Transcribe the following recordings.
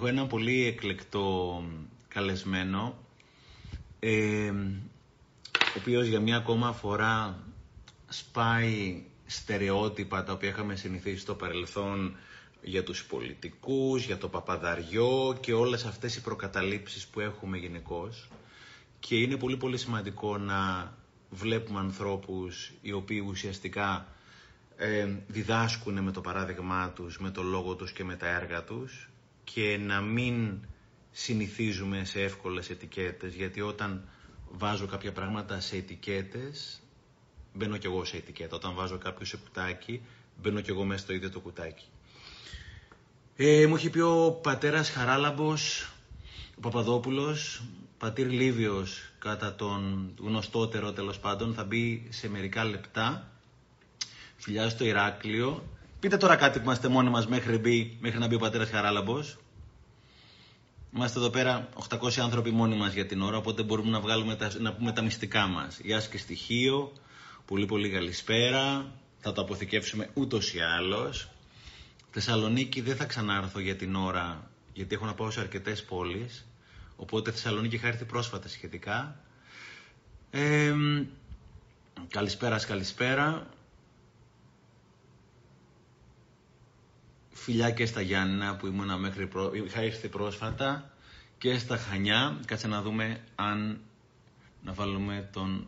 Έχω ένα πολύ εκλεκτό καλεσμένο, ε, ο οποίος για μια ακόμα φορά σπάει στερεότυπα τα οποία είχαμε συνηθίσει στο παρελθόν για τους πολιτικούς, για το παπαδαριό και όλες αυτές οι προκαταλήψεις που έχουμε γενικώ. Και είναι πολύ πολύ σημαντικό να βλέπουμε ανθρώπους οι οποίοι ουσιαστικά ε, διδάσκουν με το παράδειγμά τους, με το λόγο τους και με τα έργα τους και να μην συνηθίζουμε σε εύκολες ετικέτες γιατί όταν βάζω κάποια πράγματα σε ετικέτες μπαίνω κι εγώ σε ετικέτα. Όταν βάζω κάποιο σε κουτάκι μπαίνω κι εγώ μέσα στο ίδιο το κουτάκι. Ε, μου έχει πει ο πατέρας Χαράλαμπος, ο Παπαδόπουλος, πατήρ Λίβιος κατά τον γνωστότερο τέλος πάντων, θα μπει σε μερικά λεπτά. Φιλιά στο Ηράκλειο. Πείτε τώρα κάτι που είμαστε μόνοι μας μέχρι, μέχρι να μπει ο πατέρας Χαράλαμπος. Είμαστε εδώ πέρα 800 άνθρωποι μόνοι μας για την ώρα, οπότε μπορούμε να, βγάλουμε τα, να πούμε τα μυστικά μας. Γεια και στοιχείο, πολύ πολύ καλησπέρα, θα το αποθηκεύσουμε ούτως ή άλλως. Θεσσαλονίκη δεν θα ξανάρθω για την ώρα, γιατί έχω να πάω σε αρκετές πόλεις, οπότε Θεσσαλονίκη είχα έρθει πρόσφατα σχετικά. Ε, καλησπέρα, καλησπέρα. Φιλιά και στα Γιάννα που ήμουνα μέχρι προ... είχα έρθει πρόσφατα και στα Χανιά. Κάτσε να δούμε αν να βάλουμε τον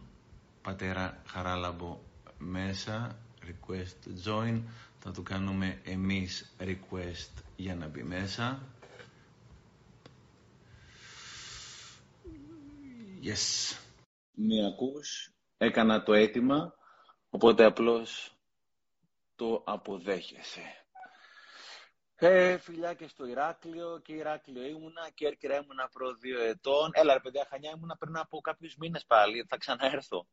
πατέρα Χαράλαμπο μέσα. Request join. Θα του κάνουμε εμείς request για να μπει μέσα. Yes. Με ακούς, έκανα το αίτημα, οπότε απλώς το αποδέχεσαι. Ε, φιλιά και στο Ηράκλειο και Ηράκλειο ήμουνα και Έρκυρα ήμουνα προ δύο ετών. Έλα ρε παιδιά, Χανιά ήμουνα πριν από κάποιους μήνες πάλι, θα ξαναέρθω.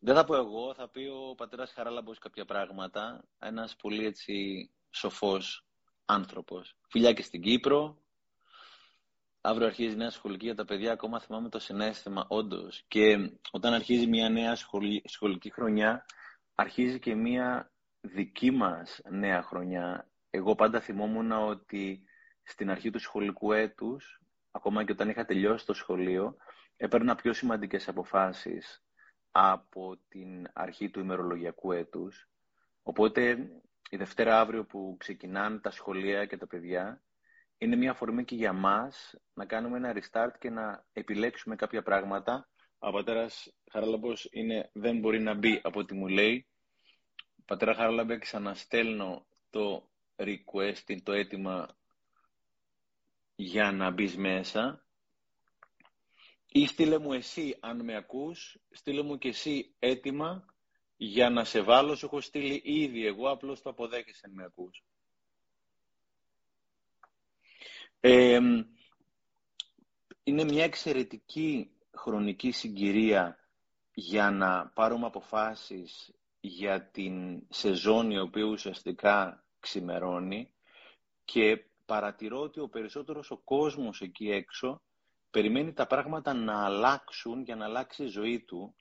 Δεν θα πω εγώ, θα πει ο πατέρας Χαράλαμπος κάποια πράγματα. Ένας πολύ έτσι σοφός άνθρωπος. Φιλιά και στην Κύπρο. Αύριο αρχίζει νέα σχολική για τα παιδιά. Ακόμα θυμάμαι το συνέστημα, όντως. Και όταν αρχίζει μια νέα σχολική χρονιά, αρχίζει και μια δική μας νέα χρονιά. Εγώ πάντα θυμόμουν ότι στην αρχή του σχολικού έτους, ακόμα και όταν είχα τελειώσει το σχολείο, έπαιρνα πιο σημαντικές αποφάσεις από την αρχή του ημερολογιακού έτους. Οπότε η Δευτέρα αύριο που ξεκινάνε τα σχολεία και τα παιδιά είναι μια αφορμή και για μας να κάνουμε ένα restart και να επιλέξουμε κάποια πράγματα. Ο πατέρας Χαραλαμπός είναι, δεν μπορεί να μπει από ό,τι μου λέει. Πατέρα Χαραλαμπέ, ξαναστέλνω το request, το αίτημα για να μπεις μέσα ή στείλε μου εσύ, αν με ακούς, στείλε μου και εσύ έτοιμα για να σε βάλω. Σου έχω στείλει ήδη εγώ, απλώς το αποδέχεσαι αν με ακούς. είναι μια εξαιρετική χρονική συγκυρία για να πάρουμε αποφάσεις για την σεζόν η οποία ουσιαστικά ξημερώνει και παρατηρώ ότι ο περισσότερος ο κόσμος εκεί έξω περιμένει τα πράγματα να αλλάξουν για να αλλάξει η ζωή του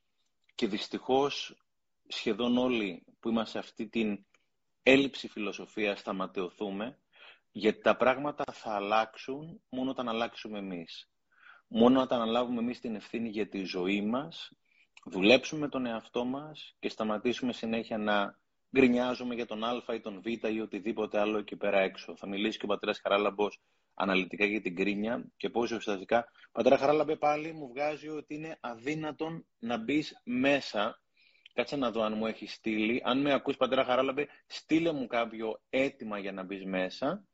και δυστυχώς σχεδόν όλοι που είμαστε σε αυτή την έλλειψη φιλοσοφίας θα ματαιωθούμε γιατί τα πράγματα θα αλλάξουν μόνο όταν αλλάξουμε εμείς. Μόνο όταν αναλάβουμε εμείς την ευθύνη για τη ζωή μας, δουλέψουμε τον εαυτό μας και σταματήσουμε συνέχεια να γκρινιάζουμε για τον Α ή τον Β ή οτιδήποτε άλλο εκεί πέρα έξω. Θα μιλήσει και ο πατέρας Χαράλαμπος αναλυτικά για την κρίνια και πώς ουσιαστικά. Πατέρα Χαράλαμπε πάλι μου βγάζει ότι είναι αδύνατον να μπεις μέσα. Κάτσε να δω αν μου έχει στείλει. Αν με ακούς πατέρα Χαράλαμπε, στείλε μου κάποιο αίτημα για να μπεις μέσα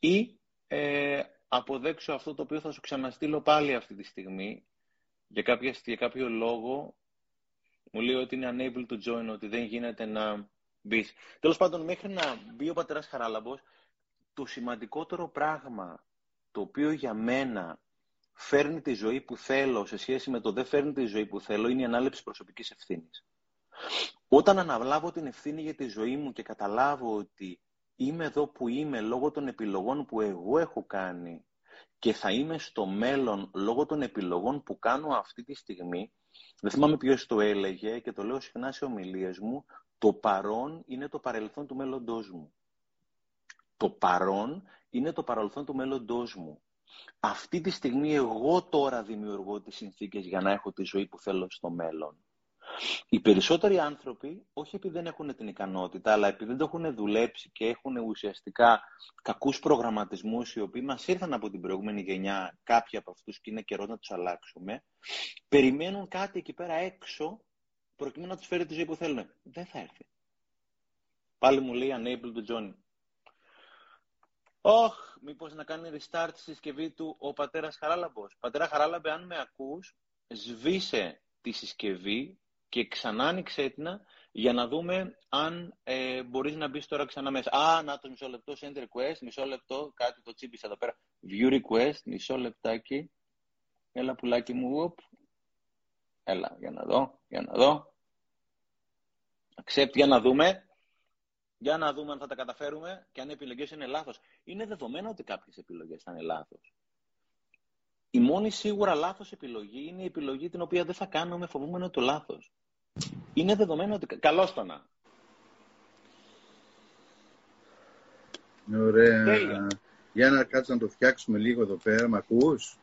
ή ε, αποδέξω αυτό το οποίο θα σου ξαναστείλω πάλι αυτή τη στιγμή. Για, κάποια, για κάποιο λόγο μου λέει ότι είναι unable to join, ότι δεν γίνεται να μπεις. Τέλος πάντων, μέχρι να μπει ο πατέρας Χαράλαμπος, το σημαντικότερο πράγμα το οποίο για μένα φέρνει τη ζωή που θέλω σε σχέση με το δεν φέρνει τη ζωή που θέλω είναι η ανάληψη προσωπικής ευθύνης. Όταν αναβλάβω την ευθύνη για τη ζωή μου και καταλάβω ότι είμαι εδώ που είμαι λόγω των επιλογών που εγώ έχω κάνει και θα είμαι στο μέλλον λόγω των επιλογών που κάνω αυτή τη στιγμή, δεν θυμάμαι ποιος το έλεγε και το λέω συχνά σε ομιλίες μου, το παρόν είναι το παρελθόν του μέλλοντός μου το παρόν είναι το παρελθόν του μέλλοντός μου. Αυτή τη στιγμή εγώ τώρα δημιουργώ τις συνθήκες για να έχω τη ζωή που θέλω στο μέλλον. Οι περισσότεροι άνθρωποι, όχι επειδή δεν έχουν την ικανότητα, αλλά επειδή δεν το έχουν δουλέψει και έχουν ουσιαστικά κακούς προγραμματισμούς, οι οποίοι μας ήρθαν από την προηγούμενη γενιά, κάποιοι από αυτούς και είναι καιρός να τους αλλάξουμε, περιμένουν κάτι εκεί πέρα έξω, προκειμένου να τους φέρει τη ζωή που θέλουν. Δεν θα έρθει. Πάλι μου λέει unable to join. Όχ, μήπως να κάνει restart στη συσκευή του ο πατέρας Χαράλαμπος. Πατέρα Χαράλαμπε, αν με ακούς, σβήσε τη συσκευή και ξανά άνοιξε την για να δούμε αν ε, μπορείς να μπεις τώρα ξανά μέσα. Α, να το μισό λεπτό, send request, μισό λεπτό, κάτι το τσίπησα εδώ πέρα. View request, μισό λεπτάκι. Έλα πουλάκι μου, οπ. Έλα, για να δω, για να δω. Accept, για να δούμε. Για να δούμε αν θα τα καταφέρουμε και αν οι επιλογές είναι λάθος. Είναι δεδομένο ότι κάποιες επιλογές θα είναι λάθος. Η μόνη σίγουρα λάθος επιλογή είναι η επιλογή την οποία δεν θα κάνουμε φοβούμενο το λάθος. Είναι δεδομένο ότι... Καλώς το να. Ωραία. Τέλεια. Για να κάτσουμε να το φτιάξουμε λίγο εδώ πέρα. Μ' ακούς;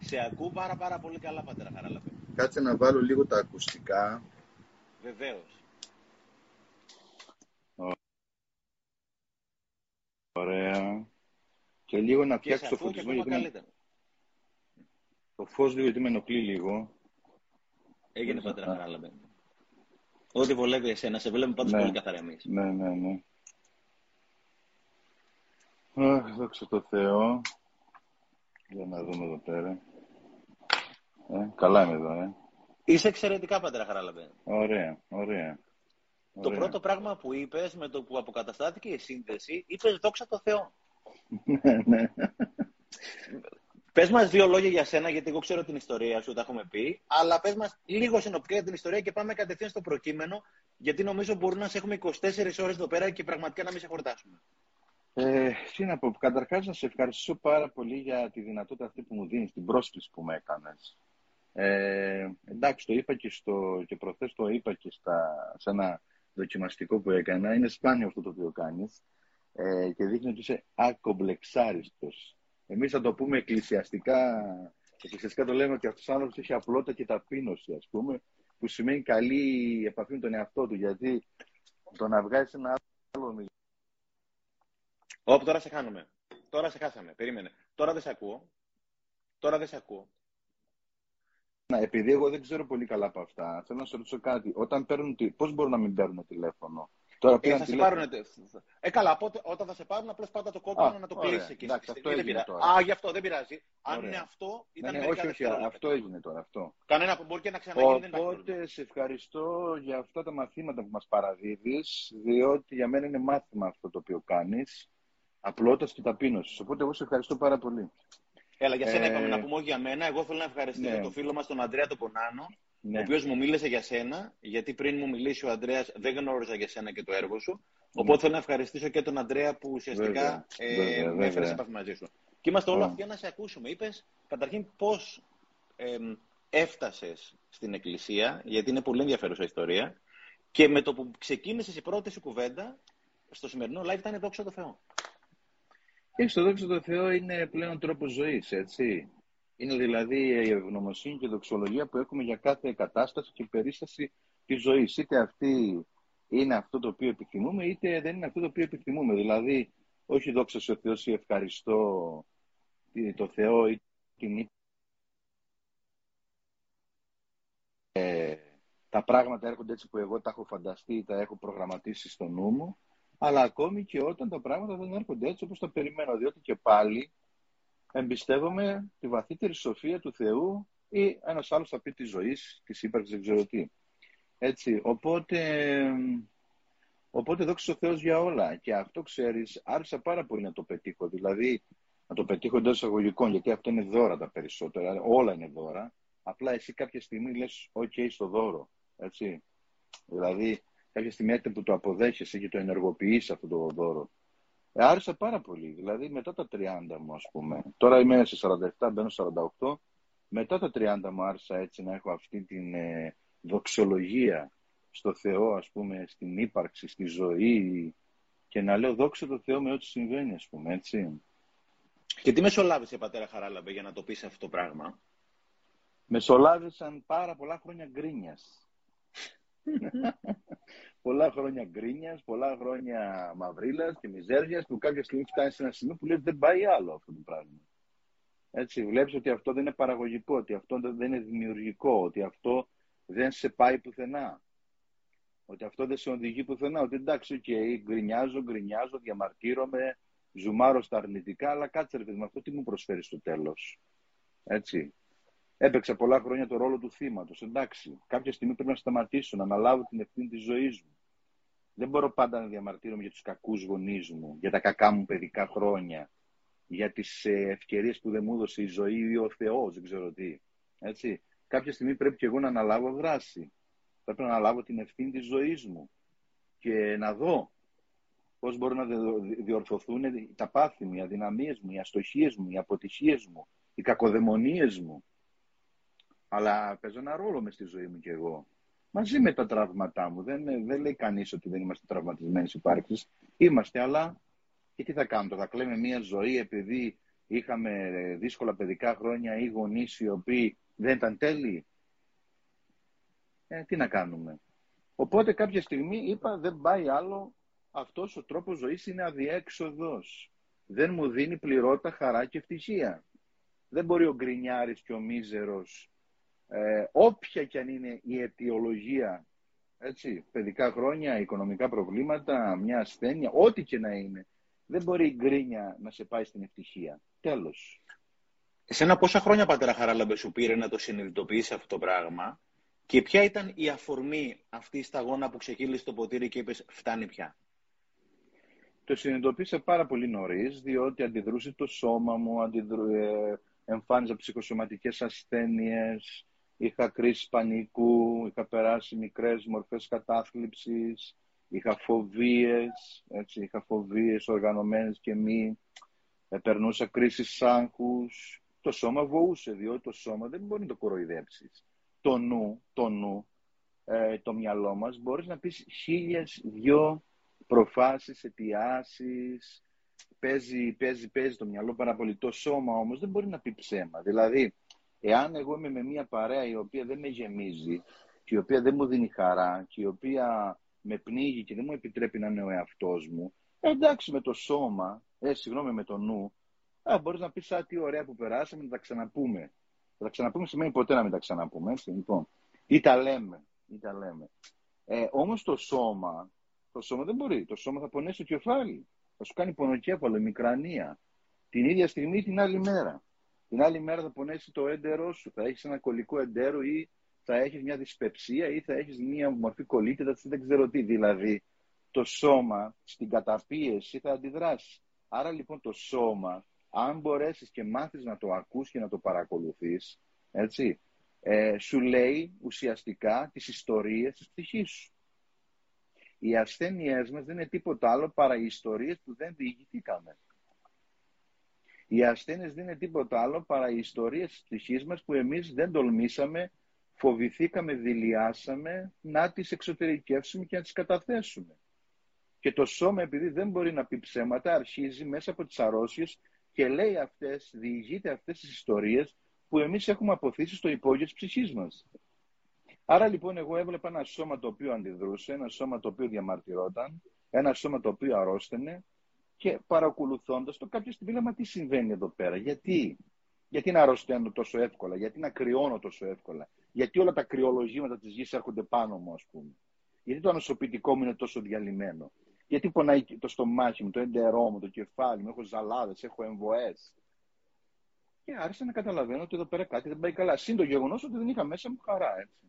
Σε ακούω πάρα πάρα πολύ καλά, πατέρα Χαράλαπε. Κάτσε να βάλω λίγο τα ακουστικά. Βεβαίως. Ωραία. Και λίγο να φτιάξω το φωτισμό. Γιατί Το φως λίγο γιατί με ενοχλεί λίγο. Έγινε πατέρα Χαράλαμπε. Ό,τι βολεύει εσένα. Σε βλέπουμε πάντως ναι. πολύ καθαρά εμείς. Ναι, ναι, ναι. Αχ, δόξα τω Θεώ. Για να δούμε εδώ πέρα. Ε, καλά είμαι εδώ, ε. Είσαι εξαιρετικά, πατέρα Χαράλαμπε. Ωραία, ωραία. Το πρώτο πράγμα που είπες με το που αποκαταστάθηκε η σύνδεση, είπες δόξα τω Θεώ. ναι, ναι. Πες μας δύο λόγια για σένα, γιατί εγώ ξέρω την ιστορία σου, τα έχουμε πει. Αλλά πες μας λίγο συνοπτικά για την ιστορία και πάμε κατευθείαν στο προκείμενο, γιατί νομίζω μπορούμε να σε έχουμε 24 ώρες εδώ πέρα και πραγματικά να μην σε χορτάσουμε. Ε, τι να πω, καταρχάς να σε ευχαριστήσω πάρα πολύ για τη δυνατότητα αυτή που μου δίνεις, την πρόσκληση που με έκανες. Ε, εντάξει, το είπα και, στο, και προχθές το είπα και στα, σε ένα δοκιμαστικό που έκανα. Είναι σπάνιο αυτό το οποίο κάνεις ε, και δείχνει ότι είσαι ακομπλεξάριστος. Εμείς θα το πούμε εκκλησιαστικά, εκκλησιαστικά το λέμε ότι αυτός ο άνθρωπος έχει απλότητα και ταπείνωση, ας πούμε, που σημαίνει καλή επαφή με τον εαυτό του, γιατί το να βγάζεις ένα άλλο Όπου τώρα σε χάνουμε. Τώρα σε χάσαμε. Περίμενε. Τώρα δεν σε ακούω. Τώρα δεν σε ακούω. Να, επειδή εγώ δεν ξέρω πολύ καλά από αυτά, θέλω να σου ρωτήσω κάτι. Όταν παίρνουν, πώς μπορούν να μην παίρνουν τηλέφωνο; Τώρα ε, θα σε πάρουν. Ε, καλά, πότε, όταν θα σε πάρουν, απλώς πάντα το κόκκινο να το κλείσεις εκεί. Εντάξει, αυτό έγινε τώρα. Α, γι' αυτό δεν πειράζει. Αν ωραία. είναι αυτό, ήταν ναι, ναι, όχι, όχι, αυτό έγινε τώρα. Αυτό. Κανένα που μπορεί και να ξαναγίνει. Οπότε σε ευχαριστώ για αυτά τα μαθήματα που μας παραδίδεις, διότι για μένα είναι μάθημα αυτό το οποίο κάνεις. Απλότητας και ταπείνωσης. Οπότε εγώ σε ευχαριστώ πάρα πολύ. Έλα, για σένα ε... είπαμε να πούμε όχι για μένα. Εγώ θέλω να ευχαριστήσω ναι. τον φίλο μας τον Αντρέα τον Πονάνο, ναι. ο οποίος μου μίλησε για σένα, γιατί πριν μου μιλήσει ο Αντρέας δεν γνώριζα για σένα και το έργο σου. Ναι. Οπότε θέλω να ευχαριστήσω και τον Αντρέα που ουσιαστικά ε, με έφερε σε επαφή μαζί σου. Και είμαστε όλοι αυτοί για να σε ακούσουμε. Είπες καταρχήν πώς ε, έφτασες στην Εκκλησία, γιατί είναι πολύ ενδιαφέρουσα ιστορία. Και με το που ξεκίνησες η πρώτη σου κουβέντα, στο σημερινό live ήταν δόξα τω Θεώ. Και στο δόξα τω Θεώ είναι πλέον τρόπος ζωής, έτσι. Είναι δηλαδή η ευγνωμοσύνη και η δοξολογία που έχουμε για κάθε κατάσταση και περίσταση της ζωής. Είτε αυτή είναι αυτό το οποίο επιθυμούμε, είτε δεν είναι αυτό το οποίο επιθυμούμε. Δηλαδή, όχι δόξα σε Θεός ή ευχαριστώ το Θεό ή την ε, τα πράγματα έρχονται έτσι που εγώ τα έχω φανταστεί, τα έχω προγραμματίσει στο νου μου, αλλά ακόμη και όταν τα πράγματα δεν έρχονται έτσι όπως τα περιμένω, διότι και πάλι εμπιστεύομαι τη βαθύτερη σοφία του Θεού ή ένας άλλος θα πει της ζωής, της ύπαρξης, δεν ξέρω τι. Έτσι, οπότε, οπότε δόξα ο Θεός για όλα. Και αυτό ξέρεις, άρχισα πάρα πολύ να το πετύχω. Δηλαδή, να το πετύχω εντός εισαγωγικών, γιατί αυτό είναι δώρα τα περισσότερα. Όλα είναι δώρα. Απλά εσύ κάποια στιγμή λες, OK, στο δώρο. Έτσι. Δηλαδή, κάποια στιγμή που το αποδέχεσαι και το ενεργοποιείς αυτό το δώρο. Ε, άρεσε πάρα πολύ. Δηλαδή μετά τα 30 μου, ας πούμε. Τώρα είμαι σε 47, μπαίνω 48. Μετά τα 30 μου άρεσα έτσι να έχω αυτή την ε, δοξολογία στο Θεό, ας πούμε, στην ύπαρξη, στη ζωή και να λέω δόξα τω Θεώ με ό,τι συμβαίνει, ας πούμε, έτσι. Και τι μεσολάβησε, πατέρα Χαράλαμπε, για να το πεις αυτό το πράγμα; Μεσολάβησαν πάρα πολλά χρόνια γκρίνιας. πολλά χρόνια γκρίνιας, πολλά χρόνια μαυρίλας και μιζέριας που κάποια στιγμή φτάνει σε ένα σημείο που λέει δεν πάει άλλο αυτό το πράγμα. Έτσι, βλέπεις ότι αυτό δεν είναι παραγωγικό, ότι αυτό δεν είναι δημιουργικό, ότι αυτό δεν σε πάει πουθενά. Ότι αυτό δεν σε οδηγεί πουθενά. Ότι εντάξει, okay, γκρινιάζω, γκρινιάζω, διαμαρτύρομαι, ζουμάρω στα αρνητικά, αλλά κάτσε ρε παιδί με αυτό τι μου προσφέρει στο τέλος. Έτσι. Έπαιξα πολλά χρόνια το ρόλο του θύματος. Εντάξει, κάποια στιγμή πρέπει να σταματήσω, να αναλάβω την ευθύνη της ζωής μου. Δεν μπορώ πάντα να διαμαρτύρομαι για τους κακούς γονείς μου, για τα κακά μου παιδικά χρόνια, για τις ε, ευκαιρίες που δεν μου έδωσε η ζωή ή ο Θεός, δεν ξέρω τι. Έτσι. Κάποια στιγμή πρέπει και εγώ να αναλάβω δράση. Πρέπει να αναλάβω την ευθύνη της ζωής μου και να δω πώς μπορούν να διορθωθούν τα πάθη μου, οι αδυναμίες μου, οι αστοχίες μου, οι αποτυχίες μου, οι κακοδαιμονίες μου. Αλλά παίζω ένα ρόλο μες στη ζωή μου κι εγώ. Μαζί με τα τραύματά μου. Δεν, δεν λέει κανείς ότι δεν είμαστε τραυματισμένοι υπάρξεις. Είμαστε, αλλά και τι θα κάνουμε. Θα κλαίμε μια ζωή επειδή είχαμε δύσκολα παιδικά χρόνια ή γονείς οι οποίοι δεν ήταν τέλειοι; Ε, τι να κάνουμε. Οπότε κάποια στιγμή είπα δεν πάει άλλο αυτός ο τρόπος ζωής είναι αδιέξοδος. Δεν μου δίνει πληρότητα, χαρά και ευτυχία. Δεν μπορεί ο γκρινιάρης και ο μίζερος, ε, όποια και αν είναι η αιτιολογία, έτσι, παιδικά χρόνια, οικονομικά προβλήματα, μια ασθένεια, ό,τι και να είναι, δεν μπορεί η γκρίνια να σε πάει στην ευτυχία. Τέλος. Εσένα πόσα χρόνια, πατέρα Χαράλαμπε, σου πήρε να το συνειδητοποιήσει αυτό το πράγμα και ποια ήταν η αφορμή αυτή η σταγόνα που ξεκύλησε το ποτήρι και είπες φτάνει πια. Το συνειδητοποίησα πάρα πολύ νωρίς, διότι αντιδρούσε το σώμα μου, αντιδρου... ε, εμφάνιζα ψυχοσωματικές ασθένειες, είχα κρίση πανικού, είχα περάσει μικρές μορφές κατάθλιψης, είχα φοβίες, έτσι, είχα φοβίες οργανωμένες και μη, ε, περνούσα κρίσεις άγχους. Το σώμα βοούσε, διότι το σώμα δεν μπορεί να το κοροϊδέψεις. Το νου, το νου, ε, το μυαλό μας, μπορείς να πεις χίλιες δυο προφάσεις, αιτιάσεις, παίζει, παίζει, παίζει το μυαλό πάρα πολύ. Το σώμα όμως δεν μπορεί να πει ψέμα. Δηλαδή, εάν εγώ είμαι με μια παρέα η οποία δεν με γεμίζει και η οποία δεν μου δίνει χαρά και η οποία με πνίγει και δεν μου επιτρέπει να είναι ο εαυτός μου, ε, εντάξει με το σώμα, ε, συγγνώμη με το νου, ε, μπορείς να πεις τι ωραία που περάσαμε, να τα ξαναπούμε. Θα τα ξαναπούμε σημαίνει ποτέ να μην τα ξαναπούμε, έτσι, λοιπόν. Ή τα λέμε, ή τα λέμε. Ε, όμως το σώμα το σώμα δεν μπορεί. Το σώμα θα πονέσει το κεφάλι. Θα σου κάνει πονοκέφαλο, μικρανία. Την ίδια στιγμή την άλλη μέρα. Την άλλη μέρα θα πονέσει το έντερό σου. Θα έχεις ένα κολλικό εντέρο ή θα έχεις μια δυσπεψία ή θα έχεις μια μορφή κολλήτητα, δεν ξέρω τι. Δηλαδή, το σώμα στην καταπίεση θα αντιδράσει. Άρα λοιπόν το σώμα, αν μπορέσεις και μάθεις να το ακούς και να το παρακολουθείς, έτσι, ε, σου λέει ουσιαστικά τις ιστορίες της ψυχής σου. Οι ασθένειές μας δεν είναι τίποτα άλλο παρά οι ιστορίες που δεν διηγηθήκαμε. Οι ασθένειες δεν είναι τίποτα άλλο παρά οι ιστορίες της ψυχής μας που εμείς δεν τολμήσαμε, φοβηθήκαμε, δηλιάσαμε να τις εξωτερικεύσουμε και να τις καταθέσουμε. Και το σώμα επειδή δεν μπορεί να πει ψέματα αρχίζει μέσα από τις αρρώσιες και λέει αυτές, διηγείται αυτές τις ιστορίες που εμείς έχουμε αποθήσει στο υπόγειο της ψυχής μας. Άρα λοιπόν εγώ έβλεπα ένα σώμα το οποίο αντιδρούσε, ένα σώμα το οποίο διαμαρτυρόταν, ένα σώμα το οποίο αρρώστενε και παρακολουθώντας το κάποια στιγμή λέμε τι συμβαίνει εδώ πέρα, γιατί, γιατί να αρρωσταίνω τόσο εύκολα, γιατί να κρυώνω τόσο εύκολα, γιατί όλα τα κρυολογήματα της γης έρχονται πάνω μου ας πούμε, γιατί το ανοσοποιητικό μου είναι τόσο διαλυμένο, γιατί πονάει το στομάχι μου, το εντερό μου, το κεφάλι μου, έχω ζαλάδες, έχω εμβοές. Και άρχισα να καταλαβαίνω ότι εδώ πέρα κάτι δεν πάει καλά. Συν το γεγονός ότι δεν είχα μέσα μου χαρά, έτσι.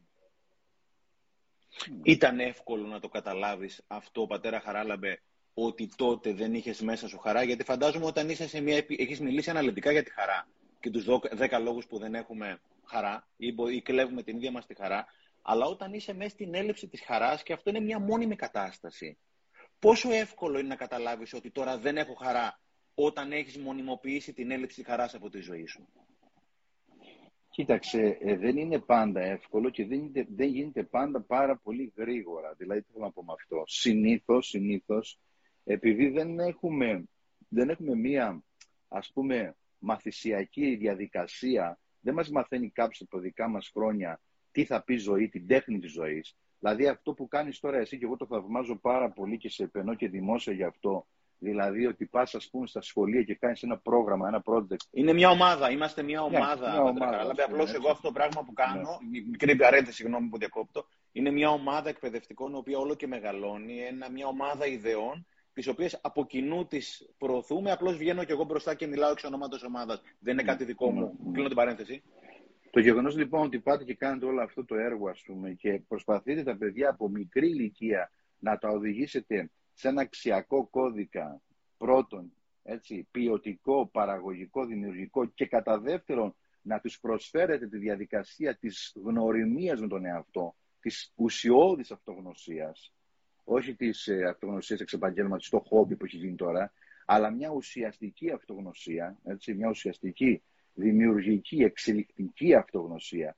Ήταν εύκολο να το καταλάβεις αυτό, πατέρας Χαράλαμπε, ότι τότε δεν είχες μέσα σου χαρά, γιατί φαντάζομαι όταν είσαι σε μια, έχεις μιλήσει αναλυτικά για τη χαρά και τους 10 λόγους που δεν έχουμε χαρά ή, ή κλέβουμε την ίδια μας τη χαρά, αλλά όταν είσαι μέσα στην έλλειψη της χαράς και αυτό είναι μια μόνιμη κατάσταση, πόσο εύκολο είναι να καταλάβεις ότι τώρα δεν έχω χαρά όταν έχεις μονιμοποιήσει την έλλειψη της χαράς από τη ζωή σου; Κοίταξε, ε, δεν είναι πάντα εύκολο και δεν, είναι, δεν γίνεται πάντα πάρα πολύ γρήγορα. Δηλαδή, τι θέλω να πω με αυτό; Συνήθως, συνήθως, επειδή δεν έχουμε, δεν έχουμε μία, ας πούμε, μαθησιακή διαδικασία, δεν μας μαθαίνει κάποιος από δικά μας χρόνια τι θα πει ζωή, την τέχνη της ζωής. Δηλαδή αυτό που κάνεις τώρα εσύ και εγώ το θαυμάζω πάρα πολύ και σε επενώ και δημόσια γι' αυτό, Δηλαδή ότι πας, ας πούμε, στα σχολεία και κάνεις ένα πρόγραμμα, ένα project. Είναι μια ομάδα. Είμαστε μια ομάδα. Yeah, ομάδα αλλά απλώς εγώ αυτό το πράγμα που κάνω, yeah. μικρή παρένθεση, συγγνώμη που διακόπτω, είναι μια ομάδα εκπαιδευτικών, η οποία όλο και μεγαλώνει. Ένα, μια ομάδα ιδεών, τις οποίες από κοινού τις προωθούμε. Απλώς βγαίνω και εγώ μπροστά και μιλάω εξ ονόματος ομάδας. Δεν είναι κάτι δικό μου. Mm. Κλείνω την παρένθεση. Το γεγονός λοιπόν ότι πάτε και κάνετε όλο αυτό το έργο, ας πούμε, και προσπαθείτε τα παιδιά από μικρή ηλικία να τα οδηγήσετε σε ένα αξιακό κώδικα πρώτον, έτσι, ποιοτικό, παραγωγικό, δημιουργικό και κατά δεύτερον να τους προσφέρετε τη διαδικασία της γνωριμίας με τον εαυτό, της ουσιώδης αυτογνωσίας, όχι της ε, αυτογνωσίας εξ επαγγέλματος, το χόμπι που έχει γίνει τώρα, αλλά μια ουσιαστική αυτογνωσία, έτσι, μια ουσιαστική, δημιουργική, εξελικτική αυτογνωσία.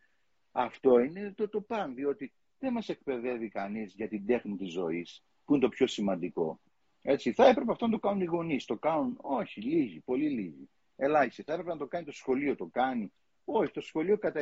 Αυτό είναι το, το παν, διότι δεν μας εκπαιδεύει κανείς για την τέχνη της ζωής, που είναι το πιο σημαντικό. Έτσι, θα έπρεπε αυτό να το κάνουν οι γονείς. Το κάνουν, όχι, λίγοι, πολύ λίγοι. Ελάχιστοι. Θα έπρεπε να το κάνει το σχολείο, το κάνει. Όχι, το σχολείο κατά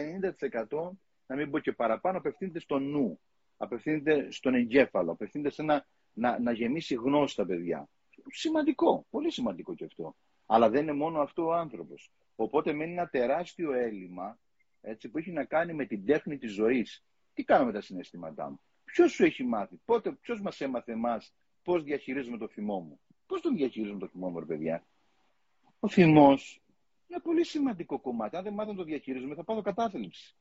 90% να μην πω και παραπάνω, απευθύνεται στο νου. Απευθύνεται στον εγκέφαλο. Απευθύνεται σε ένα, να, να γεμίσει γνώση τα παιδιά. Σημαντικό, πολύ σημαντικό και αυτό. Αλλά δεν είναι μόνο αυτό ο άνθρωπος. Οπότε μένει ένα τεράστιο έλλειμμα έτσι, που έχει να κάνει με την τέχνη της ζωής. Τι κάνω με τα συναισθήματά μου; Ποιος σου έχει μάθει, πότε, ποιος μας έμαθε εμάς πώς διαχειρίζουμε το θυμό μου; Πώς τον διαχειρίζουμε το θυμό μου, ρε παιδιά; Ο θυμός είναι πολύ σημαντικό κομμάτι. Αν δεν μάθω να το διαχειρίζουμε, θα πάθω κατάθλιψη.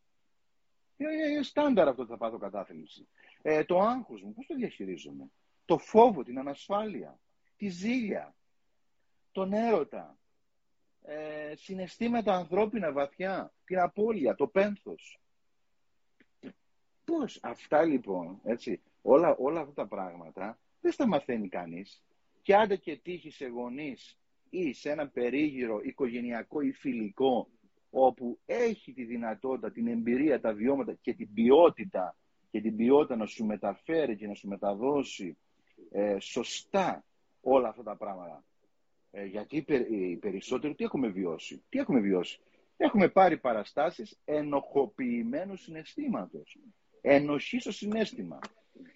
Είναι στάνταρ αυτό ότι θα πάθω κατάθλιψη. Ε, το άγχος μου, πώς το διαχειρίζομαι; Το φόβο, την ανασφάλεια, τη ζήλια, τον έρωτα, ε, συναισθήματα ανθρώπινα βαθιά, την απώλεια, το πένθος. Πώς αυτά λοιπόν, έτσι, όλα, όλα αυτά τα πράγματα δεν στα μαθαίνει κανείς. Και άντε και τύχεις σε γονείς ή σε ένα περίγυρο οικογενειακό ή φιλικό όπου έχει τη δυνατότητα, την εμπειρία, τα βιώματα και την ποιότητα και την ποιότητα να σου μεταφέρει και να σου μεταδώσει ε, σωστά όλα αυτά τα πράγματα. Ε, γιατί οι περισσότεροι τι έχουμε βιώσει; Τι έχουμε βιώσει; Έχουμε πάρει παραστάσεις ενοχοποιημένου συναισθήματος. Ενοχή στο συνέστημα.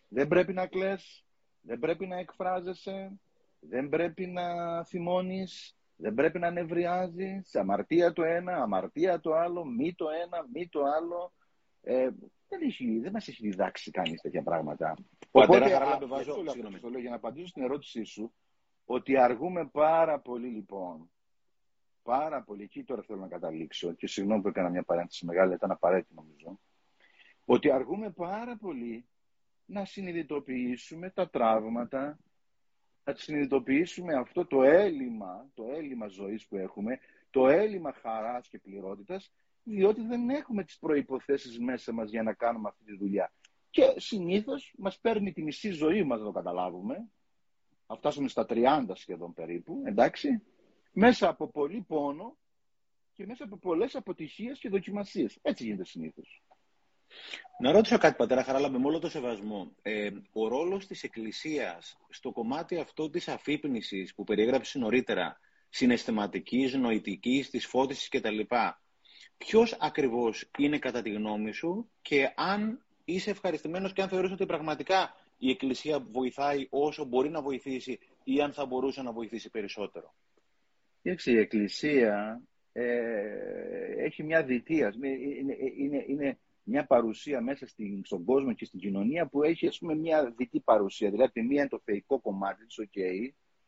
Δεν πρέπει να κλαις, δεν πρέπει να εκφράζεσαι, δεν πρέπει να θυμώνεις, δεν πρέπει να νευριάζεις, αμαρτία το ένα, αμαρτία το άλλο, μη το ένα, μη το άλλο. Ε, δεν, έχει, δεν μας έχει διδάξει κανείς τέτοια πράγματα. Οπότε, χαρά, βάζω, το λέω για να απαντήσω στην ερώτησή σου, ότι αργούμε πάρα πολύ λοιπόν. Πάρα πολύ. Εκεί τώρα θέλω να καταλήξω και συγγνώμη που έκανα μια παρένθεση μεγάλη, ήταν απαραίτητο νομίζω. Ότι αργούμε πάρα πολύ να συνειδητοποιήσουμε τα τραύματα, να συνειδητοποιήσουμε αυτό το έλλειμμα, το έλλειμμα ζωής που έχουμε, το έλλειμμα χαράς και πληρότητας, διότι δεν έχουμε τις προϋποθέσεις μέσα μας για να κάνουμε αυτή τη δουλειά. Και συνήθως μας παίρνει τη μισή ζωή μας να το καταλάβουμε, να φτάσουμε στα 30 σχεδόν περίπου, εντάξει, μέσα από πολύ πόνο και μέσα από πολλές αποτυχίες και δοκιμασίες. Έτσι γίνεται συνήθως. Να ρωτήσω κάτι, πατέρα Χαράλαμπε, με όλο το σεβασμό. Ε, ο ρόλος της Εκκλησίας στο κομμάτι αυτό της αφύπνισης που περιέγραψε νωρίτερα, συναισθηματικής, νοητικής, της φώτισης κτλ. Ποιος ακριβώς είναι κατά τη γνώμη σου και αν είσαι ευχαριστημένος και αν θεωρείς ότι πραγματικά η Εκκλησία βοηθάει όσο μπορεί να βοηθήσει ή αν θα μπορούσε να βοηθήσει περισσότερο; η Εκκλησία ε, έχει μια διττία. Είναι, είναι, είναι, μια παρουσία μέσα στην, στον κόσμο και στην κοινωνία που έχει ας πούμε μια διττή παρουσία. Δηλαδή μία είναι το θεϊκό κομμάτι της, οκ,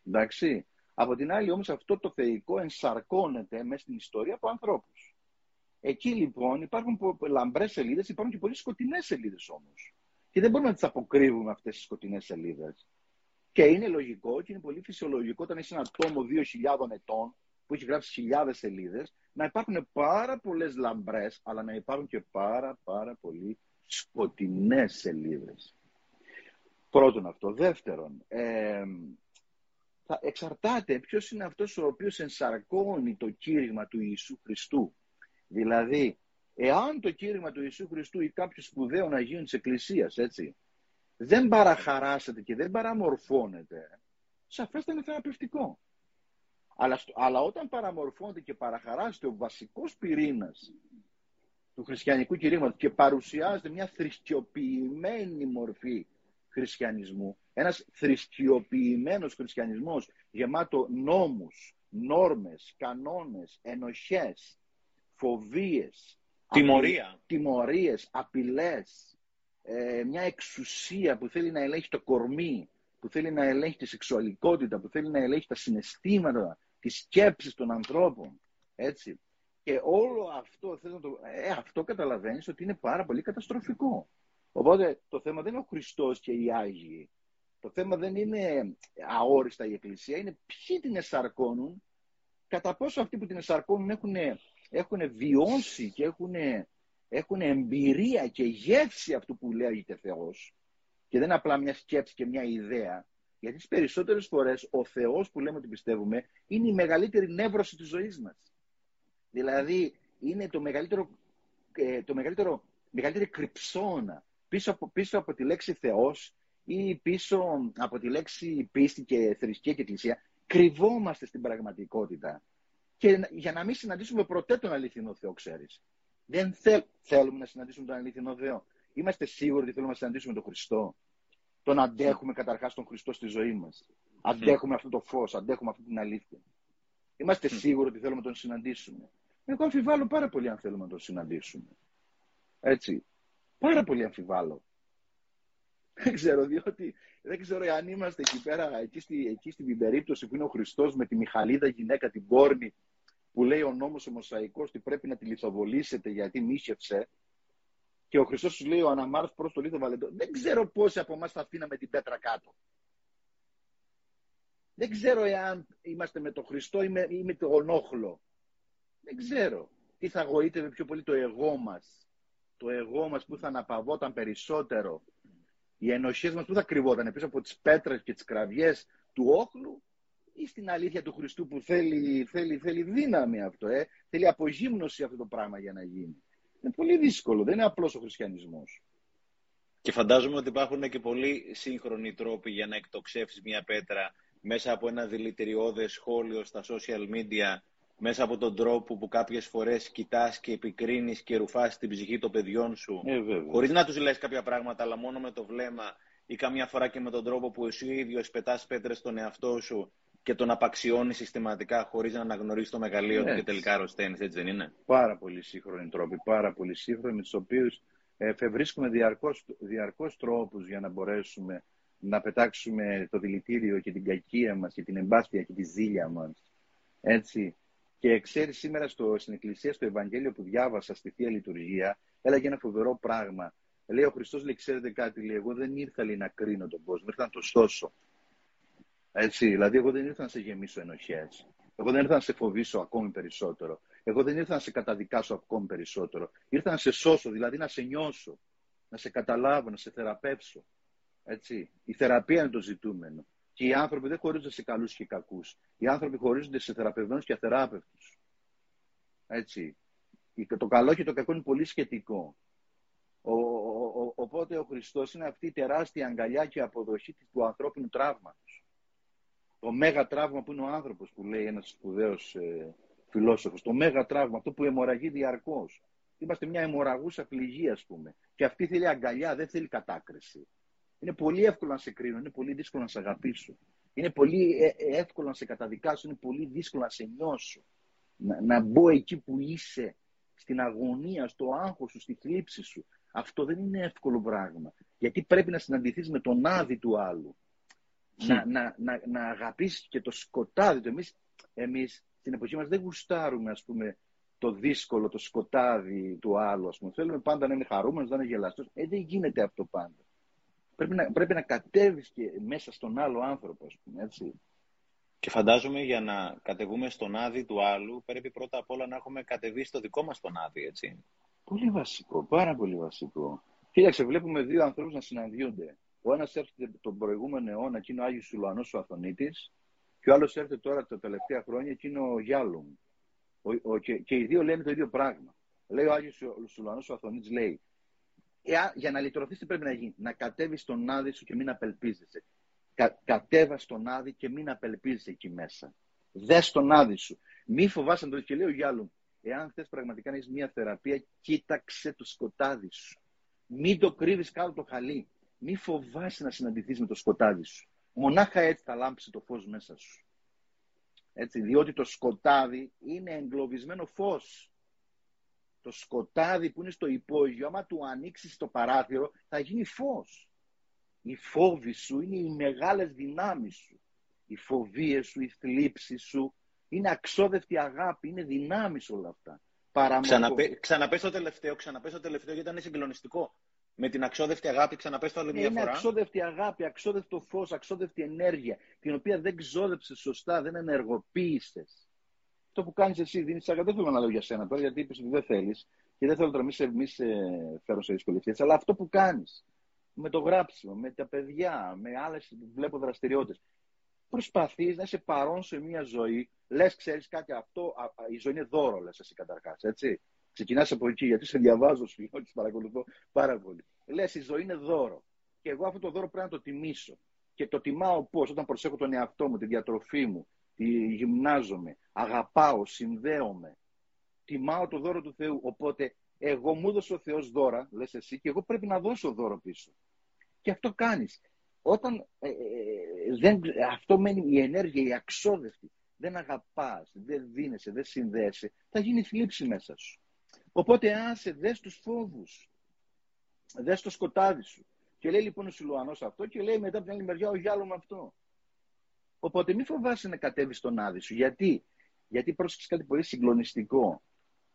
εντάξει. Από την άλλη όμως αυτό το θεϊκό ενσαρκώνεται μέσα στην ιστορία από ανθρώπους. Εκεί λοιπόν υπάρχουν λαμπρές σελίδες, υπάρχουν και πολύ σκοτεινές σελίδες όμως. Και δεν μπορούμε να τις αποκρύβουμε αυτές τις σκοτεινές σελίδες. Και είναι λογικό και είναι πολύ φυσιολογικό όταν είσαι ένα τόμο 2.000 ετών που έχει γράψει χιλιάδες σελίδες να υπάρχουν πάρα πολλές λαμπρές, αλλά να υπάρχουν και πάρα πάρα πολύ σκοτεινές σελίδες. Πρώτον αυτό. Δεύτερον, ε, θα εξαρτάται ποιος είναι αυτός ο οποίος ενσαρκώνει το κήρυγμα του Ιησού Χριστού. Δηλαδή, εάν το κήρυγμα του Ιησού Χριστού ή κάποιος σπουδαίο να γίνει της Εκκλησίας, έτσι, δεν παραχαράσετε και δεν παραμορφώνεται σαφέστα είναι θεραπευτικό. Αλλά, αλλά όταν παραμορφώνεται και παραχαράζεται ο βασικός πυρήνας του χριστιανικού κηρύγματος και παρουσιάζεται μια θρησκειοποιημένη μορφή χριστιανισμού, ένας θρησκειοποιημένος χριστιανισμός γεμάτο νόμους, νόρμες, κανόνες, ενοχές, φοβίες, τιμωρία. τιμωρίες, απειλές, ε, μια εξουσία που θέλει να ελέγχει το κορμί, που θέλει να ελέγχει τη σεξουαλικότητα, που θέλει να ελέγχει τα συναισθήματα, τις σκέψεις των ανθρώπων. Έτσι. Και όλο αυτό, το, ε, αυτό καταλαβαίνεις ότι είναι πάρα πολύ καταστροφικό. Οπότε το θέμα δεν είναι ο Χριστός και οι Άγιοι. Το θέμα δεν είναι αόριστα η Εκκλησία, είναι ποιοι την εσαρκώνουν, κατά πόσο αυτοί που την εσαρκώνουν έχουν, έχουν βιώσει και έχουν, έχουν εμπειρία και γεύση αυτού που λέγεται Θεός και δεν είναι απλά μια σκέψη και μια ιδέα. Γιατί τις περισσότερες φορές ο Θεός που λέμε ότι πιστεύουμε είναι η μεγαλύτερη νεύρωση της ζωής μας. Δηλαδή είναι το μεγαλύτερο, ε, το μεγαλύτερο, μεγαλύτερη κρυψώνα πίσω από, πίσω από τη λέξη Θεός ή πίσω από τη λέξη πίστη και θρησκεία και εκκλησία, κρυβόμαστε στην πραγματικότητα. Και για να μην συναντήσουμε ποτέ τον αληθινό Θεό, ξέρεις. Δεν θέλουμε να συναντήσουμε τον αληθινό Θεό. Είμαστε σίγουροι ότι θέλουμε να συναντήσουμε τον Χριστό. Τον αντέχουμε καταρχάς τον Χριστό στη ζωή μας. Αντέχουμε αυτό το φως, αντέχουμε αυτή την αλήθεια. Είμαστε σίγουροι ότι θέλουμε να τον συναντήσουμε. Εγώ αμφιβάλλω πάρα πολύ αν θέλουμε να τον συναντήσουμε. Έτσι. Πάρα πολύ αμφιβάλλω. Δεν ξέρω, διότι δεν ξέρω αν είμαστε εκεί πέρα, εκεί, στη, εκεί στην περίπτωση που είναι ο Χριστός με τη Μιχαλίδα γυναίκα την πόρνη, που λέει ο νόμος ο Μοσαϊκός ότι πρέπει να τη λιθοβολήσετε γιατί μίσευσε, και ο Χριστός σου λέει ο Αναμάρς προς το λίθο βαλεντό. Δεν ξέρω πόσοι από εμάς θα αφήναμε την πέτρα κάτω. Δεν ξέρω εάν είμαστε με τον Χριστό ή με, ή με τον όχλο. Δεν ξέρω. Τι θα γοήτευε πιο πολύ το εγώ μας το εγώ μας που θα αναπαυόταν περισσότερο, οι ενοχές μας που θα κρυβόταν πίσω από τις πέτρες και τις κραυγές του όχλου ή στην αλήθεια του Χριστού που θέλει, θέλει, θέλει δύναμη αυτό, ε; θέλει απογύμνωση αυτό το πράγμα για να γίνει. Είναι πολύ δύσκολο, δεν είναι απλός ο χριστιανισμός. Και φαντάζομαι ότι υπάρχουν και πολύ σύγχρονοι τρόποι για να εκτοξεύσεις μια πέτρα μέσα από ένα δηλητηριώδες σχόλιο στα social media μέσα από τον τρόπο που κάποιες φορές κοιτάς και επικρίνεις και ρουφάς την ψυχή των παιδιών σου, ε, χωρίς να τους λες κάποια πράγματα, αλλά μόνο με το βλέμμα ή καμιά φορά και με τον τρόπο που εσύ ο ίδιος πετάς πέτρες στον εαυτό σου και τον απαξιώνει συστηματικά χωρίς να αναγνωρίσει το μεγαλείο του και τελικά αρρωσταίνεις, έτσι δεν είναι; Πάρα πολύ σύγχρονοι τρόποι, πάρα πολύ σύγχρονοι, με τους οποίους εφευρίσκουμε διαρκώς, διαρκώς τρόπους για να μπορέσουμε να πετάξουμε το δηλητήριο και την κακία μας και την εμπάθεια και τη ζήλια μας. Έτσι, και ξέρεις σήμερα στο, στην Εκκλησία, στο Ευαγγέλιο που διάβασα στη Θεία Λειτουργία, έλεγε ένα φοβερό πράγμα. Λέει ο Χριστός, λέει, ξέρετε κάτι, λέει, εγώ δεν ήρθα λέει, να κρίνω τον κόσμο, ήρθα να το σώσω. Έτσι, δηλαδή, εγώ δεν ήρθα να σε γεμίσω ενοχές. Εγώ δεν ήρθα να σε φοβήσω ακόμη περισσότερο. Εγώ δεν ήρθα να σε καταδικάσω ακόμη περισσότερο. Ήρθα να σε σώσω, δηλαδή να σε νιώσω, να σε καταλάβω, να σε θεραπεύσω. Έτσι. Η θεραπεία είναι το ζητούμενο. Και οι άνθρωποι δεν χωρίζονται σε καλούς και κακούς. Οι άνθρωποι χωρίζονται σε θεραπευμένους και αθεράπευτους. Έτσι. Το καλό και το κακό είναι πολύ σχετικό. Ο, ο, οπότε ο Χριστός είναι αυτή η τεράστια αγκαλιά και αποδοχή του ανθρώπινου τραύματος. Το μέγα τραύμα που είναι ο άνθρωπος, που λέει ένας σπουδαίος ε, φιλόσοφος. Το μέγα τραύμα, αυτό που αιμορραγεί διαρκώς. Είμαστε μια αιμορραγούσα πληγή, ας πούμε. Και αυτή θέλει αγκαλιά, δεν θέλει κατάκριση. Είναι πολύ εύκολο να σε κρίνω, είναι πολύ δύσκολο να σε αγαπήσω. Είναι πολύ ε, ε, εύκολο να σε καταδικάσω, είναι πολύ δύσκολο να σε νιώσω. Να, να μπω εκεί που είσαι, στην αγωνία, στο άγχος σου, στη θλίψη σου. Αυτό δεν είναι εύκολο πράγμα. Γιατί πρέπει να συναντηθείς με τον άδει του άλλου. Να, να, να, να αγαπήσεις και το σκοτάδι του. Εμείς, εμείς στην εποχή μας δεν γουστάρουμε, ας πούμε, το δύσκολο, το σκοτάδι του άλλου. Ας πούμε. Θέλουμε πάντα να είναι χαρούμενος, να είναι γελαστός. Ε, δεν γίνεται αυτό πάντα. Πρέπει να, πρέπει να κατέβεις και μέσα στον άλλο άνθρωπο, ας πούμε, έτσι. Και φαντάζομαι για να κατεβούμε στον άδει του άλλου, πρέπει πρώτα απ' όλα να έχουμε κατεβεί στο δικό μας τον άδει, έτσι. Πολύ βασικό, πάρα πολύ βασικό. Κοίταξε, βλέπουμε δύο ανθρώπους να συναντιούνται. Ο ένας έρχεται τον προηγούμενο αιώνα και είναι ο Άγιος Σουλανός ο Αθωνίτης και ο άλλος έρχεται τώρα τα τελευταία χρόνια και είναι ο Γιάλουμ. Ο, ο, και, και, οι δύο λένε το ίδιο πράγμα. Λέει ο Άγιος Σουλανός ο Αθωνίτης, λέει, για να λυτρωθείς τι πρέπει να γίνει. Να κατέβεις στον άδει σου και μην απελπίζεσαι. Κα, κατέβας στον άδει και μην απελπίζεις εκεί μέσα. Δες τον άδει σου. Μη φοβάσαι να το και λέω για άλλον. Εάν θες πραγματικά να έχεις μια θεραπεία, κοίταξε το σκοτάδι σου. Μην το κρύβεις κάτω το χαλί. Μη φοβάσαι να συναντηθείς με το σκοτάδι σου. Μονάχα έτσι θα λάμψει το φως μέσα σου. Έτσι, διότι το σκοτάδι είναι εγκλωβισμένο φως. Το σκοτάδι που είναι στο υπόγειο, άμα του ανοίξεις το παράθυρο, θα γίνει φως. Οι φόβοι σου είναι οι μεγάλες δυνάμεις σου. Οι φοβίες σου, οι θλίψεις σου, είναι αξόδευτη αγάπη, είναι δυνάμεις όλα αυτά. Ξαναπέ, ξαναπες το τελευταίο, ξαναπες το τελευταίο γιατί ήταν συγκλονιστικό με την αξιόδευτη αγάπη, ξαναπες το άλλη μια είναι φορά. Είναι αξιόδευτη αγάπη, αξιόδευτο φως, αξιόδευτη ενέργεια, την οποία δεν ξόδεψες σωστά, δεν ενεργοποίησες. Αυτό που κάνεις εσύ, δίνεις αγάπη, δεν θέλω να λέω για σένα τώρα, γιατί είπες ότι δεν θέλεις και δεν θέλω τώρα μη σε, μη σε φέρω σε δυσκολίες, αλλά αυτό που κάνεις με το γράψιμο, με τα παιδιά, με άλλες βλέπω δραστηριότητες, προσπαθείς να είσαι παρόν σε μια ζωή, λες ξέρεις κάτι αυτό, α, α, η ζωή είναι δώρο λες εσύ καταρχάς, έτσι. Ξεκινάς από εκεί, γιατί σε διαβάζω, σου λέω, σε παρακολουθώ πάρα πολύ. Λες, η ζωή είναι δώρο. Και εγώ αυτό το δώρο πρέπει να το τιμήσω. Και το τιμάω πώς, όταν προσέχω τον εαυτό μου, τη διατροφή μου, τη γυμνάζομαι, αγαπάω, συνδέομαι. Τιμάω το δώρο του Θεού. Οπότε, εγώ μου έδωσε ο Θεός δώρα, λες εσύ, και εγώ πρέπει να δώσω δώρο πίσω. Και αυτό κάνεις. Όταν ε, ε, δεν, αυτό μένει η ενέργεια, η αξόδευτη, δεν αγαπάς, δεν δίνεσαι, δεν συνδέεσαι, θα γίνει θλίψη μέσα σου. Οπότε άσε, δες τους φόβους. Δες το σκοτάδι σου. Και λέει λοιπόν ο Σιλουανός αυτό και λέει μετά από την άλλη μεριά ο Γιάλο με αυτό. Οπότε μην φοβάσαι να κατέβεις στον άδει σου. Γιατί, Γιατί πρόσεξες κάτι πολύ συγκλονιστικό.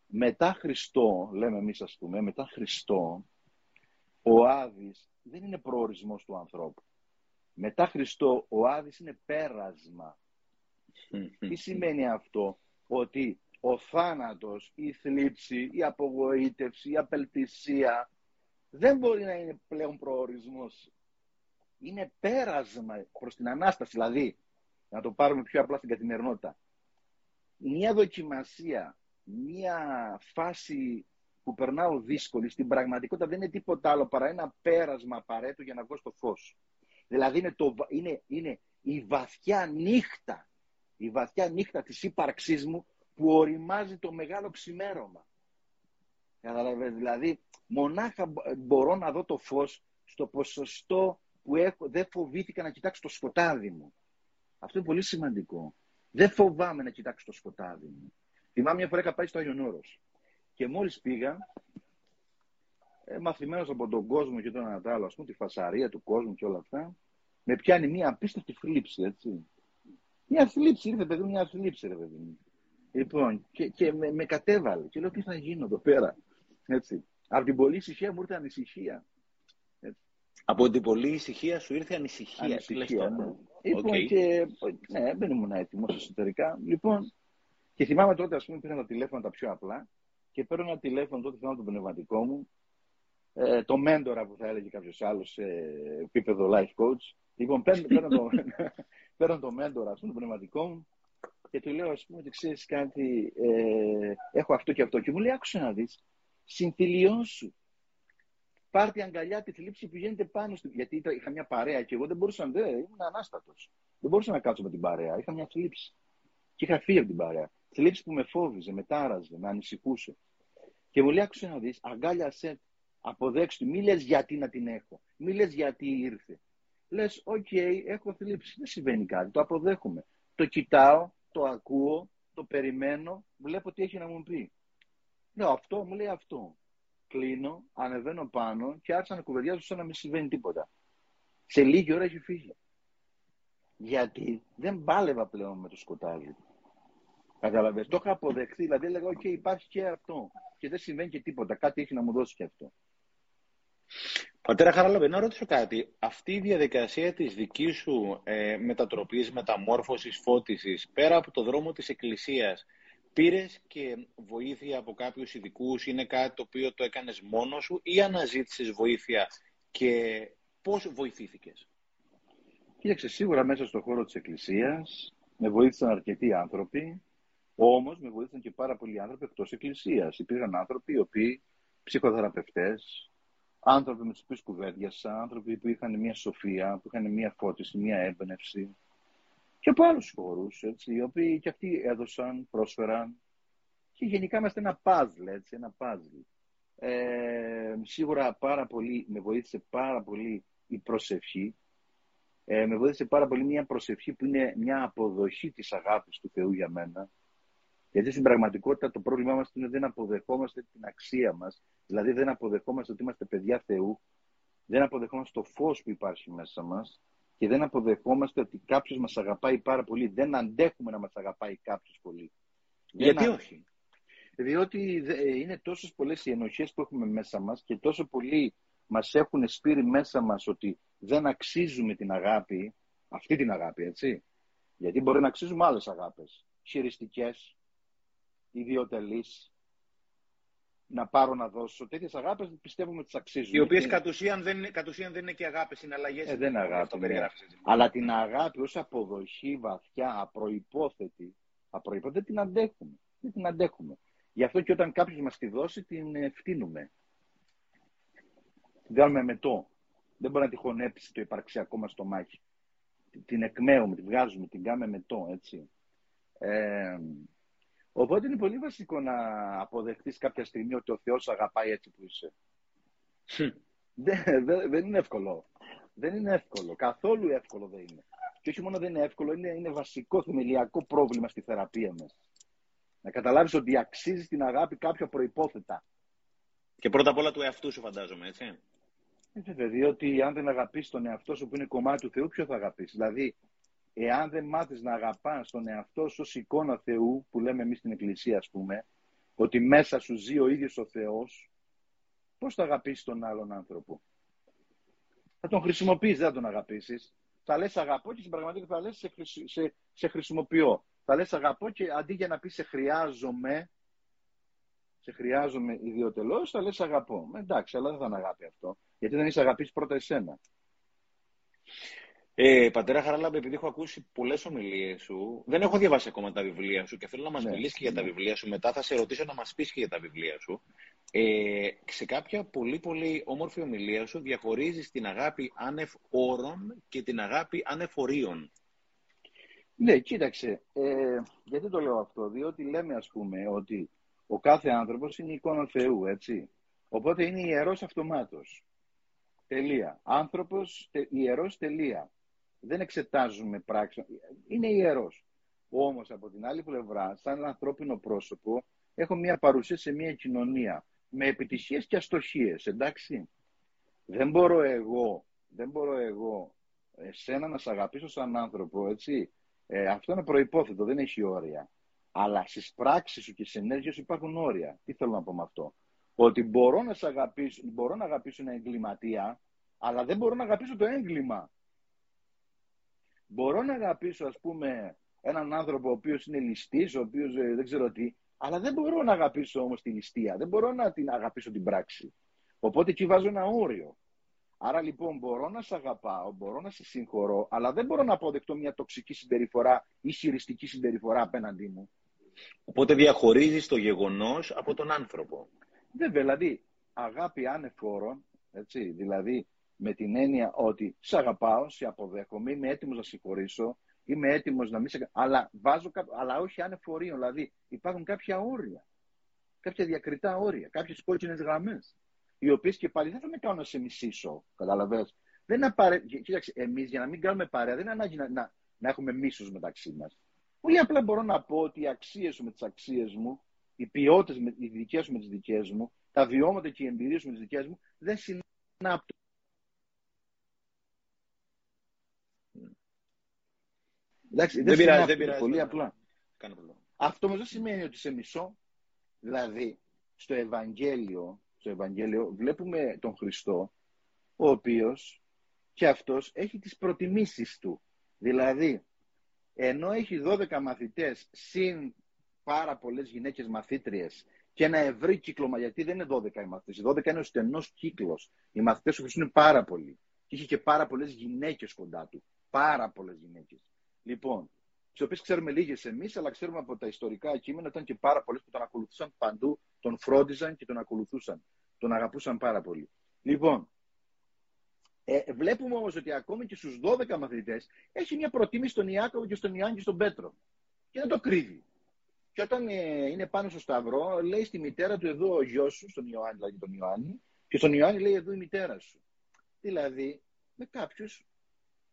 Μετά Χριστό, λέμε εμείς ας πούμε, μετά Χριστό, ο Άδης δεν είναι προορισμός του ανθρώπου. Μετά Χριστό, ο Άδης είναι πέρασμα. Τι σημαίνει αυτό, ότι ο θάνατος, η θλίψη, η απογοήτευση, η απελπισία δεν μπορεί να είναι πλέον προορισμός. Είναι πέρασμα προς την Ανάσταση, δηλαδή, να το πάρουμε πιο απλά στην καθημερινότητα. Μια δοκιμασία, μια φάση που περνάω δύσκολη, στην πραγματικότητα δεν είναι τίποτα άλλο παρά ένα πέρασμα απαραίτητο για να βγω στο φως. Δηλαδή είναι, το, είναι, είναι η βαθιά νύχτα, η βαθιά νύχτα της ύπαρξής μου που οριμάζει το μεγάλο ξημέρωμα. Καταλαβαίνετε, δηλαδή μονάχα μπορώ να δω το φως στο ποσοστό που έχω, δεν φοβήθηκα να κοιτάξω το σκοτάδι μου. Αυτό είναι πολύ σημαντικό. Δεν φοβάμαι να κοιτάξω το σκοτάδι μου. Θυμάμαι μια φορά είχα πάει στο Άγιον Όρος και μόλις πήγα, ε, μαθημένος από τον κόσμο και τον Ανατάλο, ας πούμε, τη φασαρία του κόσμου και όλα αυτά, με πιάνει μια απίστευτη θλίψη, έτσι. Μια θλίψη, ήρθε παιδί μια θλίψη, ρε παιδί μου. Λοιπόν, και, και με, με κατέβαλε. Και λέω τι θα γίνω εδώ πέρα. Έτσι. Από την πολλή ησυχία μου ήρθε ανησυχία. Έτσι. Από την πολλή ησυχία σου ήρθε ανησυχία. Ανησυχία, ναι. Λοιπόν, okay. και ναι, δεν ήμουν έτοιμος εσωτερικά. Λοιπόν, και θυμάμαι τότε, ας πούμε, πήραν τα τηλέφωνα τα πιο απλά και παίρνω ένα τηλέφωνο τότε, θυμάμαι το πνευματικό μου, ε, το μέντορα που θα έλεγε κάποιος άλλος σε επίπεδο life coach. Λοιπόν, παίρνω, παίρνω, το, παίρνω το μέντορα, ας πούμε, το πνευματικό μου και του λέω, ας πούμε, ότι ξέρεις κάτι, ε, έχω αυτό και αυτό. Και μου λέει, άκουσε να δεις, συμφιλιώσου. Πάρτε αγκαλιά τη θλίψη που γίνεται πάνω στο. Γιατί είχα μια παρέα και εγώ δεν μπορούσα να. Δεν, ήμουν ανάστατος. Δεν μπορούσα να κάτσω με την παρέα. Είχα μια θλίψη. Και είχα φύγει από την παρέα. Θλίψη που με φόβιζε, με τάραζε, με ανησυχούσε. Και μου λέει, άκουσε να δεις, αγκάλιασέ αποδέξου μη λες γιατί να την έχω. Μη λες γιατί ήρθε. Λες, OK, okay, έχω θλίψη. Δεν συμβαίνει κάτι. Το αποδέχομαι. Το κοιτάω, το ακούω, το περιμένω, βλέπω τι έχει να μου πει. Λέω αυτό, μου λέει αυτό. Κλείνω, ανεβαίνω πάνω και άρχισα να κουβεντιάζω σαν να μην συμβαίνει τίποτα. Σε λίγη ώρα έχει φύγει. Γιατί δεν πάλευα πλέον με το σκοτάδι. Καταλαβαίνετε. Το είχα αποδεχθεί. Δηλαδή έλεγα, OK, υπάρχει και αυτό. Και δεν συμβαίνει και τίποτα. Κάτι έχει να μου δώσει και αυτό. Πατέρα Χαραλόβε, να ρωτήσω κάτι. Αυτή η διαδικασία της δικής σου ε, μετατροπής, μεταμόρφωσης, φώτισης, πέρα από το δρόμο της Εκκλησίας, πήρες και βοήθεια από κάποιους ειδικούς, είναι κάτι το οποίο το έκανες μόνος σου ή αναζήτησες βοήθεια και πώς βοηθήθηκες; Κοίταξε, σίγουρα μέσα στον χώρο της Εκκλησίας με βοήθησαν αρκετοί άνθρωποι, όμως με βοήθησαν και πάρα πολλοί άνθρωποι εκτός Εκκλησίας. Υπήρχαν άνθρωποι οι οποίοι ψυχοθεραπευτές, άνθρωποι με τους οποίους κουβέντιασα, άνθρωποι που είχαν μια σοφία, που είχαν μια φώτιση, μια έμπνευση και από άλλους χώρους, έτσι, οι οποίοι και αυτοί έδωσαν, πρόσφεραν και γενικά είμαστε ένα puzzle, έτσι, ένα puzzle. Ε, σίγουρα πάρα πολύ, με βοήθησε πάρα πολύ η προσευχή. Ε, με βοήθησε πάρα πολύ μια προσευχή που είναι μια αποδοχή της αγάπης του Θεού για μένα. Γιατί στην πραγματικότητα το πρόβλημά μας είναι δεν αποδεχόμαστε την αξία μας. Δηλαδή δεν αποδεχόμαστε ότι είμαστε παιδιά Θεού. Δεν αποδεχόμαστε το φως που υπάρχει μέσα μας. Και δεν αποδεχόμαστε ότι κάποιος μας αγαπάει πάρα πολύ. Δεν αντέχουμε να μας αγαπάει κάποιος πολύ. Γιατί όχι; Διότι είναι τόσες πολλές οι ενοχές που έχουμε μέσα μας και τόσο πολύ μας έχουν σπείρει μέσα μας ότι δεν αξίζουμε την αγάπη, αυτή την αγάπη, έτσι. Γιατί μπορεί να αξίζουμε άλλες αγάπες, χειριστικές, ιδιωτελείς, να πάρω να δώσω. Τέτοιες αγάπες πιστεύουμε ότι τις αξίζουν. Οι οποίες κατ, ουσίαν δεν, κατ' ουσίαν δεν είναι και αγάπες, είναι αλλαγές. Ε, δεν είναι αγάπη. Ναι. Αλλά την αγάπη ως αποδοχή βαθιά, απροπόθετη, απροϋπόθετη, την αντέχουμε. Δεν την αντέχουμε. Γι' αυτό και όταν κάποιος μας τη δώσει, την ε, φτύνουμε. Την κάνουμε μετό. Δεν μπορεί να τη χωνέψει το υπαρξιακό μας το μάχη. Την εκμέουμε, την βγάζουμε, την κάνουμε μετό, έτσι. Ε, οπότε είναι πολύ βασικό να αποδεχτείς κάποια στιγμή ότι ο Θεός αγαπάει έτσι που είσαι. δεν, δεν, είναι εύκολο. Δεν είναι εύκολο. Καθόλου εύκολο δεν είναι. Και όχι μόνο δεν είναι εύκολο, είναι, είναι βασικό θεμελιακό πρόβλημα στη θεραπεία μας. Να καταλάβεις ότι αξίζει την αγάπη κάποια προϋπόθετα. Και πρώτα απ' όλα του εαυτού σου φαντάζομαι, έτσι. Έτσι, διότι αν δεν αγαπήσει τον εαυτό σου που είναι κομμάτι του Θεού, ποιο θα αγαπήσεις; Δηλαδή, εάν δεν μάθεις να αγαπάς τον εαυτό σου ως εικόνα Θεού, που λέμε εμείς στην Εκκλησία, ας πούμε, ότι μέσα σου ζει ο ίδιος ο Θεός, πώς θα αγαπήσεις τον άλλον άνθρωπο; Θα τον χρησιμοποιείς, δεν θα τον αγαπήσεις. Θα λες αγαπώ και στην πραγματικότητα θα λες σε, σε, σε χρησιμοποιώ. Θα λες αγαπώ και αντί για να πεις σε χρειάζομαι, σε χρειάζομαι ιδιωτελώς, θα λες αγαπώ. εντάξει, αλλά δεν θα είναι αγάπη αυτό. Γιατί δεν είσαι αγαπήσει πρώτα εσένα. Ε, πατέρα Χαράλαμπε, επειδή έχω ακούσει πολλές ομιλίες σου, δεν έχω διαβάσει ακόμα τα βιβλία σου και θέλω να μας ναι, μιλήσεις και για τα ναι. βιβλία σου. Μετά θα σε ρωτήσω να μας πεις και για τα βιβλία σου. Ε, σε κάποια πολύ πολύ όμορφη ομιλία σου διαχωρίζεις την αγάπη άνευ όρων και την αγάπη άνευ ορίων. Ναι, κοίταξε. Ε, γιατί το λέω αυτό, Διότι λέμε, ας πούμε, ότι ο κάθε άνθρωπος είναι εικόνα Θεού, έτσι. Οπότε είναι ιερός αυτομάτως. Τελεία. Άνθρωπος, τε, ιερός, τελεία. Δεν εξετάζουμε πράξη. Είναι ιερός. Όμως, από την άλλη πλευρά, σαν ανθρώπινο πρόσωπο, έχω μια παρουσία σε μια κοινωνία με επιτυχίες και αστοχίες, εντάξει. Δεν μπορώ εγώ, δεν μπορώ εγώ εσένα να σε αγαπήσω σαν άνθρωπο, έτσι. Ε, αυτό είναι προϋπόθετο, δεν έχει όρια. Αλλά στις πράξεις σου και στις ενέργειες σου υπάρχουν όρια. Τι θέλω να πω με αυτό; Ότι μπορώ να, σε αγαπήσω, μπορώ να αγαπήσω ένα εγκληματία, αλλά δεν μπορώ να αγαπήσω το έγκλημα. Μπορώ να αγαπήσω, ας πούμε, έναν άνθρωπο ο οποίος είναι ληστής, ο οποίος ε, δεν ξέρω τι, αλλά δεν μπορώ να αγαπήσω όμως τη ληστεία. Δεν μπορώ να την αγαπήσω την πράξη. Οπότε εκεί βάζω ένα όριο. Άρα λοιπόν μπορώ να σε αγαπάω, μπορώ να σε συγχωρώ, αλλά δεν μπορώ να αποδεχτώ μια τοξική συμπεριφορά ή χειριστική συμπεριφορά απέναντί μου. Οπότε διαχωρίζεις το γεγονός από τον άνθρωπο. Βέβαια, δηλαδή αγάπη ανεφόρων, έτσι, δηλαδή με την έννοια ότι σε αγαπάω, σε αποδέχομαι, είμαι έτοιμος να συγχωρήσω, είμαι έτοιμος να μην σε. Αλλά, βάζω, αλλά όχι ανεφορίων. Δηλαδή υπάρχουν κάποια όρια. Κάποια διακριτά όρια, κάποιες κόκκινες γραμμές. Οι οποίες και πάλι δεν θα με κάνουν να σε μισήσω. Καταλαβέ. Δεν είναι απαραι... Κοίταξε, εμείς για να μην κάνουμε παρέα, δεν είναι ανάγκη να, να, να έχουμε μίσους μεταξύ μας. Πολύ απλά μπορώ να πω ότι οι αξίες σου με τις αξίες μου, οι ποιότητες οι δικές σου με τις δικές μου, τα βιώματα και οι εμπειρίες σου με τις δικές μου δεν συνάπτουν. Εντάξει, δεν, δεν πειράζει, δεν πειράζει. Πολύ απλά. Αυτό όμως δεν σημαίνει ότι σε μισό. Δηλαδή, στο Ευαγγέλιο, στο Ευαγγέλιο βλέπουμε τον Χριστό, ο οποίος και αυτός έχει τις προτιμήσεις του. Δηλαδή, ενώ έχει 12 μαθητές συν πάρα πολλές γυναίκες μαθήτριες και ένα ευρύ κύκλωμα, γιατί δεν είναι 12 οι μαθητές, οι 12 είναι ο στενός κύκλος. Οι μαθητές του Χριστού είναι πάρα πολλοί. Και είχε και πάρα πολλές γυναίκες κοντά του. Πάρα πολλές γυναίκες. Λοιπόν, τις οποίες ξέρουμε λίγες εμείς, αλλά ξέρουμε από τα ιστορικά κείμενα ήταν και πάρα πολλές που τον ακολουθούσαν παντού, τον φρόντιζαν και τον ακολουθούσαν. Τον αγαπούσαν πάρα πολύ. Λοιπόν, ε, βλέπουμε όμως ότι ακόμη και στους 12 μαθητές έχει μια προτίμηση στον Ιάκωβο και στον Ιωάννη και στον Πέτρο. Και δεν το κρύβει. Και όταν ε, είναι πάνω στο Σταυρό, λέει στη μητέρα του εδώ ο γιος σου, στον Ιωάννη, δηλαδή τον Ιωάννη, και στον Ιωάννη λέει εδώ η μητέρα σου. Δηλαδή, με κάποιους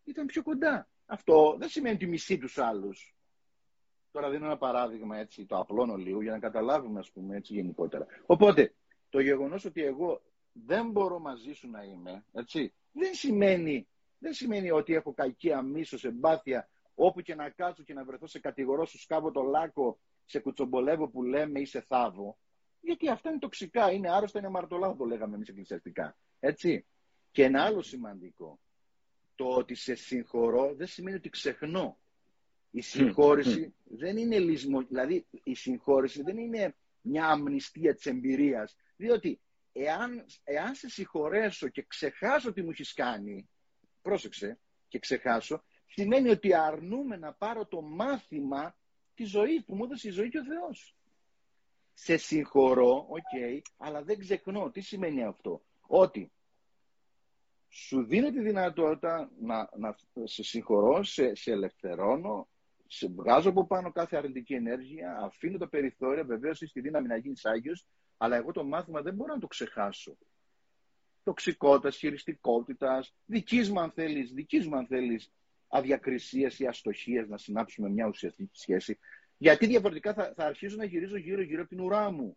ήταν πιο κοντά. Αυτό δεν σημαίνει ότι μισεί τους άλλους. Τώρα δίνω ένα παράδειγμα έτσι, το απλώνω λίγο για να καταλάβουμε, ας πούμε, έτσι γενικότερα. Οπότε, το γεγονός ότι εγώ δεν μπορώ μαζί σου να είμαι, έτσι, δεν σημαίνει, δεν σημαίνει ότι έχω κακία, μίσο, εμπάθεια, όπου και να κάτσω και να βρεθώ σε κατηγορό σου σκάβω το λάκκο, σε κουτσομπολεύω που λέμε ή σε θάβω. Γιατί αυτά είναι τοξικά, είναι άρρωστα, είναι αμαρτωλά, το λέγαμε εμείς εκκλησιαστικά. Έτσι. Και ένα άλλο σημαντικό. Το ότι σε συγχωρώ δεν σημαίνει ότι ξεχνώ. Η συγχώρηση δεν είναι λυσμό, δηλαδή η συγχώρηση δεν είναι μια αμνηστία της εμπειρίας, διότι εάν, εάν σε συγχωρέσω και ξεχάσω τι μου έχεις κάνει, πρόσεξε, και ξεχάσω, σημαίνει ότι αρνούμε να πάρω το μάθημα της ζωής που μου έδωσε η ζωή και ο Θεός. Σε συγχωρώ, OK, okay, αλλά δεν ξεχνώ. Τι σημαίνει αυτό; Ότι σου δίνω τη δυνατότητα να, να σε συγχωρώ, σε, σε ελευθερώνω, σε βγάζω από πάνω κάθε αρνητική ενέργεια, αφήνω τα περιθώρια, βεβαίως έχει τη δύναμη να γίνεις Άγιος, αλλά εγώ το μάθημα δεν μπορώ να το ξεχάσω. Τοξικότητας, χειριστικότητας, δική μου αν θέλεις, δική μου αν θέλεις, αδιακρισία ή αστοχία να συνάψουμε μια ουσιαστική σχέση. Γιατί διαφορετικά θα, θα αρχίσω να γυρίζω γύρω-γύρω από την ουρά μου.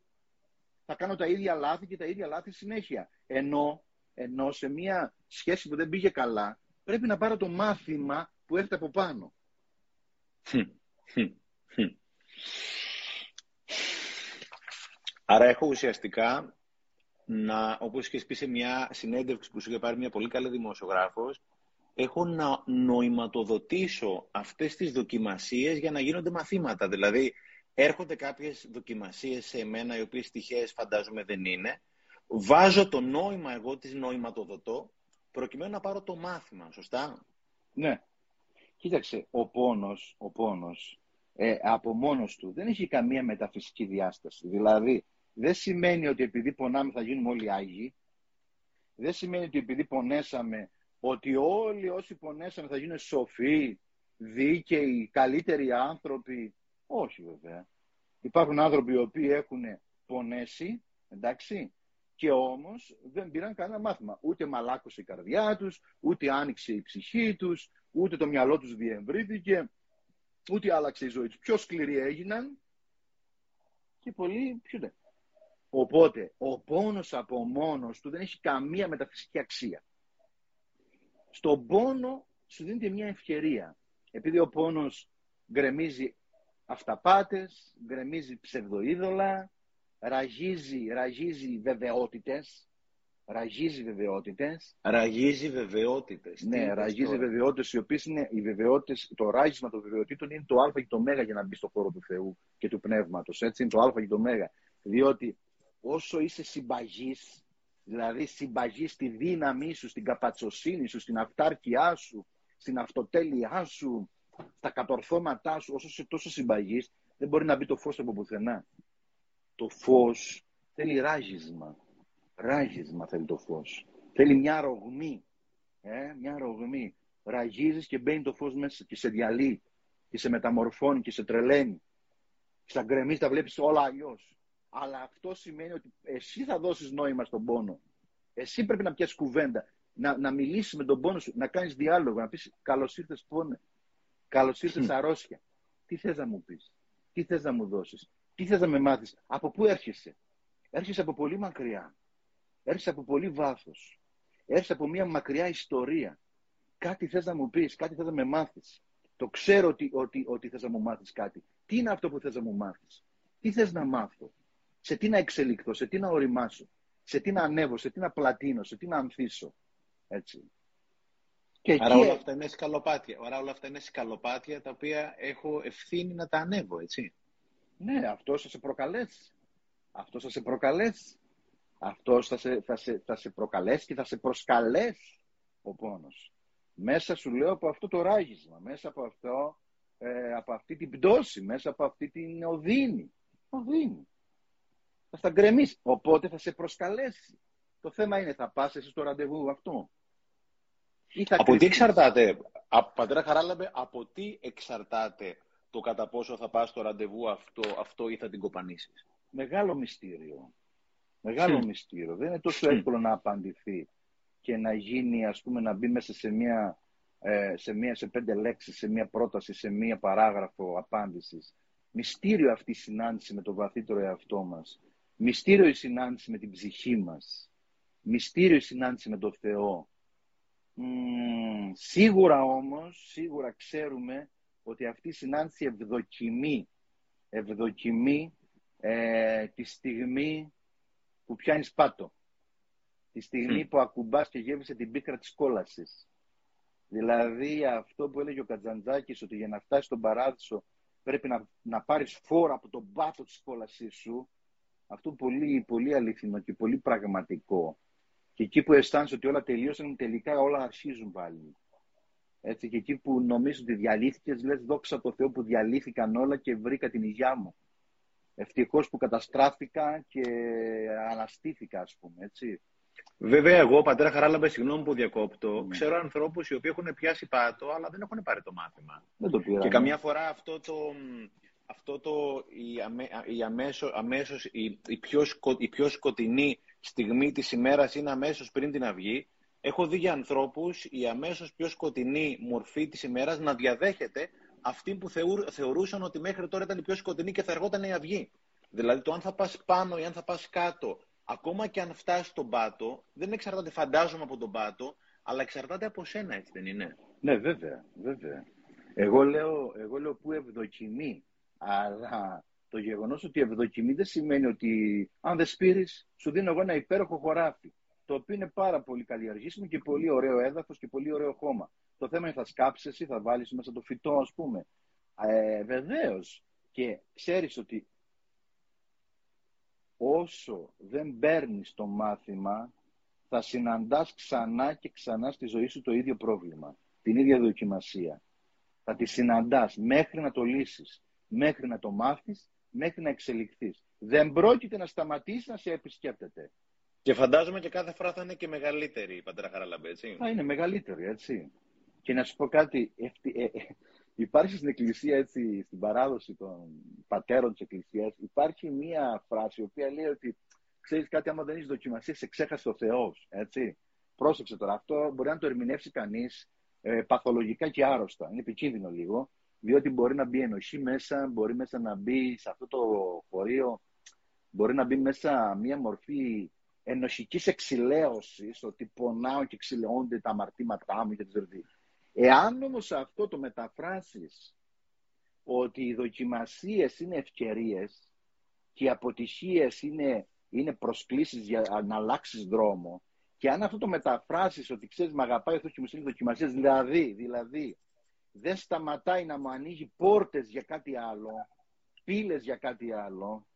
Θα κάνω τα ίδια λάθη και τα ίδια λάθη συνέχεια. Ενώ, ενώ σε μια σχέση που δεν πήγε καλά, πρέπει να πάρω το μάθημα που έρχεται από πάνω. Άρα έχω ουσιαστικά να, όπως και πει σε μια συνέντευξη που σου είχε πάρει μια πολύ καλή δημοσιογράφος, έχω να νοηματοδοτήσω αυτές τις δοκιμασίες για να γίνονται μαθήματα. Δηλαδή, έρχονται κάποιες δοκιμασίες σε εμένα, οι οποίες τυχαίες φαντάζομαι δεν είναι, βάζω το νόημα εγώ τις νοηματοδοτώ, προκειμένου να πάρω το μάθημα, σωστά; Ναι. Κοίταξε, ο πόνος, ο πόνος ε, από μόνος του δεν έχει καμία μεταφυσική διάσταση. Δηλαδή, δεν σημαίνει ότι επειδή πονάμε θα γίνουμε όλοι Άγιοι, δεν σημαίνει ότι επειδή πονέσαμε ότι όλοι όσοι πονέσαμε θα γίνουν σοφοί, δίκαιοι, καλύτεροι άνθρωποι. Όχι βέβαια. Υπάρχουν άνθρωποι οι οποίοι έχουν πονέσει, εντάξει, και όμως δεν πήραν κανένα μάθημα. Ούτε μαλάκωσε η καρδιά τους, ούτε άνοιξε η ψυχή τους, ούτε το μυαλό τους διευρύθηκε, ούτε άλλαξε η ζωή τους. Πιο σκληροί έγιναν και πολύ πιο Οπότε, ο πόνος από μόνος του δεν έχει καμία μεταφυσική αξία. Στον πόνο σου δίνεται μια ευκαιρία. Επειδή ο πόνος γκρεμίζει αυταπάτες, γκρεμίζει ψευδοείδωλα, ραγίζει, ραγίζει βεβαιότητες, ραγίζει βεβαιότητες. Ραγίζει βεβαιότητες. Ναι, ραγίζει βεβαιότητες, οι οποίες είναι οι βεβαιότητες, το ράγισμα των βεβαιοτήτων είναι το α και το μέγα για να μπει στο χώρο του Θεού και του Πνεύματος. Έτσι είναι το α και το μέγα. Διότι όσο είσαι συμπαγής, Δηλαδή συμπαγής στη δύναμή σου, στην καπατσοσύνη σου, στην αυτάρκειά σου, στην αυτοτέλειά σου, στα κατορθώματά σου, όσο είσαι τόσο συμπαγής, δεν μπορεί να μπει το φως από πουθενά. Το φως θέλει ράγισμα. Ράγισμα θέλει το φως. Θέλει μια ρογμή. Ε, μια ρογμή. Ραγίζεις και μπαίνει το φως μέσα και σε διαλύει και σε μεταμορφώνει και σε τρελαίνει. Στα γκρεμείς τα βλέπεις όλα αλλιώς. Αλλά αυτό σημαίνει ότι εσύ θα δώσεις νόημα στον πόνο. Εσύ πρέπει να πιάσεις κουβέντα, να, να μιλήσεις με τον πόνο σου, να κάνεις διάλογο, να πεις καλώς ήρθες πόνε, καλώς ήρθες αρρώστια. Τι θες να μου πεις, τι θες να μου δώσεις, τι θες να με μάθεις, από πού έρχεσαι; Έρχεσαι από πολύ μακριά, έρχεσαι από πολύ βάθος, έρχεσαι από μια μακριά ιστορία. Κάτι θες να μου πεις, κάτι θες να με μάθεις. Το ξέρω ότι, ότι, ότι θες να μου μάθεις κάτι. Τι είναι αυτό που θες να μου μάθεις; Τι θες να μάθω; Σε τι να εξελιχθώ, σε τι να οριμάσω, σε τι να ανέβω, σε τι να πλατείνω, σε τι να ανθίσω; Έτσι. Και Άρα όλα αυτά είναι σκαλοπάτια. Άρα όλα αυτά είναι σκαλοπάτια τα οποία έχω ευθύνη να τα ανέβω, έτσι. Ναι, αυτός θα σε προκαλέσει. Αυτός θα σε προκαλέσει. Αυτός θα σε, θα, σε, θα σε προκαλέσει και θα σε προσκαλέσει ο πόνος. Μέσα σου λέω από αυτό το ράγισμα, μέσα από, αυτό, ε, από αυτή την πτώση, μέσα από αυτή την οδύνη. Οδύνη θα στα γκρεμίσει. Οπότε θα σε προσκαλέσει. Το θέμα είναι, θα πας εσύ στο ραντεβού αυτό; από τι εξαρτάται, α, πατέρα Χαράλαμπε, από τι εξαρτάται το κατά πόσο θα πας στο ραντεβού αυτό, αυτό ή θα την κοπανίσεις. Μεγάλο μυστήριο. Μεγάλο μυστήριο. Δεν είναι τόσο εύκολο να απαντηθεί και να γίνει, ας πούμε, να μπει μέσα σε μια, ε, σε, μια, σε πέντε λέξεις, σε μια πρόταση, σε μια παράγραφο απάντησης. Μυστήριο αυτή η συνάντηση με το βαθύτερο εαυτό μας. Μυστήριο η συνάντηση με την ψυχή μας. Μυστήριο η συνάντηση με τον Θεό. σίγουρα όμως, σίγουρα ξέρουμε ότι αυτή η συνάντηση ευδοκιμεί, ευδοκιμεί ε, τη στιγμή που πιάνεις πάτο. Τη στιγμή που ακουμπάς και γεύεσαι την πίκρα της κόλασης. Δηλαδή αυτό που έλεγε ο Κατζαντζάκης ότι για να φτάσεις στον παράδεισο πρέπει να, να πάρεις φόρα από τον πάτο της κόλασής σου. Αυτό πολύ, πολύ αληθινό και πολύ πραγματικό. Και εκεί που αισθάνεσαι ότι όλα τελείωσαν, τελικά όλα αρχίζουν πάλι. Έτσι, και εκεί που νομίζω ότι διαλύθηκες, λες δόξα τω Θεώ που διαλύθηκαν όλα και βρήκα την υγειά μου. Ευτυχώς που καταστράφηκα και αναστήθηκα, ας πούμε, έτσι. Βέβαια, εγώ, πατέρα Χαράλαμπε, συγγνώμη που διακόπτω, ναι. ξέρω ανθρώπους οι οποίοι έχουν πιάσει πάτο, αλλά δεν έχουν πάρει το μάθημα. Δεν το Και καμιά φορά αυτό το. Αυτό το, η, αμέ, η, αμέσως, αμέσως, η, η, πιο σκο, η πιο σκοτεινή στιγμή της ημέρας είναι αμέσως πριν την αυγή. Έχω δει για ανθρώπους η αμέσως πιο σκοτεινή μορφή της ημέρας να διαδέχεται αυτή που θεωρούσαν ότι μέχρι τώρα ήταν η πιο σκοτεινή και θα εργόταν η αυγή. Δηλαδή το αν θα πας πάνω ή αν θα πας κάτω, ακόμα και αν φτάσεις στον πάτο, δεν εξαρτάται φαντάζομαι από τον πάτο, αλλά εξαρτάται από σένα, έτσι δεν είναι; Ναι, βέβαια, βέβαια. Εγώ λέω, εγώ λέω που ευδοκιμεί, αλλά το γεγονός ότι ευδοκιμεί δεν σημαίνει ότι αν δεν σπείρεις, σου δίνω εγώ ένα υπέροχο χωράφι, το οποίο είναι πάρα πολύ καλλιεργήσιμο και πολύ ωραίο έδαφος και πολύ ωραίο χώμα. Το θέμα είναι θα σκάψεις ή θα βάλεις μέσα το φυτό, ας πούμε. Ε, Βεβαίως. Και ξέρεις ότι όσο δεν παίρνεις το μάθημα, θα συναντάς ξανά και ξανά στη ζωή σου το ίδιο πρόβλημα. Την ίδια δοκιμασία. Θα τη συναντάς μέχρι να το λύσεις, μέχρι να το μάθεις, μέχρι να εξελιχθείς. Δεν πρόκειται να σταματήσεις να σε επισκέπτεται. Και φαντάζομαι και κάθε φορά θα είναι και μεγαλύτερη η Πατέρα Χαραλαμπέ, έτσι. Θα είναι μεγαλύτερη, έτσι. Και να σου πω κάτι, ε, ε, υπάρχει στην Εκκλησία, έτσι, στην παράδοση των πατέρων της Εκκλησίας, υπάρχει μία φράση, η οποία λέει ότι, ξέρεις κάτι, άμα δεν έχεις δοκιμασία, σε ξέχασε ο Θεός, έτσι. Πρόσεξε τώρα, αυτό μπορεί να το ερμηνεύσει κανείς ε, παθολογικά και άρρωστα. Είναι επικίνδυνο λίγο, διότι μπορεί να μπει ενοχή μέσα, μπορεί μέσα να μπει σε αυτό το χωρίο, μπορεί να μπει μέσα μία μορφή ενοχικής εξηλαίωσης, ότι πονάω και εξηλαιώνται τα αμαρτήματά μου και δηλαδή. Εάν όμως αυτό το μεταφράσεις ότι οι δοκιμασίες είναι ευκαιρίες και οι αποτυχίες είναι, είναι προσκλήσεις για να αλλάξεις δρόμο και αν αυτό το μεταφράσεις ότι ξέρεις με αγαπάει αυτό και μου στείλει δοκιμασίες δηλαδή, δηλαδή δεν σταματάει να μου ανοίγει πόρτες για κάτι άλλο, πύλες για κάτι άλλο,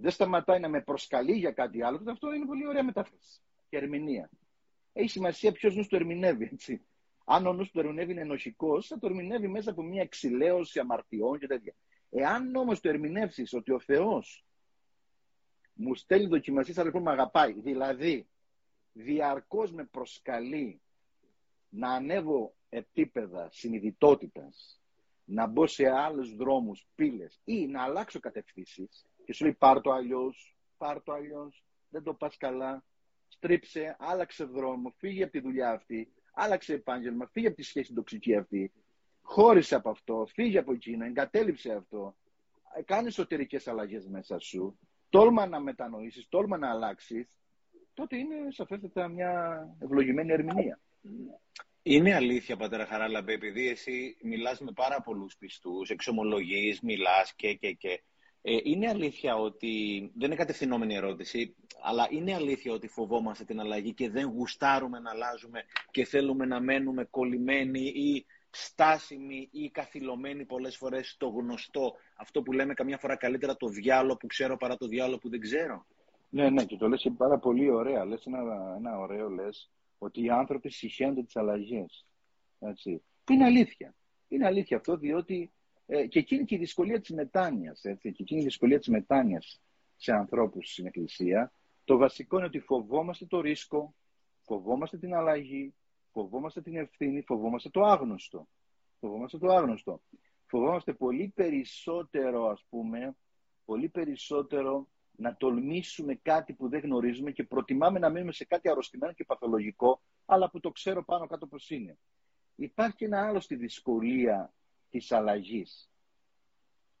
δεν σταματάει να με προσκαλεί για κάτι άλλο, τότε αυτό είναι πολύ ωραία μετάφραση και ερμηνεία. Έχει σημασία ποιος νους το ερμηνεύει, έτσι. Αν ο νους του ερμηνεύει είναι ενοχικός, θα το ερμηνεύει μέσα από μια εξηλαίωση αμαρτιών και τέτοια. Εάν όμως το ερμηνεύσεις ότι ο Θεός μου στέλνει δοκιμασίες, αλλά λοιπόν με αγαπάει, δηλαδή διαρκώς με προσκαλεί να ανέβω επίπεδα συνειδητότητας, να μπω σε άλλους δρόμους, πύλες ή να αλλάξω κατευθύνσεις και σου λέει πάρ το αλλιώς, πάρ το αλλιώς, δεν το πας καλά, στρίψε, άλλαξε δρόμο, φύγε από τη δουλειά αυτή, άλλαξε επάγγελμα, φύγε από τη σχέση τοξική αυτή, χώρισε από αυτό, φύγε από εκείνο, εγκατέλειψε αυτό, κάνει εσωτερικές αλλαγές μέσα σου, τόλμα να μετανοήσεις, τόλμα να αλλάξεις, τότε είναι σαφέστατα μια ευλογημένη ερμηνεία. Είναι αλήθεια, πατέρα Χαράλαμπε, επειδή εσύ μιλάς με πάρα πολλούς πιστούς, εξομολογείς, μιλάς και και και. Ε, είναι αλήθεια ότι, δεν είναι κατευθυνόμενη ερώτηση, αλλά είναι αλήθεια ότι φοβόμαστε την αλλαγή και δεν γουστάρουμε να αλλάζουμε και θέλουμε να μένουμε κολλημένοι ή στάσιμοι ή καθυλωμένοι πολλές φορές στο γνωστό. Αυτό που λέμε καμιά φορά καλύτερα το διάλογο που ξέρω παρά το διάλογο που δεν ξέρω. Ναι, ναι, και το λες πάρα πολύ ωραία. Λες ένα, ένα ωραίο λες ότι οι άνθρωποι συχαίνονται τις αλλαγές. Έτσι. Είναι αλήθεια. Είναι αλήθεια αυτό διότι ε, και εκείνη και η δυσκολία της μετάνοιας, έτσι, και εκείνη η δυσκολία της μετάνοιας σε ανθρώπους στην Εκκλησία, Το βασικό είναι ότι φοβόμαστε το ρίσκο, φοβόμαστε την αλλαγή, φοβόμαστε την ευθύνη, φοβόμαστε το άγνωστο. Φοβόμαστε το άγνωστο. Φοβόμαστε πολύ περισσότερο, ας πούμε, πολύ περισσότερο να τολμήσουμε κάτι που δεν γνωρίζουμε και προτιμάμε να μείνουμε σε κάτι αρρωστημένο και παθολογικό, αλλά που το ξέρω πάνω κάτω πώς είναι. Υπάρχει ένα άλλο στη δυσκολία της αλλαγής.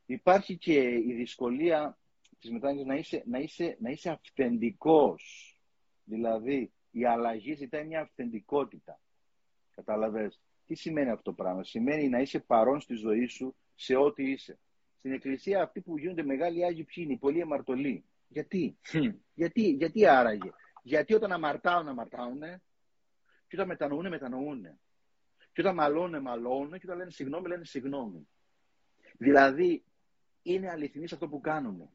Υπάρχει και η δυσκολία της μετάνοιας να είσαι, να, είσαι, να είσαι αυθεντικός. Δηλαδή, η αλλαγή ζητάει μια αυθεντικότητα. Καταλαβες. Τι σημαίνει αυτό το πράγμα; Σημαίνει να είσαι παρόν στη ζωή σου σε ό,τι είσαι. Στην εκκλησία αυτοί που γίνονται μεγάλοι Άγιοι ποιοι είναι, οι πολλοί αμαρτωλοί. Γιατί, γιατί, γιατί άραγε; Γιατί όταν αμαρτάουν, αμαρτάουν και όταν μετανοούν, μετανοούν. Και όταν μαλώνουν, μαλώνουν και όταν λένε συγγνώμη, λένε συγγνώμη. Δηλαδή, είναι αληθινοί σε αυτό που κάνουν.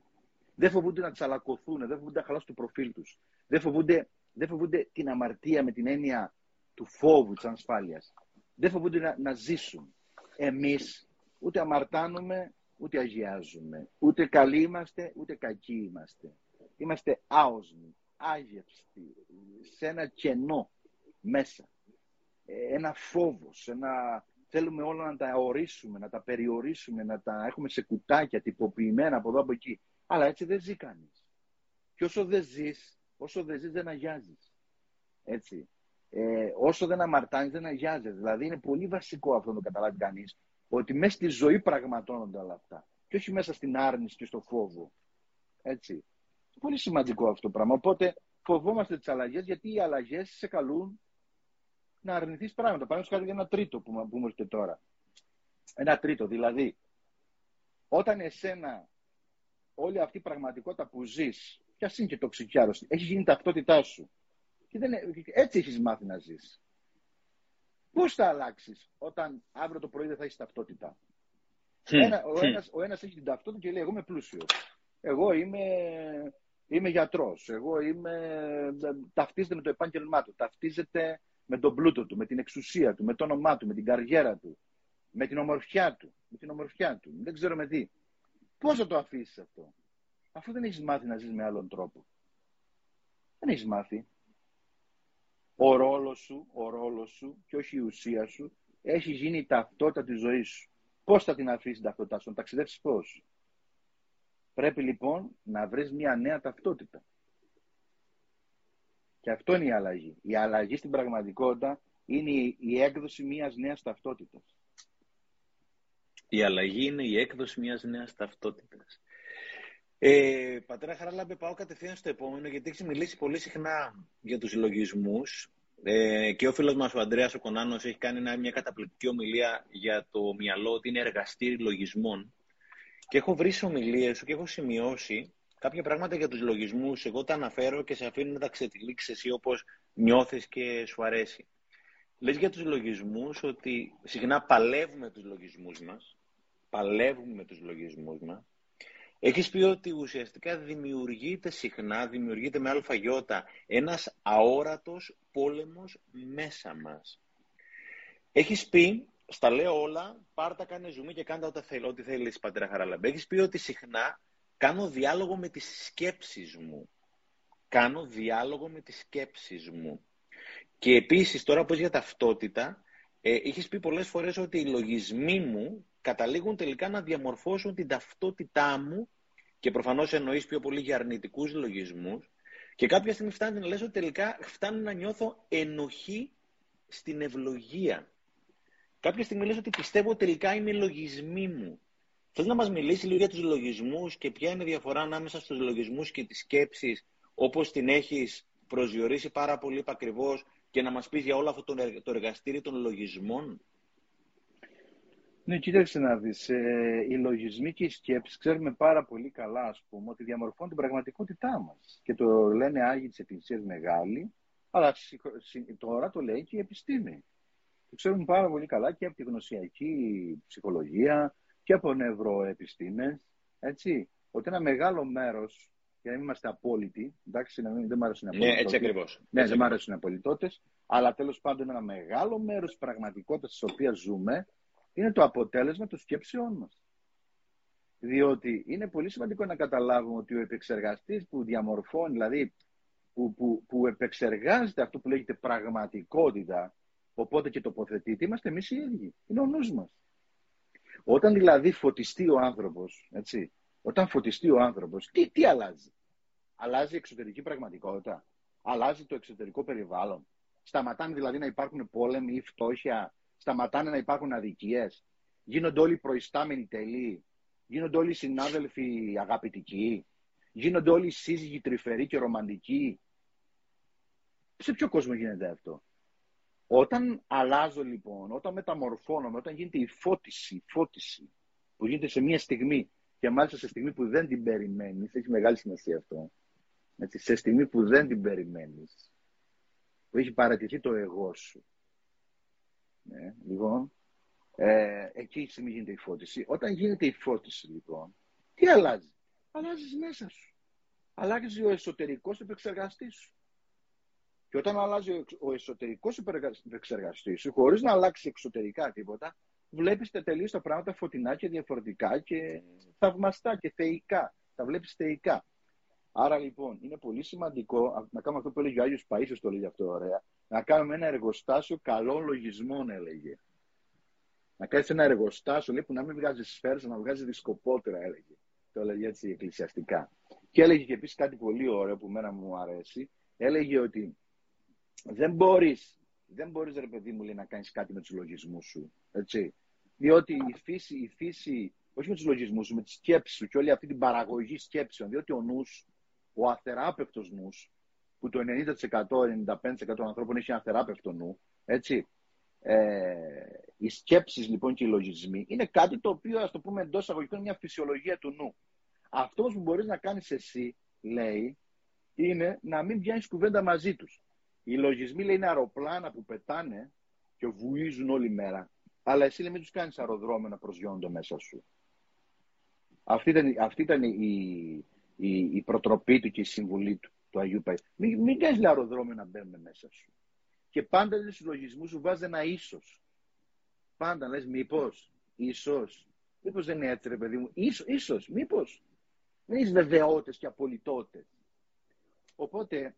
Δεν φοβούνται να τσαλακωθούν, δεν φοβούνται να χαλάσουν το προφίλ τους. Δεν φοβούνται, δεν φοβούνται την αμαρτία με την έννοια του φόβου, της ασφάλεια. Δεν φοβούνται να, να ζήσουν. Εμείς ούτε αμαρτάνουμε, ούτε αγιάζουμε. Ούτε καλοί είμαστε, ούτε κακοί είμαστε. Είμαστε άοσμοι, άγευστη, σε ένα κενό μέσα. Ε, ένα φόβος, ένα... θέλουμε όλα να τα ορίσουμε, να τα περιορίσουμε, να τα έχουμε σε κουτάκια τυποποιημένα από εδώ από εκεί. Αλλά έτσι δεν ζει κανείς. Και όσο δεν ζεις, όσο δεν ζεις, δεν αγιάζεις. Έτσι. Ε, όσο δεν αμαρτάνεις, δεν αγιάζει. Δηλαδή είναι πολύ βασικό αυτό να το καταλάβει κανείς, ότι μέσα στη ζωή πραγματώνονται όλα αυτά. Και όχι μέσα στην άρνηση και στο φόβο. Έτσι. Πολύ σημαντικό αυτό το πράγμα. Οπότε φοβόμαστε τις αλλαγές, γιατί οι αλλαγές σε καλούν να αρνηθείς πράγματα. Πάνω χάρη για ένα τρίτο που, που μου τώρα. Ένα τρίτο, δηλαδή, όταν εσένα όλη αυτή η πραγματικότητα που ζεις, ποια είναι και τοξική άρρωστη, έχει γίνει ταυτότητά σου. Και δεν, έτσι έχεις μάθει να ζεις. Πώς θα αλλάξεις όταν αύριο το πρωί δεν θα έχεις ταυτότητα; Ένα, ο, ένας, ο ένας έχει την ταυτότητα και λέει εγώ είμαι πλούσιος. Εγώ είμαι, είμαι γιατρός. Εγώ είμαι, ταυτίζεται με το επάγγελμά του. Ταυτίζεται με τον πλούτο του, με την εξουσία του, με το όνομά του, με την καριέρα του, με την ομορφιά του. Με την ομορφιά του. Δεν ξέρω με τι. Πώς θα το αφήσεις αυτό. Αφού δεν έχεις μάθει να ζεις με άλλον τρόπο. Δεν έχεις μάθει. Ο ρόλος σου, ο ρόλος σου και όχι η ουσία σου έχει γίνει η ταυτότητα της ζωής σου. Πώς θα την αφήσεις την ταυτότητά σου, να ταξιδέψεις πώς; Πρέπει λοιπόν να βρεις μια νέα ταυτότητα. Και αυτό είναι η αλλαγή. Η αλλαγή στην πραγματικότητα είναι η έκδοση μιας νέας ταυτότητας. Η αλλαγή είναι η έκδοση μιας νέας ταυτότητας. Ε, πατέρα Χαράλαμπε, πάω κατευθείαν στο επόμενο, γιατί έχεις μιλήσει πολύ συχνά για τους λογισμούς ε, και ο φίλος μας ο Ανδρέας ο Κονάνος έχει κάνει μια καταπληκτική ομιλία για το μυαλό ότι είναι εργαστήρι λογισμών και έχω βρει σε ομιλίες σου και έχω σημειώσει κάποια πράγματα για τους λογισμούς. Εγώ τα αναφέρω και σε αφήνω να τα ξετυλίξεις εσύ όπως νιώθεις και σου αρέσει. Λες για τους λογισμούς ότι συχνά παλεύουμε τους λογισμούς μας, παλεύουμε με τους λογισμούς μας. Έχεις πει ότι ουσιαστικά δημιουργείται συχνά, δημιουργείται με αλφαγιώτα, ένας αόρατος πόλεμος μέσα μας. Έχεις πει, στα λέω όλα, πάρτα κάνε ζουμί και κάντα ό,τι, θέλ, ό,τι θέλεις, πατέρα Χαραλαμπέ. Έχεις πει ότι συχνά κάνω διάλογο με τις σκέψεις μου. Κάνω διάλογο με τις σκέψεις μου. Και επίσης, τώρα που για ταυτότητα, ε, είχες πει πολλές φορές ότι οι λογισμοί μου καταλήγουν τελικά να διαμορφώσουν την ταυτότητά μου και προφανώς εννοείς πιο πολύ για αρνητικούς λογισμούς και κάποια στιγμή φτάνει να λες ότι τελικά φτάνει να νιώθω ενοχή στην ευλογία. Κάποια στιγμή λες ότι πιστεύω τελικά είναι λογισμοί μου. Θες να μας μιλήσει λίγο για τους λογισμούς και ποια είναι η διαφορά ανάμεσα στους λογισμούς και τις σκέψεις όπως την έχεις προσδιορίσει πάρα πολύ επακριβώς και να μας πεις για όλο αυτό το εργαστήρι των λογισμών; Ναι, κοίταξε να δεις. Ε, οι λογισμοί και οι σκέψεις ξέρουμε πάρα πολύ καλά, ας πούμε, ότι διαμορφώνουν την πραγματικότητά μας. Και το λένε Άγιοι της Εκκλησίας Μεγάλη, αλλά τώρα το λέει και η επιστήμη. Το ξέρουμε πάρα πολύ καλά και από τη γνωσιακή ψυχολογία και από νευροεπιστήμες, έτσι, ότι ένα μεγάλο μέρος, για να μην είμαστε απόλυτοι, εντάξει, δεν μου αρέσουν οι Ναι, έτσι ακριβώς. Ναι, δεν μου αρέσουν οι απολυτώτες, αλλά τέλος πάντων ένα μεγάλο μέρος της πραγματικότητας της οποίας ζούμε, είναι το αποτέλεσμα των σκέψεών μας. Διότι είναι πολύ σημαντικό να καταλάβουμε ότι ο επεξεργαστής που διαμορφώνει, δηλαδή που, που, που επεξεργάζεται αυτό που λέγεται πραγματικότητα, οπότε και τοποθετείται, είμαστε εμείς οι ίδιοι. Είναι ο νους μας. Όταν δηλαδή φωτιστεί ο άνθρωπος, έτσι, όταν φωτιστεί ο άνθρωπος, τι, τι αλλάζει; Αλλάζει η εξωτερική πραγματικότητα. Αλλάζει το εξωτερικό περιβάλλον. Σταματάνε δηλαδή να υπάρχουν πόλεμοι ή φτώχεια. Σταματάνε να υπάρχουν αδικίες. Γίνονται όλοι προϊστάμενοι τελείοι. Γίνονται όλοι συνάδελφοι αγαπητικοί. Γίνονται όλοι σύζυγοι τρυφεροί και ρομαντικοί. Σε ποιο κόσμο γίνεται αυτό; Όταν αλλάζω λοιπόν, όταν μεταμορφώνομαι, όταν γίνεται η φώτιση, φώτιση που γίνεται σε μία στιγμή και μάλιστα σε στιγμή που δεν την περιμένεις, έχει μεγάλη σημασία αυτό. Έτσι, σε στιγμή που δεν την περιμένεις, που έχει παρατηθεί το εγώ σου. Ναι, λοιπόν, ε, εκεί η στιγμή γίνεται η φώτιση. Όταν γίνεται η φώτιση, λοιπόν, τι αλλάζει; Αλλάζεις μέσα σου. Αλλάζει ο εσωτερικός επεξεργαστής σου. Και όταν αλλάζει ο εσωτερικός επεξεργαστής σου, χωρίς να αλλάξει εξωτερικά τίποτα, βλέπεις τελείως τα πράγματα φωτεινά και διαφορετικά και θαυμαστά και θεϊκά. Τα βλέπεις θεϊκά. Άρα λοιπόν είναι πολύ σημαντικό να κάνουμε αυτό που έλεγε ο Άγιος Παίσιο, το λέγει αυτό ωραία. Να κάνουμε ένα εργοστάσιο καλών λογισμών, έλεγε. Να κάνεις ένα εργοστάσιο λέει, που να μην βγάζει σφαίρες, να βγάζει δισκοπότερα, έλεγε. Το έλεγε έτσι εκκλησιαστικά. Και έλεγε και επίσης κάτι πολύ ωραίο που μένα μου αρέσει. Έλεγε ότι δεν μπορείς, δεν μπορείς ρε παιδί μου λέει, να κάνεις κάτι με τους λογισμούς σου. Έτσι. Διότι η φύση, η φύση, όχι με τους λογισμούς σου, με τη σκέψη σου και όλη αυτή την παραγωγή σκέψεων, διότι ο νους, ο αθεράπευτος νους, που το 90%-95% των ανθρώπων έχει αθεράπευτο νου, έτσι, ε, οι σκέψεις λοιπόν και οι λογισμοί είναι κάτι το οποίο, ας το πούμε εντός αγωγικών, είναι μια φυσιολογία του νου. Αυτός που μπορείς να κάνεις εσύ, λέει, είναι να μην πιάνει κουβέντα μαζί τους. Οι λογισμοί, λέει, είναι αεροπλάνα που πετάνε και βουίζουν όλη μέρα. Αλλά εσύ, λέει, μην τους κάνεις αεροδρόμιο να προσγειώνονται μέσα σου. Αυτή ήταν, αυτή ήταν η, η, η προτροπή του και η συμβουλή του, του Αγίου Παϊ. Μην, μην κάνεις αεροδρόμιο να μπαίνουν μέσα σου. Και πάντα στους λογισμούς σου βάζεις ένα ίσως. Πάντα λες μήπως, ίσως. Μήπως δεν είναι έτσι ρε παιδί μου. Ίσως, ίσως μήπως. Δεν είσαι βεβαιότητες και απολυτότητες. Οπότε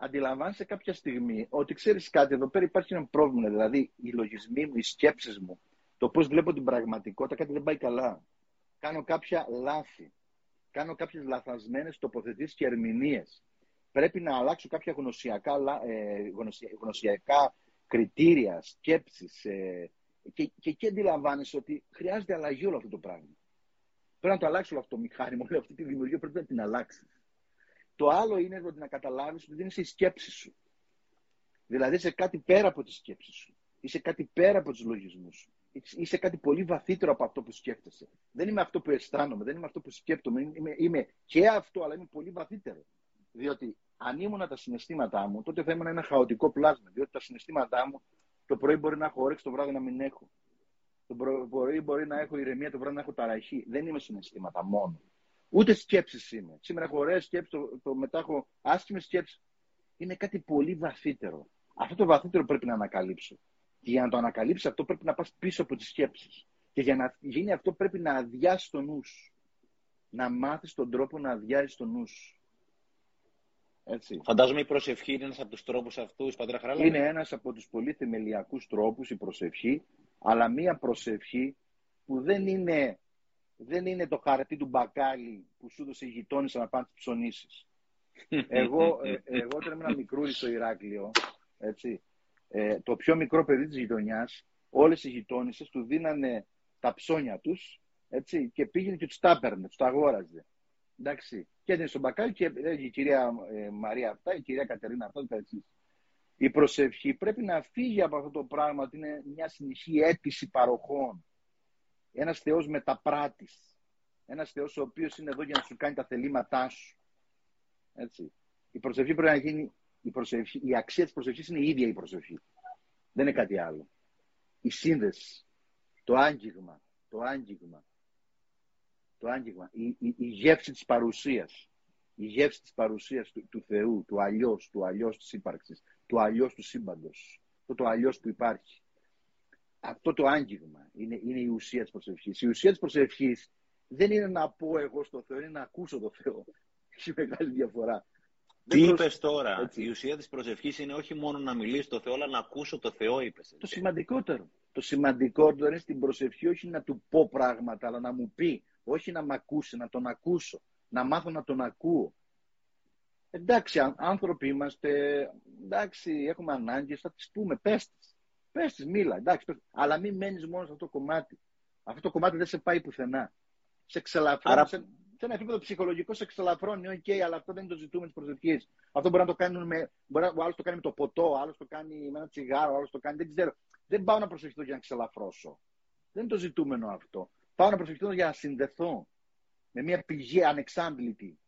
αντιλαμβάνεσαι κάποια στιγμή ότι ξέρεις κάτι, εδώ πέρα υπάρχει ένα πρόβλημα. Δηλαδή οι λογισμοί μου, οι σκέψεις μου, το πώς βλέπω την πραγματικότητα, κάτι δεν πάει καλά. Κάνω κάποια λάθη. Κάνω κάποιες λαθασμένες τοποθετήσεις και ερμηνείες πρέπει να αλλάξω κάποια γνωσιακά, ε, γνωσιακά κριτήρια, σκέψεις ε, και, και εκεί αντιλαμβάνεσαι ότι χρειάζεται αλλαγή όλο αυτό το πράγμα. Πρέπει να το αλλάξει όλο αυτό το μηχάνημα, όλη αυτή τη δημιουργία πρέπει να την αλλάξεις. Το άλλο είναι ότι να καταλάβεις ότι δεν είσαι η σκέψη σου. Δηλαδή είσαι κάτι πέρα από τη σκέψη σου. Είσαι κάτι πέρα από τους λογισμούς σου. Είσαι κάτι πολύ βαθύτερο από αυτό που σκέφτεσαι. Δεν είμαι αυτό που αισθάνομαι, δεν είμαι αυτό που σκέπτομαι. Είμαι, είμαι και αυτό, αλλά είμαι πολύ βαθύτερο. Διότι αν ήμουν τα συναισθήματά μου, τότε θα ήμουν ένα χαοτικό πλάσμα. Διότι τα συναισθήματά μου το πρωί μπορεί να έχω όρεξη, το βράδυ να μην έχω. Το πρωί μπορεί να έχω ηρεμία, το βράδυ να έχω ταραχή. Δεν είμαι συναισθήματα μόνο. Ούτε σκέψεις είμαι. Σήμερα έχω ωραίες σκέψεις, το, το μετά έχω άσχημες σκέψεις. Είναι κάτι πολύ βαθύτερο. Αυτό το βαθύτερο πρέπει να ανακαλύψω. Και για να το ανακαλύψει αυτό πρέπει να πας πίσω από τις σκέψεις. Και για να γίνει αυτό πρέπει να αδειάσεις το νους. Να μάθεις τον τρόπο να αδειάζει το νους. Έτσι. Φαντάζομαι η προσευχή είναι ένας από τους τρόπους αυτούς, Πατέρα Χαράλα. Είναι ένας από τους πολύ θεμελιακούς τρόπους η προσευχή, αλλά μία προσευχή που δεν είναι, δεν είναι το χαρτί του μπακάλι που σου έδωσε η γειτόνισσα να πάνε τις ψωνίσεις. εγώ, ε, εγώ όταν ήμουν μικρούλι στο Ηράκλειο, έτσι, ε, το πιο μικρό παιδί της γειτονιάς, όλες οι γειτόνισσες του δίνανε τα ψώνια τους έτσι, και πήγαινε και τους τα έπαιρνε, τους τα αγόραζε. Εντάξει. Και έδινε στον μπακάλι και έλεγε η κυρία ε, Μαρία αυτά, η κυρία Κατερίνα αυτά και έτσι. Η προσευχή πρέπει να φύγει από αυτό το πράγμα ότι είναι μια συνεχή αίτηση παροχών. Ένας Θεός μεταπράτης. Ένας Θεός ο οποίος είναι εδώ για να σου κάνει τα θελήματά σου. Έτσι. Η προσευχή πρέπει να γίνει, η, προσευχή, η αξία της προσευχής είναι η ίδια η προσευχή. Δεν είναι κάτι άλλο. Η σύνδεση, το άγγιγμα, το άγγιγμα το άγγιγμα, η, η, η γεύση της παρουσίας, η γεύση της παρουσίας του, του Θεού, του αλλιώς, του αλλιώς της ύπαρξης, του αλλιώς του σύμπαντος, αυτό το αλλιώς που υπάρχει. Αυτό το άγγιγμα είναι, είναι η ουσία της προσευχής. Η ουσία της προσευχής δεν είναι να πω εγώ στο Θεό, είναι να ακούσω το Θεό. Έχει μεγάλη διαφορά. Τι είπες τώρα; Έτσι. Η ουσία της προσευχής είναι όχι μόνο να μιλήσεις το Θεό, αλλά να ακούσω το Θεό, είπες. Το σημαντικότερο. Το σημαντικότερο είναι στην προσευχή όχι να του πω πράγματα, αλλά να μου πει. Όχι να μ' ακούσει, να τον ακούσω. Να μάθω να τον ακούω. Εντάξει, άνθρωποι είμαστε, εντάξει, έχουμε ανάγκες, θα τις πούμε, πες τις. Μίλα, εντάξει, πες, αλλά μην μένεις μόνος σε αυτό το κομμάτι. Αυτό το κομμάτι δεν σε πάει πουθενά. Σε ξελαφρώνει, Άρα... σε, σε ένα επίπεδο ψυχολογικό σε ξελαφρώνει, OK, okay, αλλά αυτό δεν είναι το ζητούμενο της προσευχής. Αυτό μπορεί να το κάνουν με. Μπορεί, ο άλλος το κάνει με το ποτό, ο άλλος το κάνει με ένα τσιγάρο, ο άλλος το κάνει. Δεν ξέρω. Δεν πάω να προσευχηθώ για να ξελαφρώσω. Δεν είναι το ζητούμενο αυτό. Πάω να προσευχηθώ για να συνδεθώ με μια πηγή ανεξάντλητη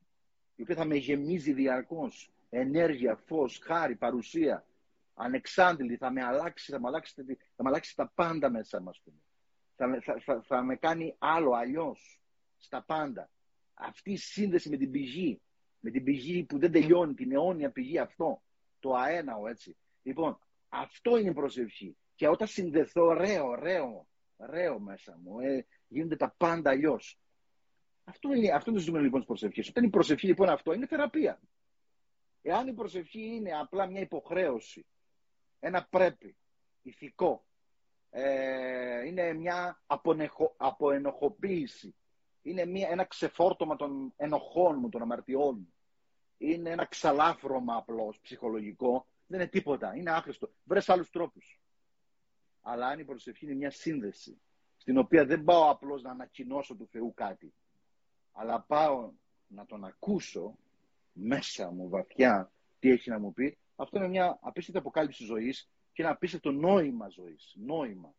η οποία θα με γεμίζει διαρκώς ενέργεια, φως, χάρη, παρουσία, ανεξάντλητη, θα με αλλάξει, θα με αλλάξει, θα με αλλάξει τα πάντα μέσα μας. Θα, θα, θα, θα με κάνει άλλο, αλλιώς, στα πάντα. Αυτή η σύνδεση με την πηγή, με την πηγή που δεν τελειώνει, την αιώνια πηγή αυτό, το αέναο έτσι. Λοιπόν, αυτό είναι η προσευχή. Και όταν συνδεθώ, ρέω, ρέω, ρέω μέσα μου, ε, γίνονται τα πάντα αλλιώς. Αυτό είναι, αυτό είναι το ζητούμενο λοιπόν της προσευχής. Όταν η προσευχή λοιπόν αυτό είναι θεραπεία. Εάν η προσευχή είναι απλά μια υποχρέωση, ένα πρέπει, ηθικό, ε, είναι μια απονεχο, αποενοχοποίηση, είναι μια, ένα ξεφόρτωμα των ενοχών μου, των αμαρτιών μου, είναι ένα ξαλάφρωμα απλώς ψυχολογικό, δεν είναι τίποτα, είναι άχρηστο. Βρες άλλους τρόπους. Αλλά αν η προσευχή είναι μια σύνδεση, στην οποία δεν πάω απλώς να ανακοινώσω του Θεού κάτι, αλλά πάω να τον ακούσω μέσα μου βαθιά τι έχει να μου πει, αυτό είναι μια απίστευτη αποκάλυψη ζωής και ένα απίστευτο νόημα ζωής. Νόημα.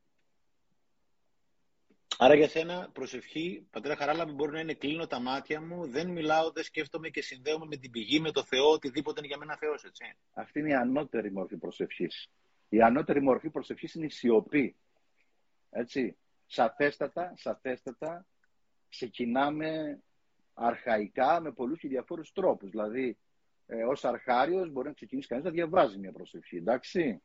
Άρα για σένα προσευχή, πατέρα Χαράλα, μπορεί να είναι κλείνω τα μάτια μου, δεν μιλάω, δεν σκέφτομαι και συνδέομαι με την πηγή, με το Θεό, οτιδήποτε είναι για μένα Θεός, έτσι. Αυτή είναι η ανώτερη μορφή προσευχής. Η ανώτερη μορφή προσευχής είναι η σιωπή. Έτσι. Σαφέστατα, σαφέστατα, ξεκινάμε αρχαϊκά με πολλούς και διαφόρους τρόπους. Δηλαδή, ε, ως αρχάριος μπορεί να ξεκινήσει κανείς να διαβάζει μια προσευχή, εντάξει.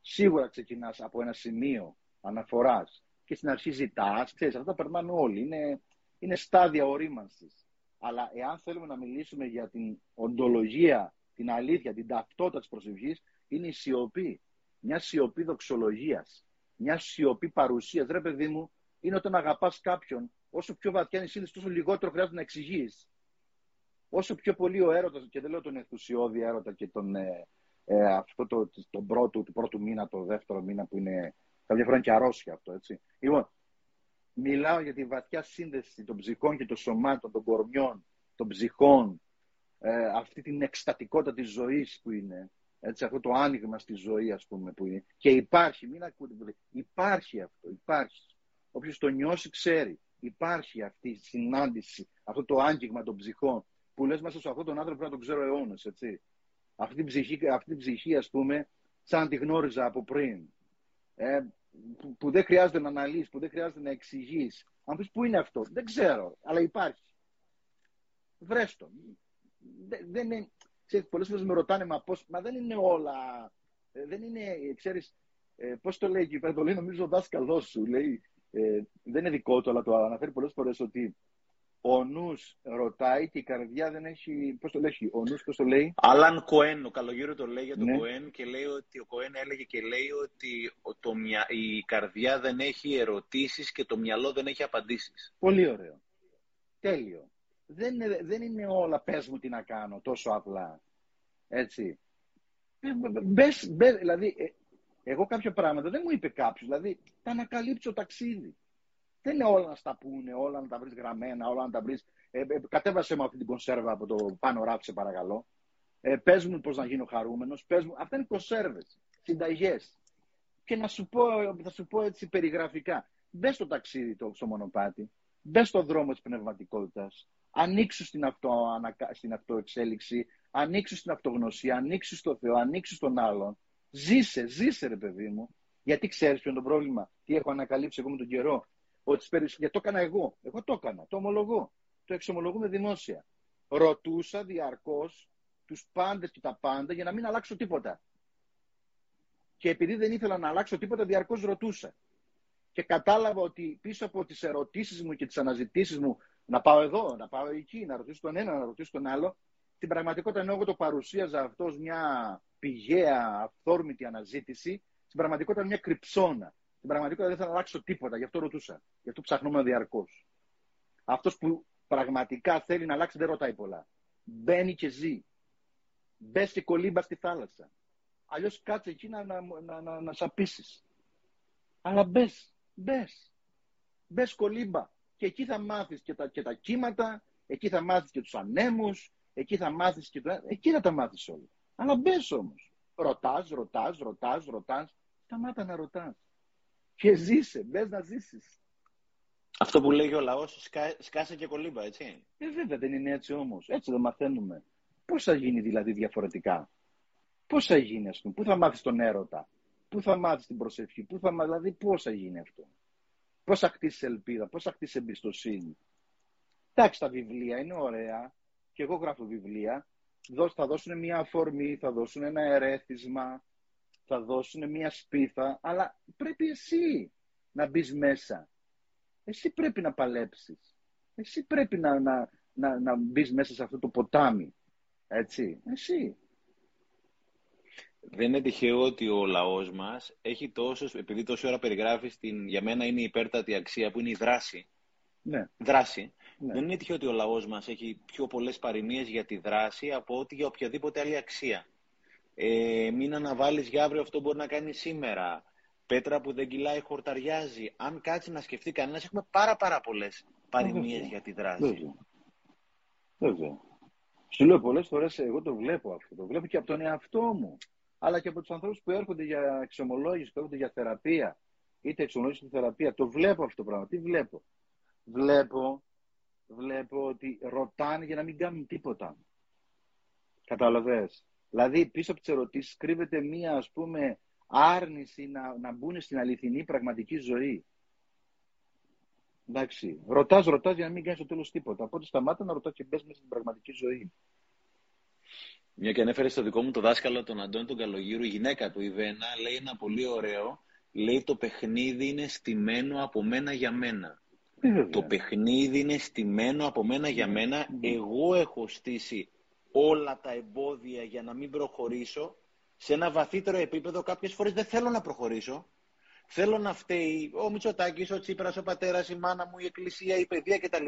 Σίγουρα ξεκινάς από ένα σημείο αναφοράς και στην αρχή ζητάς, ξέρεις, αυτά περνάνε όλοι. Είναι, είναι στάδια ορίμανσης. Αλλά εάν θέλουμε να μιλήσουμε για την οντολογία, την αλήθεια, την ταυτότητα της προσευχής, είναι η σιωπή. Μια σιωπή δοξολογίας. Μια σιωπή παρουσίας. Ρε παιδί μου, είναι όταν αγαπάς κάποιον όσο πιο βαθιά είναι η σύνδεση, τόσο λιγότερο χρειάζεται να εξηγείς. Όσο πιο πολύ ο έρωτας, και δεν λέω τον ενθουσιώδη έρωτα και τον, ε, ε, αυτό το, τον πρώτο, του πρώτου μήνα, το δεύτερο μήνα που είναι. Καμιά φορά είναι και αρρώστια αυτό, έτσι. Λοιπόν, μιλάω για τη βαθιά σύνδεση των ψυχών και των σωμάτων, των κορμιών, των ψυχών, ε, αυτή την εκστατικότητα της ζωής που είναι, έτσι, αυτό το άνοιγμα στη ζωή, ας πούμε, που είναι. Και υπάρχει, μην ακούτε, υπάρχει αυτό, υπάρχει. Όποιος το νιώσει, ξέρει υπάρχει αυτή η συνάντηση, αυτό το άγγιγμα των ψυχών, που λες μέσα σε αυτόν τον άνθρωπο πρέπει να τον ξέρω αιώνε, έτσι. Αυτή την ψυχή, αυτή την ψυχή, ας πούμε, σαν τη γνώριζα από πριν. Ε, που, που, δεν χρειάζεται να αναλύσει, που δεν χρειάζεται να εξηγείς. Αν πεις πού είναι αυτό, δεν ξέρω, αλλά υπάρχει. Βρες το. Δεν, δεν είναι, ξέρεις, πολλές φορές με ρωτάνε, μα, πώς, μα δεν είναι όλα, ε, δεν είναι, ξέρεις, ε, πώς το λέει εκεί πέρα, το λέει νομίζω ο δάσκαλός σου, λέει, ε, δεν είναι δικό του, αλλά το αναφέρει πολλές φορές ότι ο νους ρωτάει και η καρδιά δεν έχει. Πώς το λέει, ο νους, πώς το λέει; Άλαν Κοέν, ο Καλογύρο το λέει για τον ναι. Κοέν και λέει ότι ο Κοέν έλεγε και λέει ότι το, η καρδιά δεν έχει ερωτήσεις και το μυαλό δεν έχει απαντήσεις. Πολύ ωραίο. Τέλειο. Δεν είναι, δεν είναι όλα πες μου τι να κάνω τόσο απλά. Έτσι. Μπες, μπες, δηλαδή, ε, εγώ κάποια πράγματα δεν μου είπε κάποιος. Δηλαδή, τα ανακαλύψω ταξίδι. Δεν είναι όλα να στα πούνε, όλα να τα βρεις γραμμένα, όλα να τα βρεις. Ε, ε, κατέβασε μου αυτή την κονσέρβα από το πάνω ράψε, παρακαλώ. Ε, Πες μου πώς να γίνω χαρούμενος. Αυτά είναι κονσέρβες, συνταγές. Και να σου πω, θα σου πω έτσι περιγραφικά. Μπες στο ταξίδι το, στο μονοπάτι. Μπες στο δρόμο της πνευματικότητας. Ανοίξου στην, αυτο, στην αυτοεξέλιξη. Ανοίξου στην αυτογνωσία. Ανοίξου στο Θεό. Ανοίξου στον άλλον. Ζήσε, ζήσε ρε παιδί μου. Γιατί ξέρεις ποιο είναι το πρόβλημα. Τι έχω ανακαλύψει εγώ με τον καιρό. Ότι Γιατί το έκανα εγώ. Εγώ το έκανα. Το ομολογώ. Το εξομολογούμε δημόσια. Ρωτούσα διαρκώς τους πάντες και τα πάντα για να μην αλλάξω τίποτα. Και επειδή δεν ήθελα να αλλάξω τίποτα, διαρκώς ρωτούσα. Και κατάλαβα ότι πίσω από τις ερωτήσεις μου και τις αναζητήσεις μου να πάω εδώ, να πάω εκεί, να ρωτήσω τον ένα, να ρωτήσω τον άλλο, Στην πραγματικότητα, ενώ εγώ το παρουσίαζα αυτός ως μια πηγαία, αυθόρμητη αναζήτηση, στην πραγματικότητα μια κρυψώνα. Στην πραγματικότητα δεν θα αλλάξω τίποτα, γι' αυτό ρωτούσα. Γι' αυτό ψαχνούμε διαρκώς. Αυτός που πραγματικά θέλει να αλλάξει δεν ρωτάει πολλά. Μπαίνει και ζει. Μπες και κολύμπας στη θάλασσα. Αλλιώς κάτσε εκεί να, να, να, να, να σαπίσεις. Αλλά μπες, μπες. Μπες κολύμπα. Και εκεί θα μάθεις και τα, και τα κύματα, εκεί θα μάθεις και τους ανέμους, εκεί θα μάθεις και το. Εκεί θα τα μάθεις όλα. Αλλά μπες όμως. Ρωτάς, ρωτάς, ρωτάς, ρωτάς. Σταμάτα να ρωτάς. Και ζήσε. Μπες να ζήσεις. Αυτό που λέγει ο λαός, σκά, σκάσε και κολύμπα, έτσι. Ε, βέβαια δεν είναι έτσι όμως. Έτσι δεν μαθαίνουμε. Πώς θα γίνει δηλαδή διαφορετικά; Πώς θα γίνει, ας πούμε, πού θα μάθεις τον έρωτα, πού θα μάθεις την προσευχή, πού θα μάθει, δηλαδή πώς θα γίνει αυτό; Πώς θα χτίσεις ελπίδα, πώς θα χτίσεις εμπιστοσύνη; Εντάξει, τα βιβλία είναι ωραία, και εγώ γράφω βιβλία. Θα δώσουν μια αφορμή, θα δώσουν ένα ερέθισμα, θα δώσουν μια σπίθα, αλλά πρέπει εσύ να μπεις μέσα. Εσύ πρέπει να παλέψεις. Εσύ πρέπει να, να, να, να μπεις μέσα σε αυτό το ποτάμι. Έτσι, εσύ. Δεν είναι τυχαίο ότι ο λαός μας έχει τόσο, επειδή τόση ώρα περιγράφει την, για μένα είναι η υπέρτατη αξία που είναι η δράση. Ναι. Δράση. Ναι. Δεν είναι τυχαίο ότι ο λαός μας έχει πιο πολλές παροιμίες για τη δράση από ότι για οποιαδήποτε άλλη αξία. Ε, μην αναβάλεις για αύριο αυτό μπορεί να κάνει σήμερα. Πέτρα που δεν κυλάει χορταριάζει. Αν κάτσει να σκεφτεί κανένας, έχουμε πάρα πάρα πολλές παροιμίες για τη δράση. Βέβαια. Σου λέω πολλές φορές, εγώ το βλέπω αυτό. Το βλέπω και από τον εαυτό μου. Αλλά και από τους ανθρώπους που έρχονται για εξομολόγηση, που έρχονται για θεραπεία. Είτε εξομολόγηση είτε θεραπεία. Το βλέπω αυτό το πράγμα. Τι βλέπω; Βλέπω, βλέπω ότι ρωτάνε για να μην κάνουν τίποτα. Καταλαβες; Δηλαδή πίσω από τις ερωτήσεις κρύβεται μία ας πούμε άρνηση να, να μπουν στην αληθινή πραγματική ζωή. Εντάξει. Ρωτάς, ρωτάς για να μην κάνεις στο τέλος τίποτα. Οπότε σταμάτα να ρωτάς και μπες μέσα στην πραγματική ζωή. Μια και ανέφερες στο δικό μου το δάσκαλο, τον Αντώνη τον Καλογύρου, η γυναίκα του, η Βένα, λέει ένα πολύ ωραίο. Λέει το παιχνίδι είναι στημένο από μένα για μένα. Ε, το παιχνίδι είναι στημένο από μένα για μένα. Εγώ έχω στήσει όλα τα εμπόδια για να μην προχωρήσω. Σε ένα βαθύτερο επίπεδο κάποιες φορές δεν θέλω να προχωρήσω. Θέλω να φταίει ο Μητσοτάκης, ο Τσίπρας, ο πατέρας, η μάνα μου, η εκκλησία, η παιδεία κτλ.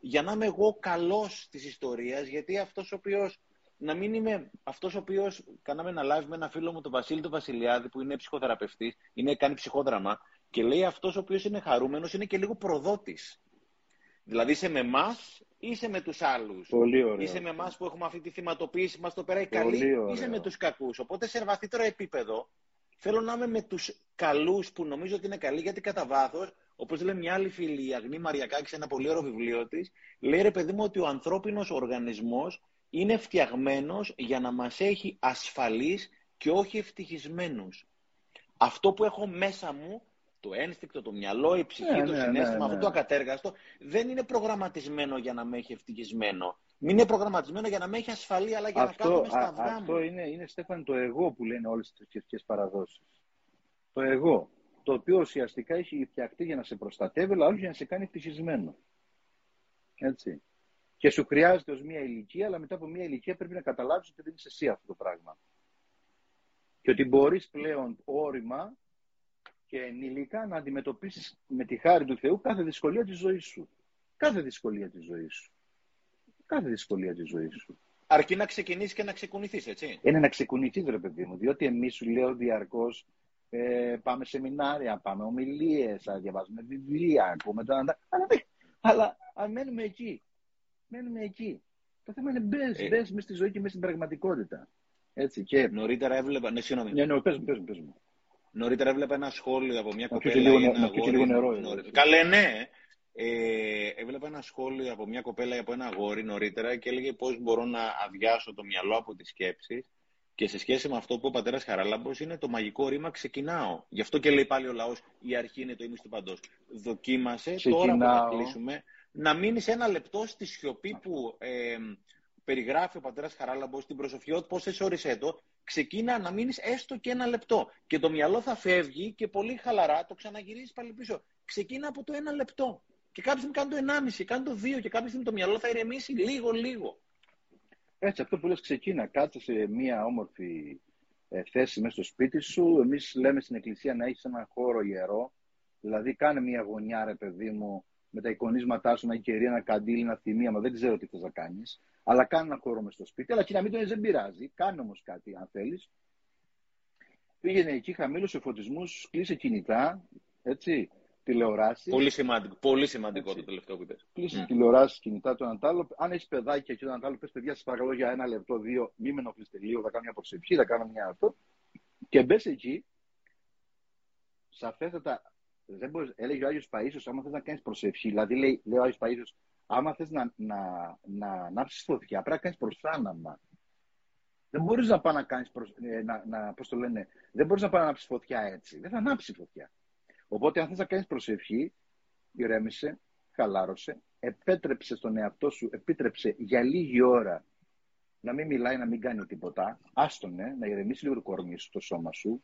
Για να είμαι εγώ καλός της ιστορίας, γιατί αυτός ο οποίος να μην είμαι αυτός ο οποίος. Κάναμε ένα live με ένα φίλο μου, τον Βασίλη τον Βασιλιάδη, που είναι ψυχοθεραπευτής, είναι, κάνει ψυχόδραμα, και λέει αυτός ο οποίος είναι χαρούμενος είναι και λίγο προδότης. Δηλαδή είσαι με εμάς ή είσαι με τους άλλους; Είσαι με εμάς που έχουμε αυτή τη θυματοποίηση, μας το περάει καλή, ή είσαι με τους κακούς; Οπότε σε βαθύτερο επίπεδο θέλω να είμαι με τους καλούς που νομίζω ότι είναι καλοί, γιατί κατά βάθος, όπως λέει μια άλλη φίλη, η Αγνή Μαριακάκη, σε ένα πολύ ωραίο βιβλίο της, λέει ρε παιδί μου ότι ο ανθρώπινος οργανισμός είναι φτιαγμένος για να μας έχει ασφαλείς και όχι ευτυχισμένους. Αυτό που έχω μέσα μου, το ένστικτο, το μυαλό, η ψυχή, ναι, το ναι, συνέστημα, ναι, αυτό το ακατέργαστο, δεν είναι προγραμματισμένο για να με έχει ευτυχισμένο. Μην είναι προγραμματισμένο για να με έχει ασφαλή, αλλά για αυτό, να κάθομαι στα αυγά Αυτό είναι, είναι Στέφαν, το εγώ που λένε όλες τις θρησκευτικές παραδόσεις. Το εγώ. Το οποίο ουσιαστικά έχει φτιαχτεί για να σε προστατεύει, αλλά όχι για να σε κάνει ευτυχισμένο. Έτσι. Και σου χρειάζεται ως μια ηλικία, αλλά μετά από μια ηλικία πρέπει να καταλάβεις ότι δεν είσαι εσύ αυτό το πράγμα. Και ότι μπορείς πλέον όρημα και ενήλικα να αντιμετωπίσεις με τη χάρη του Θεού κάθε δυσκολία της ζωής σου. Κάθε δυσκολία της ζωής σου. Κάθε δυσκολία της ζωής σου. Αρκεί να ξεκινήσεις και να ξεκουνηθείς, έτσι. Είναι να ξεκουνηθείς, ρε παιδί μου. Διότι εμείς σου λέω διαρκώς ε, πάμε σεμινάρια, πάμε ομιλίες, διαβάζουμε βιβλία, πούμε τα. Αλλά, αλλά αν μένουμε εκεί μένουμε εκεί. Το θέμα είναι μπες, ε... μπες στη ζωή και μέσα στην πραγματικότητα. Έτσι, και... Νωρίτερα έβλεπα. Ναι, συγγνώμη. Ναι, ναι, πες μου, πες μου, πες μου. Νωρίτερα έβλεπα ένα σχόλιο από μια κοπέλα. Να ένα αγόρι. Λίγο νερό, νωρί... Καλέ, ναι. Ε, έβλεπα ένα σχόλιο από μια κοπέλα ή από ένα αγόρι νωρίτερα και έλεγε πώς μπορώ να αδειάσω το μυαλό από τις σκέψεις. Και σε σχέση με αυτό που ο πατέρας Χαράλαμπος είναι το μαγικό ρήμα ξεκινάω. Γι' αυτό και λέει πάλι ο λαός: Η αρχή είναι το ίμιση του παντός. Δοκίμασε ξεκινάω. τώρα που θα κλείσουμε να μείνεις ένα λεπτό στη σιωπή που ε, περιγράφει ο πατέρας Χαράλαμπος στην προσοχή, πώς όρισε το, ξεκίνα να μείνεις έστω και ένα λεπτό. Και το μυαλό θα φεύγει και πολύ χαλαρά το ξαναγυρίζεις πάλι πίσω. Ξεκίνα από το ένα λεπτό. Και κάποια στιγμή κάνει το ενάμιση, κάνει το δύο και κάποια στιγμή το μυαλό θα ηρεμήσει λίγο-λίγο. Έτσι, αυτό που λες ξεκίνα, κάτσε σε μια όμορφη ε, θέση μέσα στο σπίτι σου. Εμείς λέμε στην εκκλησία να έχεις ένα χώρο ιερό, δηλαδή κάνε μια γωνιά ρε παιδί μου, με τα εικονίσματά σου, ένα κερί, ένα καντήλι, ένα θυμίαμα, δεν ξέρω τι θες να κάνεις, αλλά κάνε ένα χώρο μέσα στο σπίτι, αλλά και να μην το δεν πειράζει, κάνε όμως κάτι αν θέλεις. Πήγαινε εκεί, χαμήλωσε φωτισμούς, κλείσε κινητά, έτσι, τηλεοράσεις. Πολύ σημαντικό, πολύ σημαντικό το τελευταίο που είπες. Κλείσει mm. τηλεοράσεις, κινητά το έναν άλλο. Αν έχεις παιδάκια και το έναν άλλο, πες παιδιά, σας παρακαλώ για ένα λεπτό, δύο, μη με ενοχλήσετε λίγο, θα κάνω μια προσευχή, θα κάνω μια αυτό. Και μπες εκεί, σαφέστατα, δεν μπορείς, έλεγε ο Άγιος Παίσιο, άμα θες να κάνεις προσευχή, δηλαδή λέει, λέει ο Άγιος Παίσιο, άμα θες να, να, να ανάψεις φωτιά, πρέπει να κάνει προσάναμα. Δεν μπορείς να πάει να κάνεις. Ε, να, να, πώς το λένε, δεν μπορείς να πάει να ανάψεις φωτιά έτσι. Δεν θα ανάψει φωτιά. Οπότε, αν θες να κάνεις προσευχή, ηρέμησε, χαλάρωσε, επέτρεψε στον εαυτό σου, επίτρεψε για λίγη ώρα να μην μιλάει, να μην κάνει τίποτα. Άστονε, να ηρεμήσει λίγο το κορμί σου, το σώμα σου.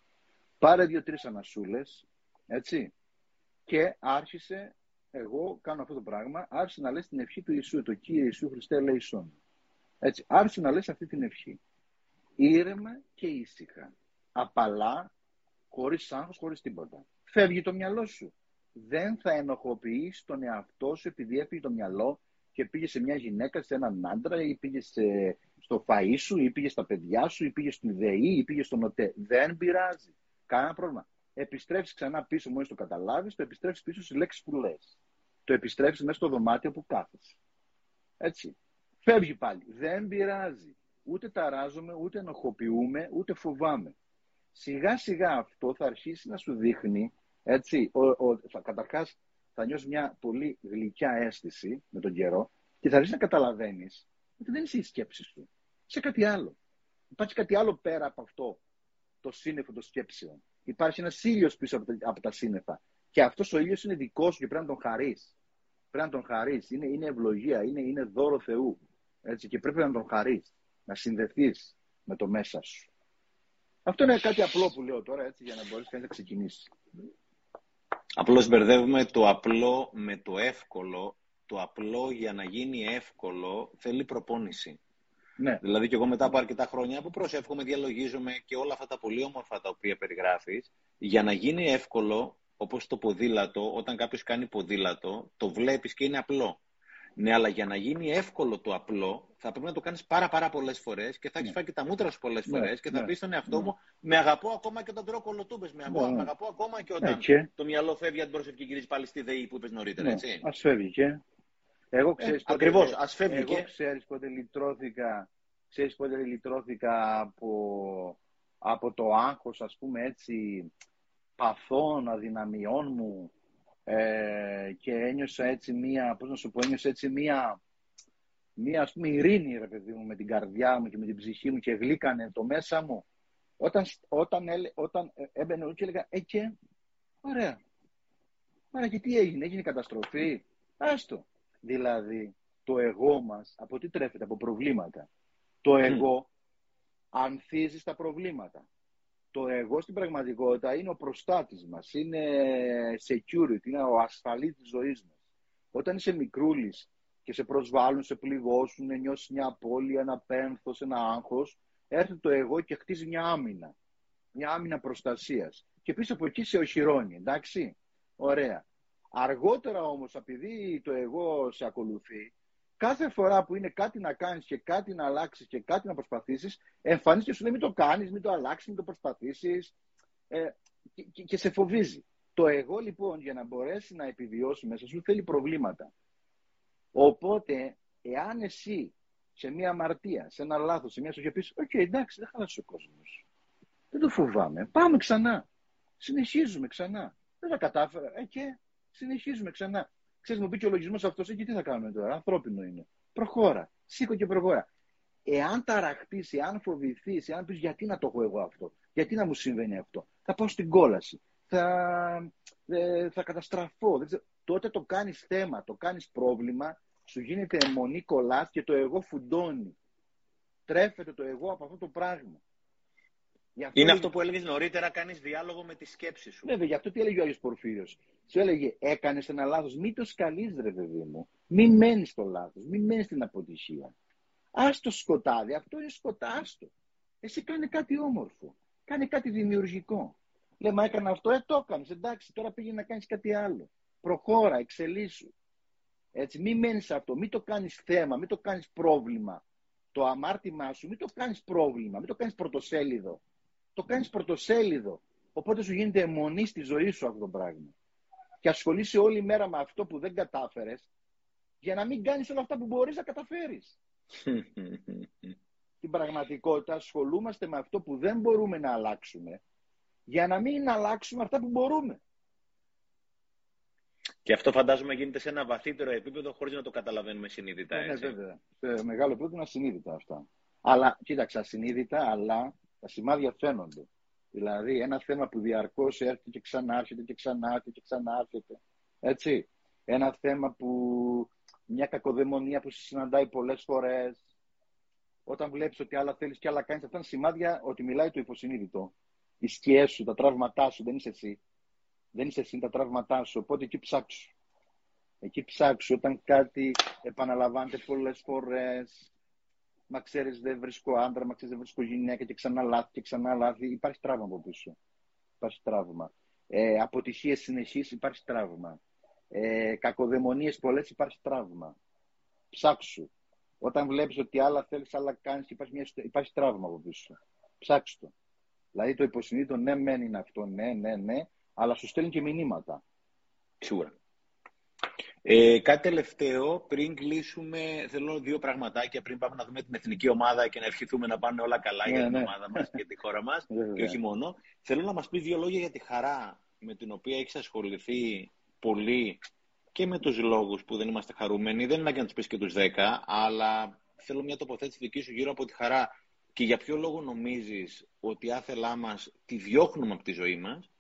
Πάρε δύο-τρεις ανασούλες, έτσι. Και άρχισε, εγώ κάνω αυτό το πράγμα, άρχισε να λες την ευχή του Ιησού, το Κύριε Ιησού Χριστέ Λέισον. Έτσι, άρχισε να λες αυτή την ευχή. Ήρεμα και ήσυχα. Απαλά, χωρίς άγχος, χωρίς τίποτα φεύγει το μυαλό σου. Δεν θα ενοχοποιείς τον εαυτό σου επειδή έφυγε το μυαλό και πήγε σε μια γυναίκα, σε έναν άντρα ή πήγε στο φαΐ σου ή πήγε στα παιδιά σου ή πήγε στην ΔΕΗ ή πήγε στον ΟΤΕ. Δεν πειράζει. Κανένα πρόβλημα. Επιστρέφεις ξανά πίσω μόλις το καταλάβεις, το επιστρέφεις πίσω στις λέξεις που λες. Το επιστρέφεις μέσα στο δωμάτιο που κάθεσαι. Έτσι. Φεύγει πάλι. Δεν πειράζει. Ούτε ταράζομαι, ούτε ενοχοποιούμε, ούτε φοβάμαι. Σιγά σιγά αυτό θα αρχίσει να σου δείχνει έτσι, ο, ο, θα, καταρχάς θα νιώσεις μια πολύ γλυκιά αίσθηση με τον καιρό και θα αρχίσεις να καταλαβαίνεις ότι δεν είσαι η σκέψη σου. Σε κάτι άλλο. Υπάρχει κάτι άλλο πέρα από αυτό το σύννεφο των σκέψεων. Υπάρχει ένας ήλιος πίσω από τα, από τα σύννεφα. Και αυτός ο ήλιος είναι δικός σου και πρέπει να τον χαρείς. Πρέπει να τον χαρείς. Είναι, είναι ευλογία, είναι, είναι δώρο Θεού. Έτσι, και πρέπει να τον χαρείς. Να συνδεθείς με το μέσα σου. Αυτό είναι κάτι απλό που λέω τώρα, έτσι, για να μπορείς να ξεκινήσει. Απλώς μπερδεύουμε το απλό με το εύκολο. Το απλό για να γίνει εύκολο θέλει προπόνηση. Ναι. Δηλαδή και εγώ μετά από αρκετά χρόνια που προσεύχομαι, διαλογίζομαι και όλα αυτά τα πολύ όμορφα τα οποία περιγράφεις, για να γίνει εύκολο, όπως το ποδήλατο, όταν κάποιος κάνει ποδήλατο, το βλέπεις και είναι απλό. Ναι, αλλά για να γίνει εύκολο το απλό, θα πρέπει να το κάνεις πάρα, πάρα πολλές φορές και θα έχεις ναι. φάει και τα μούτρα σου πολλές ναι, φορές και θα ναι, πεις στον εαυτό μου, με αγαπώ ακόμα και όταν τρώω κολοτούμπες. Με, με αγαπώ ακόμα και όταν το μυαλό φεύγει από την προσευχή και γυρίζει πάλι στη ΔΕΗ που είπες νωρίτερα. Έτσι. Α φεύγει και. Εγώ ξέρεις. Ε, Ακριβώς, ας φεύγει εγώ ξέρεις πότε λυτρώθηκα, ξέρεις πότε λυτρώθηκα από, από το άγχος, ας πούμε έτσι, παθών, αδυναμιών μου ε, και ένιωσα έτσι μία, πώς να σου πω, ένιωσα έτσι μία, μία ας πούμε ειρήνη ρε παιδί μου με την καρδιά μου και με την ψυχή μου και γλύκανε το μέσα μου. Όταν, όταν, όταν έμπαινε και έλεγα, ε και, ωραία, ωραία και τι έγινε, έγινε καταστροφή, άστο. Δηλαδή, το εγώ μας, από τι τρέφεται, από προβλήματα. Το εγώ ανθίζει στα προβλήματα το εγώ στην πραγματικότητα είναι ο προστάτης μας, είναι security, είναι ο ασφαλής της ζωής μας. Όταν είσαι μικρούλης και σε προσβάλλουν, σε πληγώσουν, νιώσεις μια απώλεια, ένα πένθος, ένα άγχος, έρχεται το εγώ και χτίζει μια άμυνα. Μια άμυνα προστασίας. Και πίσω από εκεί σε οχυρώνει, εντάξει. Ωραία. Αργότερα όμως, επειδή το εγώ σε ακολουθεί, κάθε φορά που είναι κάτι να κάνεις και κάτι να αλλάξεις και κάτι να προσπαθήσεις, εμφανίζεται και σου λέει μην το κάνεις, μην το αλλάξεις, μην το προσπαθήσεις ε, και, και, σε φοβίζει. Το εγώ λοιπόν για να μπορέσει να επιβιώσει μέσα σου θέλει προβλήματα. Οπότε, εάν εσύ σε μια αμαρτία, σε ένα λάθος, σε μια αστοχία πεις, OK, okay, εντάξει, δεν χάλασε ο κόσμος. Δεν το φοβάμαι. Πάμε ξανά. Συνεχίζουμε ξανά. Δεν τα κατάφερα. Ε, και συνεχίζουμε ξανά. Ξέρεις, μου πει και ο λογισμός αυτός, εκεί τι θα κάνουμε τώρα. Ανθρώπινο είναι. Προχώρα. Σήκω και προχώρα. Εάν ταραχτείς, εάν φοβηθείς, εάν πεις γιατί να το έχω εγώ αυτό, γιατί να μου συμβαίνει αυτό, θα πάω στην κόλαση. Θα, ε, θα καταστραφώ. Δεν Τότε το κάνεις θέμα, το κάνεις πρόβλημα, σου γίνεται αιμονή κολλάς και το εγώ φουντώνει. Τρέφεται το εγώ από αυτό το πράγμα. Είναι αυτό που έλεγες νωρίτερα, κάνεις διάλογο με τη σκέψη σου. Βέβαια, γι' αυτό τι έλεγε ο Άγιος Πορφύριος. Σου έλεγε, έκανες ένα λάθος, μην το σκαλείς, ρε παιδί μου. Μην μένεις στο λάθος, μην μένεις στην αποτυχία. Άστο σκοτάδι, αυτό είναι σκοτάστο. Εσύ κάνε κάτι όμορφο. Κάνε κάτι δημιουργικό. Λέμε, έκανα αυτό, ε, το έκανες, εντάξει, τώρα πήγαινε να κάνεις κάτι άλλο. Προχώρα, εξελίσσου. Έτσι, μην μένεις σε αυτό, μην το κάνεις θέμα, μην το κάνεις πρόβλημα. Το αμάρτημά σου, μην το κάνεις πρόβλημα, μην το κάνεις πρωτοσέλιδο. Το κάνεις πρωτοσέλιδο. Οπότε σου γίνεται αιμονή στη ζωή σου αυτό το πράγμα. Και ασχολείσαι όλη μέρα με αυτό που δεν κατάφερες, για να μην κάνεις όλα αυτά που μπορείς να καταφέρεις. Στην πραγματικότητα ασχολούμαστε με αυτό που δεν μπορούμε να αλλάξουμε για να μην αλλάξουμε αυτά που μπορούμε. Και αυτό φαντάζομαι γίνεται σε ένα βαθύτερο επίπεδο χωρίς να το καταλαβαίνουμε συνείδητα. Ναι, έτσι. Ναι, βέβαια. Σε μεγάλο επίπεδο είναι ασυνείδητα αυτά. Αλλά, κοίταξε, ασυνείδητα, αλλά τα σημάδια φαίνονται. Δηλαδή, ένα θέμα που διαρκώς έρχεται και ξανάρχεται και ξανάρχεται και ξανάρχεται. Έτσι. Ένα θέμα που μια κακοδαιμονία που σε συναντάει πολλές φορές. Όταν βλέπεις ότι άλλα θέλεις και άλλα κάνεις, αυτά είναι σημάδια ότι μιλάει το υποσυνείδητο οι σκιές σου, τα τραύματά σου, δεν είσαι εσύ. Δεν είσαι εσύ τα τραύματά σου, οπότε εκεί ψάξου. Εκεί ψάξου όταν κάτι επαναλαμβάνεται πολλές φορές, μα ξέρεις δεν βρίσκω άντρα, μα ξέρεις δεν βρίσκω γυναίκα και ξανά λάθη και ξανά λάθη, υπάρχει τραύμα από πίσω. Υπάρχει τραύμα. Ε, αποτυχίες συνεχείς υπάρχει τραύμα. Ε, κακοδαιμονίες πολλές υπάρχει τραύμα. Ψάξου. Όταν βλέπεις ότι άλλα θέλεις, άλλα κάνεις, υπάρχει, υπάρχει τραύμα από πίσω. Ψάξου το. Δηλαδή το υποσυνείδητο ναι, μεν είναι αυτό, ναι, ναι, ναι, αλλά σου στέλνει και μηνύματα. Σίγουρα. Ε, κάτι τελευταίο, πριν κλείσουμε, θέλω δύο πραγματάκια πριν πάμε να δούμε την εθνική ομάδα και να ευχηθούμε να πάνε όλα καλά για την ναι. ομάδα μας και τη χώρα μας και όχι μόνο. Θέλω να μας πει δύο λόγια για τη χαρά με την οποία έχεις ασχοληθεί πολύ και με τους λόγους που δεν είμαστε χαρούμενοι. Δεν είναι να τους πεις και τους δέκα, αλλά θέλω μια τοποθέτηση δική σου γύρω από τη χαρά και για ποιο λόγο νομίζεις ότι η άθελά μας τη διώχνουμε από τη ζωή μας;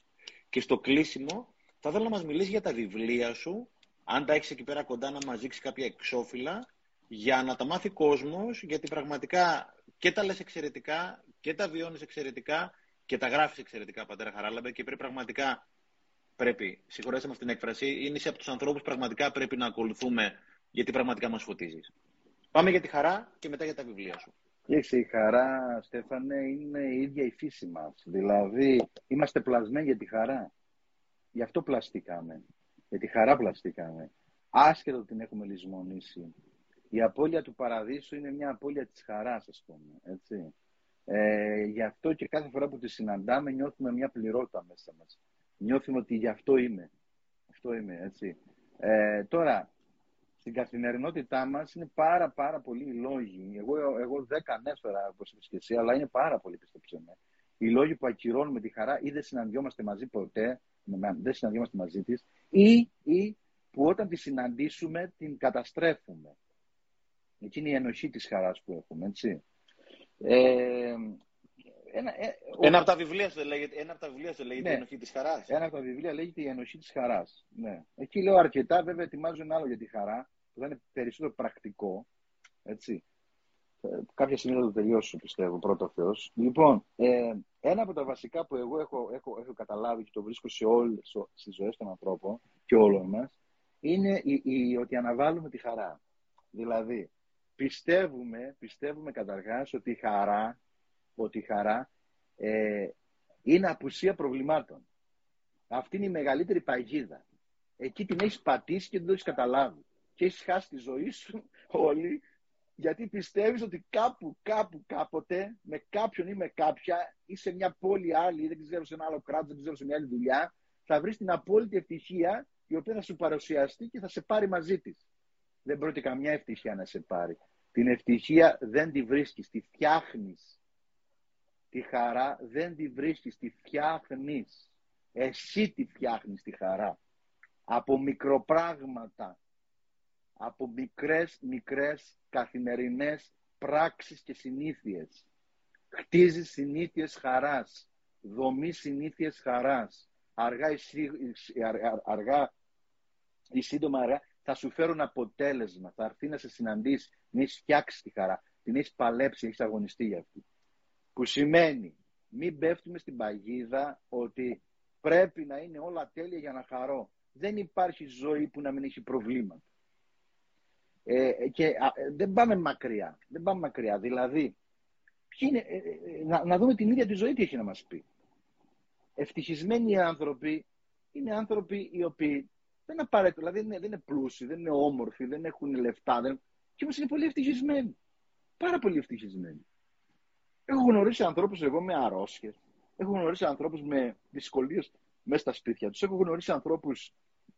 Και στο κλείσιμο θα ήθελα να μας μιλήσεις για τα βιβλία σου αν τα έχεις εκεί πέρα κοντά να μας δείξεις κάποια εξώφυλλα για να τα μάθει κόσμος γιατί πραγματικά και τα λες εξαιρετικά και τα βιώνεις εξαιρετικά και τα γράφεις εξαιρετικά πατέρα Χαράλαμπε και πρέπει πραγματικά πρέπει, συγχωρέστε μας την έκφραση, είναι είσαι από τους ανθρώπους πραγματικά πρέπει να ακολουθούμε γιατί πραγματικά μας φωτίζεις. Πάμε για τη χαρά και μετά για τα βιβλία σου. Και η χαρά, Στέφανε, είναι η ίδια η φύση μας. Δηλαδή, είμαστε πλασμένοι για τη χαρά. Γι' αυτό πλαστήκαμε. Για τη χαρά πλαστήκαμε. Άσχετο την έχουμε λησμονήσει. Η απώλεια του παραδείσου είναι μια απώλεια της χαράς, ας πούμε. Έτσι. Ε, γι' αυτό και κάθε φορά που τη συναντάμε νιώθουμε μια πληρότητα μέσα μας. Νιώθουμε ότι γι' αυτό είμαι. Αυτό είμαι, έτσι. Ε, τώρα, στην καθημερινότητά μας είναι πάρα πάρα πολλοί οι λόγοι. Εγώ, εγώ δεν ανέφερα όπως είπες και εσύ, αλλά είναι πάρα πολύ πιστέψτε με. Οι λόγοι που ακυρώνουμε τη χαρά ή δεν συναντιόμαστε μαζί ποτέ, δεν συναντιόμαστε μαζί της, ή, ή που όταν τη συναντήσουμε την καταστρέφουμε. Εκεί είναι η ενοχή της χαράς που έχουμε, έτσι. Ε, ένα, ε, ένα, από τα βιβλία σου λέγεται, ένα από τα βιβλία σου λέγεται ναι. η ενοχή της χαράς. Ένα από τα βιβλία λέγεται η ενοχή της χαράς. Ναι. Εκεί λέω αρκετά, βέβαια ετοιμάζω ένα άλλο για τη χαρά που θα είναι περισσότερο πρακτικό. Έτσι. Ε, κάποια στιγμή θα το τελειώσω, πιστεύω, πρώτο Θεός. Λοιπόν, ε, ένα από τα βασικά που εγώ έχω, έχω, έχω καταλάβει και το βρίσκω σε όλες τι ζωές των ανθρώπων και όλων μας, είναι η, η, ότι αναβάλουμε τη χαρά. Δηλαδή, πιστεύουμε, πιστεύουμε καταρχάς ότι η χαρά, ότι η χαρά ε, είναι απουσία προβλημάτων. Αυτή είναι η μεγαλύτερη παγίδα. Εκεί την έχεις πατήσει και δεν το έχεις καταλάβει και έχεις χάσει τη ζωή σου όλη γιατί πιστεύεις ότι κάπου, κάπου, κάποτε με κάποιον ή με κάποια ή σε μια πόλη άλλη ή δεν ξέρω σε ένα άλλο κράτος, δεν ξέρω σε μια άλλη δουλειά θα βρεις την απόλυτη ευτυχία η οποία θα σου παρουσιαστεί και θα σε πάρει μαζί της. Δεν πρόκειται καμιά ευτυχία να σε πάρει. Την ευτυχία δεν τη βρίσκεις, τη φτιάχνεις. Τη χαρά δεν τη βρίσκεις, τη φτιάχνεις. Εσύ τη φτιάχνεις τη χαρά. Από μικροπράγματα, από μικρές, μικρές καθημερινές πράξεις και συνήθειες. Χτίζεις συνήθειες χαράς, δομείς συνήθειες χαράς. Αργά ή, αργά, ή σύντομα αργά θα σου φέρουν αποτέλεσμα. Θα έρθει να σε συναντήσει, να έχεις φτιάξει τη χαρά, την έχεις παλέψει, έχεις αγωνιστεί για αυτή. Που σημαίνει μην πέφτουμε στην παγίδα ότι πρέπει να είναι όλα τέλεια για να χαρώ. Δεν υπάρχει ζωή που να μην έχει προβλήματα. Ε, και δεν πάμε μακριά. Δεν πάμε μακριά. Δηλαδή, είναι, να, να δούμε την ίδια τη ζωή τι έχει να μας πει. Ευτυχισμένοι άνθρωποι είναι άνθρωποι οι οποίοι δεν απαραίτητο, δηλαδή δεν είναι, δεν είναι πλούσιοι, δεν είναι όμορφοι, δεν έχουν λεφτά, δεν... και όμως είναι πολύ ευτυχισμένοι. Πάρα πολύ ευτυχισμένοι. Έχω γνωρίσει ανθρώπους εγώ με αρρώστιες. Έχω γνωρίσει ανθρώπους με δυσκολίες μέσα στα σπίτια τους. Έχω γνωρίσει ανθρώπους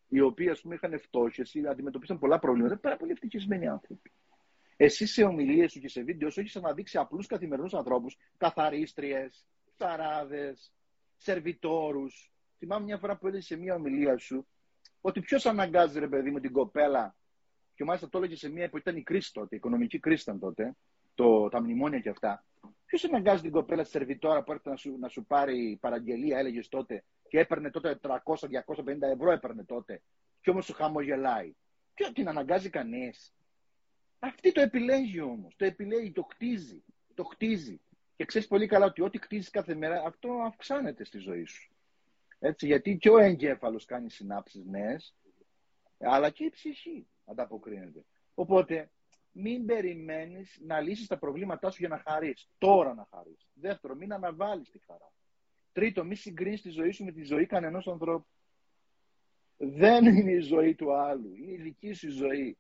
οι οποίοι ας πούμε, είχαν φτώχειε ή αντιμετωπίσαν πολλά προβλήματα. Πάρα πολύ ευτυχισμένοι άνθρωποι. Εσύ σε ομιλίες σου και σε βίντεο σου έχεις αναδείξει απλούς καθημερινούς ανθρώπους, καθαρίστριες, ψαράδες, σερβιτόρους. Θυμάμαι μια φορά που έλεγε σε μια ομιλία σου ότι ποιος αναγκάζει, ρε παιδί μου, την κοπέλα, και μάλιστα το έλεγε σε μια που ήταν η κρίση τότε, η οικονομική κρίση ήταν τότε, το, τα μνημόνια και αυτά. Ποιος αναγκάζει την κοπέλα στη σερβιτόρα που έρχεται να σου, να σου πάρει παραγγελία, έλεγες τότε, και έπαιρνε τότε 300-250 ευρώ έπαιρνε τότε, και όμως σου χαμογελάει. Ποιο την αναγκάζει κανείς. Αυτή το επιλέγει όμως. Το επιλέγει, το χτίζει. Το χτίζει. Και ξέρεις πολύ καλά ότι ό,τι χτίζεις κάθε μέρα, αυτό αυξάνεται στη ζωή σου. Έτσι, γιατί και ο εγκέφαλος κάνει συνάψεις νέες, αλλά και η ψυχή ανταποκρίνεται. Οπότε, μην περιμένεις να λύσεις τα προβλήματά σου για να χαρείς. Τώρα να χαρείς. Δεύτερο, μην αναβάλεις τη χαρά. Τρίτο, μην συγκρίνεις τη ζωή σου με τη ζωή κανενός ανθρώπου. Δεν είναι η ζωή του άλλου. Είναι η δική σου ζωή.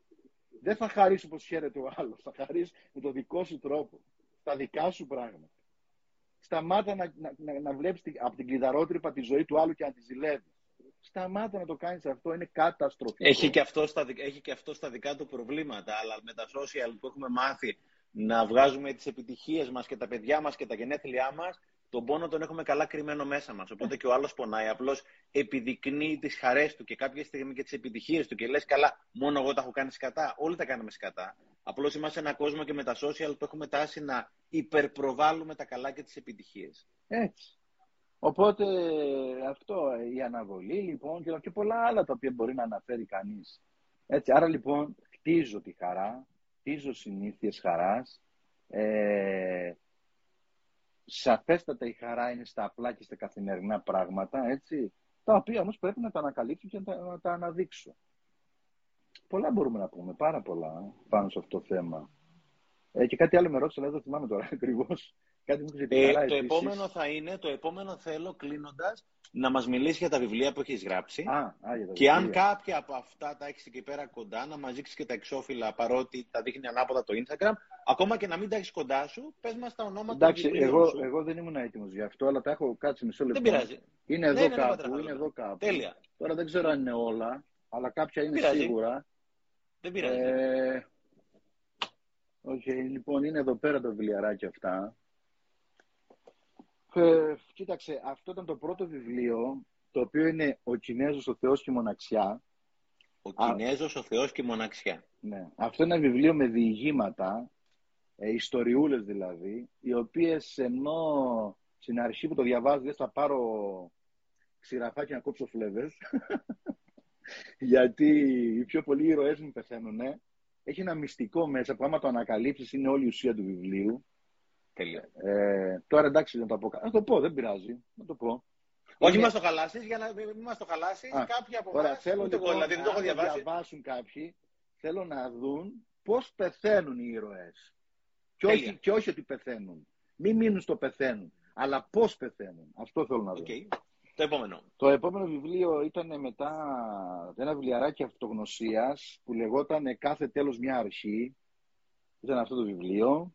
Δεν θα χαρείς όπως χαίρεται ο άλλος. Θα χαρείς με τον δικό σου τρόπο. Τα δικά σου πράγματα. Σταμάτα να, να, να, να βλέπεις από την κλειδαρότρυπα τη ζωή του άλλου και να τη ζηλεύεις. Σταμάτα να το κάνεις αυτό, είναι καταστροφικό. Έχει και, αυτό στα, έχει και αυτό στα δικά του προβλήματα, αλλά με τα social που έχουμε μάθει να βγάζουμε τις επιτυχίες μας και τα παιδιά μας και τα γενέθλιά μας, τον πόνο τον έχουμε καλά κρυμμένο μέσα μας. Οπότε και ο άλλος πονάει, απλώς επιδεικνύει τις χαρές του και κάποια στιγμή και τις επιτυχίες του και λες καλά, μόνο εγώ τα έχω κάνει σκατά. Όλοι τα κάνουμε σκατά. Απλώς είμαστε ένα κόσμο και με τα social που έχουμε τάση να υπερπροβάλλουμε τα καλά και τις επιτυχίες. Έτσι. Οπότε αυτό, η αναβολή λοιπόν και, και πολλά άλλα τα οποία μπορεί να αναφέρει κανείς. Έτσι, άρα λοιπόν χτίζω τη χαρά, χτίζω συνήθειες χαράς. Ε, σαφέστατα η χαρά είναι στα απλά και στα καθημερινά πράγματα, έτσι, τα οποία όμως πρέπει να τα ανακαλύψω και να τα, να τα αναδείξω. Πολλά μπορούμε να πούμε, πάρα πολλά πάνω σε αυτό το θέμα. Ε, και κάτι άλλο με ρώτησε, αλλά δεν το θυμάμαι τώρα ακριβώς. Κάτι μου ε, το επόμενο θα είναι, το επόμενο θέλω κλείνοντας να μας μιλήσει για τα βιβλία που έχεις γράψει. Α, α, για τα και αν κάποια από αυτά τα έχεις εκεί πέρα κοντά, να μας δείξεις και τα εξώφυλλα παρότι τα δείχνει ανάποδα το Instagram. Ακόμα και να μην τα έχεις κοντά σου, πες μας τα ονόματα Εντάξει, των εγώ, σου. εγώ δεν ήμουν έτοιμος γι' αυτό, αλλά τα έχω κάτσει μισό λεπτό. Δεν πειράζει. Είναι εδώ, ναι, κάπου, είναι εδώ κάπου. Τέλεια. Τώρα δεν ξέρω αν είναι όλα, αλλά κάποια είναι σίγουρα. Δεν πειράζει. Ε, okay, λοιπόν, είναι εδώ πέρα τα βιβλιαράκια αυτά. Ε, κοίταξε, αυτό ήταν το πρώτο βιβλίο, το οποίο είναι «Ο Κινέζος, ο Θεός και η Μοναξιά». «Ο Κινέζος, ο Θεός και η Μοναξιά». Ναι. Αυτό είναι ένα βιβλίο με διηγήματα, ε, ιστοριούλες δηλαδή, οι οποίες ενώ στην αρχή που το διαβάζω δεν θα πάρω ξηραφάκι να κόψω φλέβες, γιατί οι πιο πολλοί ήρωές μου πεθαίνουν, έχει ένα μυστικό μέσα που άμα το ανακαλύψεις είναι όλη η ουσία του βιβλίου. Τέλεια. Ε, τώρα εντάξει να το πω. Να το πω, δεν πειράζει. Να το πω. Όχι, είναι... μας το χαλάσεις, για να μην μας το χαλάσεις. Κάποιοι από εμάς. Θέλω ούτε λοιπόν, δηλαδή, δεν το έχω διαβάσει. διαβάσουν κάποιοι, θέλω να δουν πώς πεθαίνουν οι ήρωέ. Και όχι, και όχι ότι πεθαίνουν. Μην μείνουν στο πεθαίνουν. Αλλά πώς πεθαίνουν. Αυτό θέλω να δω. Okay. Το επόμενο. Το επόμενο βιβλίο ήταν μετά ένα βιβλιαράκι αυτογνωσίας που λεγόταν «Κάθε τέλος μια αρχή». Ήταν αυτό το βιβλίο.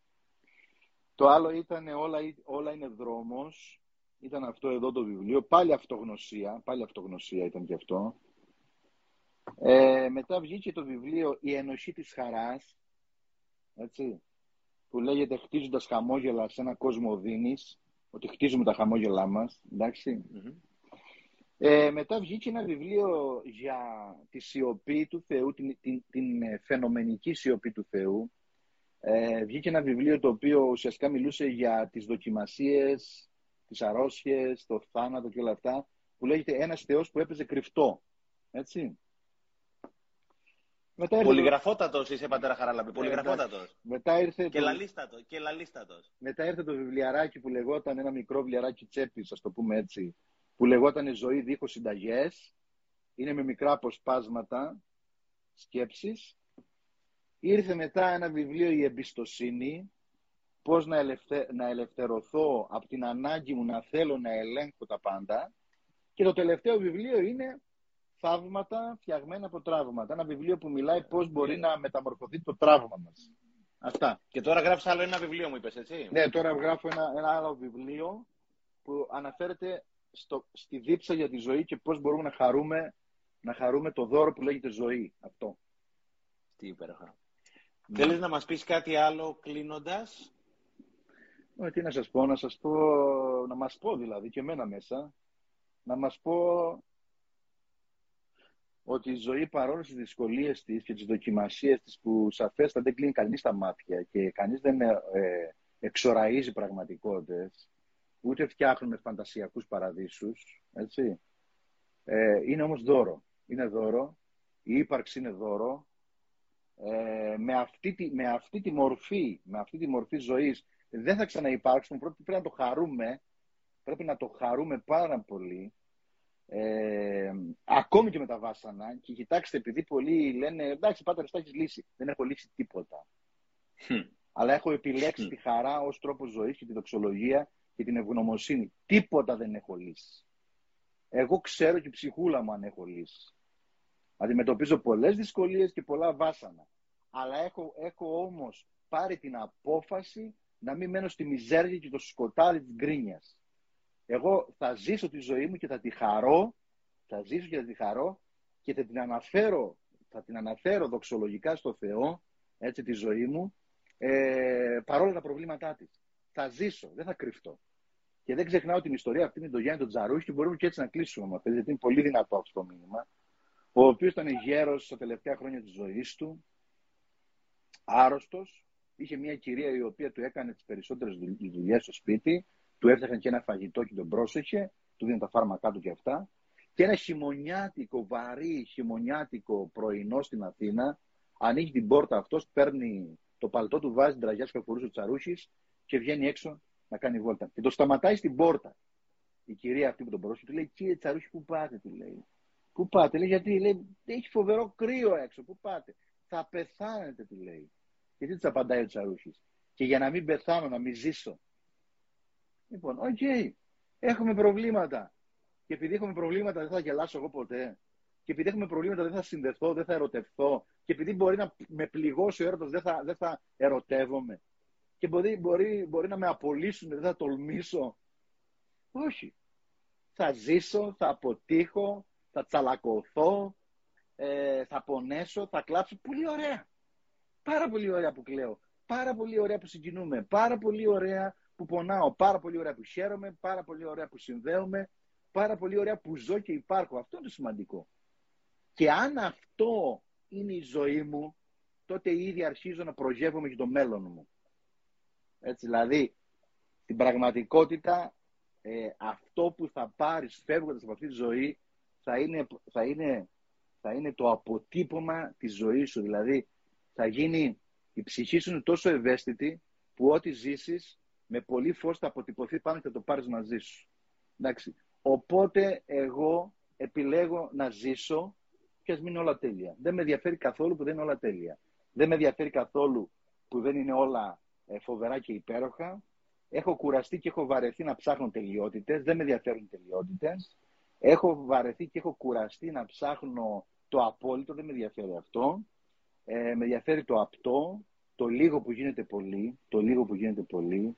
Το άλλο ήταν όλα, «Όλα είναι δρόμος». Ήταν αυτό εδώ το βιβλίο. Πάλι αυτογνωσία. Πάλι αυτογνωσία ήταν και αυτό. Ε, μετά βγήκε το βιβλίο «Η ενοχή της χαράς». Έτσι. Που λέγεται «Χτίζοντας χαμόγελα σε ένα κόσμο οδύνης». Ότι χτίζουμε τα χαμόγελά μας. ενταξει ε, μετά βγήκε ένα βιβλίο για τη σιωπή του Θεού, την, την, την ε, φαινομενική σιωπή του Θεού. Ε, βγήκε ένα βιβλίο το οποίο ουσιαστικά μιλούσε για τις δοκιμασίες, τις αρρώστιες, το θάνατο και όλα αυτά, που λέγεται ένας Θεός που έπαιζε κρυφτό. Έτσι. Μετά ήρθε Πολυγραφότατος είσαι, πατέρα Χαράλαμπη. Ε, Πολυγραφότατος. Μετά ήρθε και, το... λαλίστατο, και λαλίστατος. Μετά ήρθε το βιβλιαράκι που λεγόταν ένα μικρό βιβλιαράκι τσέπης, ας το πούμε έτσι, που λεγόταν «Ζωή δίχως συνταγές». Είναι με μικρά αποσπάσματα σκέψεις. Ήρθε μετά ένα βιβλίο «Η εμπιστοσύνη», πώς να, να ελευθερωθώ από την ανάγκη μου να θέλω να ελέγχω τα πάντα. Και το τελευταίο βιβλίο είναι «Θαύματα φτιαγμένα από τραύματα». Ένα βιβλίο που μιλάει πώς μπορεί να μεταμορφωθεί το τραύμα μας. Αυτά. Και τώρα γράφεις άλλο ένα βιβλίο μου είπες, έτσι. Ναι, τώρα γράφω ένα, ένα άλλο βιβλίο που αναφέρεται στο, στη δίψα για τη ζωή και πώς μπορούμε να χαρούμε, να χαρούμε το δώρο που λέγεται ζωή. Αυτό. Τι υπέροχα. Ναι. Θέλεις να μας πεις κάτι άλλο κλείνοντας; Ε, τι να σας πω, να σας πω, να μας πω δηλαδή και εμένα μέσα, να μας πω ότι η ζωή παρόλο τις δυσκολίες της και τις δοκιμασίες της που σαφέστα δεν κλείνει κανείς τα μάτια και κανείς δεν ε, εξοραίζει πραγματικότητες, ούτε φτιάχνουμε φαντασιακούς παραδείσους, έτσι. Ε, είναι όμως δώρο. Είναι δώρο. Η ύπαρξη είναι δώρο. Ε, με, αυτή τη, με αυτή τη μορφή, με αυτή τη μορφή ζωής δεν θα ξαναυπάρξουν. Πρέπει, πρέπει να το χαρούμε. Πρέπει να το χαρούμε πάρα πολύ. Ε, ακόμη και με τα βάσανα. Και κοιτάξτε, επειδή πολλοί λένε εντάξει, πάτε τα έχεις λύσει. Δεν έχω λύσει τίποτα. Αλλά έχω επιλέξει τη χαρά ως τρόπο ζωής και τη δοξολογία και την ευγνωμοσύνη. Τίποτα δεν έχω λύσει. Εγώ ξέρω και η ψυχούλα μου αν έχω λύσει. Αντιμετωπίζω πολλές δυσκολίες και πολλά βάσανα. Αλλά έχω, έχω όμως πάρει την απόφαση να μην μένω στη μιζέρια και το σκοτάδι της γκρίνιας. Εγώ θα ζήσω τη ζωή μου και θα τη χαρώ, θα ζήσω και θα τη χαρώ και θα την αναφέρω, θα την αναφέρω δοξολογικά στο Θεό, έτσι τη ζωή μου, ε, παρόλα τα προβλήματά της θα ζήσω, δεν θα κρυφτώ. Και δεν ξεχνάω την ιστορία αυτή με τον Γιάννη τον Τζαρούχη και μπορούμε και έτσι να κλείσουμε με γιατί είναι πολύ δυνατό αυτό το μήνυμα. Ο οποίος ήταν γέρος στα τελευταία χρόνια της ζωής του, άρρωστος, είχε μια κυρία η οποία του έκανε τις περισσότερες δουλειές στο σπίτι, του έφτιαχνε και ένα φαγητό και τον πρόσεχε, του δίνει τα φάρμακά του και αυτά. Και ένα χειμωνιάτικο, βαρύ χειμωνιάτικο πρωινό στην Αθήνα, ανοίγει την πόρτα αυτός, παίρνει το παλτό του, βάζει την τραγιά που φορούσε ο Τσαρούχη και βγαίνει έξω να κάνει βόλτα. Και το σταματάει στην πόρτα. Η κυρία αυτή που τον πρόσεχε του λέει: Κύριε Τσαρούχη, πού πάτε, του λέει. Πού πάτε, λέει, γιατί λέει, έχει φοβερό κρύο έξω. Πού πάτε. Θα πεθάνετε, του λέει. Και τι της απαντάει ο Τσαρούχης. Και για να μην πεθάνω, να μην ζήσω. Λοιπόν, OK, okay. έχουμε προβλήματα. Και επειδή έχουμε προβλήματα, δεν θα γελάσω εγώ ποτέ. Και επειδή έχουμε προβλήματα, δεν θα συνδεθώ, δεν θα ερωτευθώ. Και επειδή μπορεί να με πληγώσει ο έρωτας, δεν θα, δεν θα ερωτεύομαι και μπορεί, μπορεί, μπορεί να με απολύσουν, δεν θα τολμήσω. Όχι. Θα ζήσω, θα αποτύχω, θα τσαλακωθώ, ε, θα πονέσω, θα κλάψω. Πολύ ωραία. Πάρα πολύ ωραία που κλαίω. Πάρα πολύ ωραία που συγκινούμε. Πάρα πολύ ωραία που πονάω. Πάρα πολύ ωραία που χαίρομαι. Πάρα πολύ ωραία που συνδέομαι. Πάρα πολύ ωραία που ζω και υπάρχω. Αυτό είναι το σημαντικό. Και αν αυτό είναι η ζωή μου, τότε ήδη αρχίζω να προγεύομαι για το μέλλον μου. Έτσι, δηλαδή, στην πραγματικότητα, ε, αυτό που θα πάρεις φεύγοντας από αυτή τη ζωή θα είναι, θα είναι, θα είναι το αποτύπωμα της ζωής σου. Δηλαδή, θα γίνει, η ψυχή σου είναι τόσο ευαίσθητη που ό,τι ζήσεις με πολύ φως θα αποτυπωθεί πάνω και θα το πάρεις μαζί σου. Εντάξει. Οπότε εγώ επιλέγω να ζήσω και ας μην είναι όλα τέλεια. Δεν με ενδιαφέρει καθόλου που δεν είναι όλα τέλεια. Δεν με ενδιαφέρει καθόλου που δεν είναι όλα ε, φοβερά και υπέροχα. Έχω κουραστεί και έχω βαρεθεί να ψάχνω τελειότητες. Δεν με ενδιαφέρουν τελειότητες. Έχω βαρεθεί και έχω κουραστεί να ψάχνω το απόλυτο. Δεν με ενδιαφέρει αυτό. Ε, με ενδιαφέρει το απτό, το λίγο που γίνεται πολύ, το λίγο που γίνεται πολύ.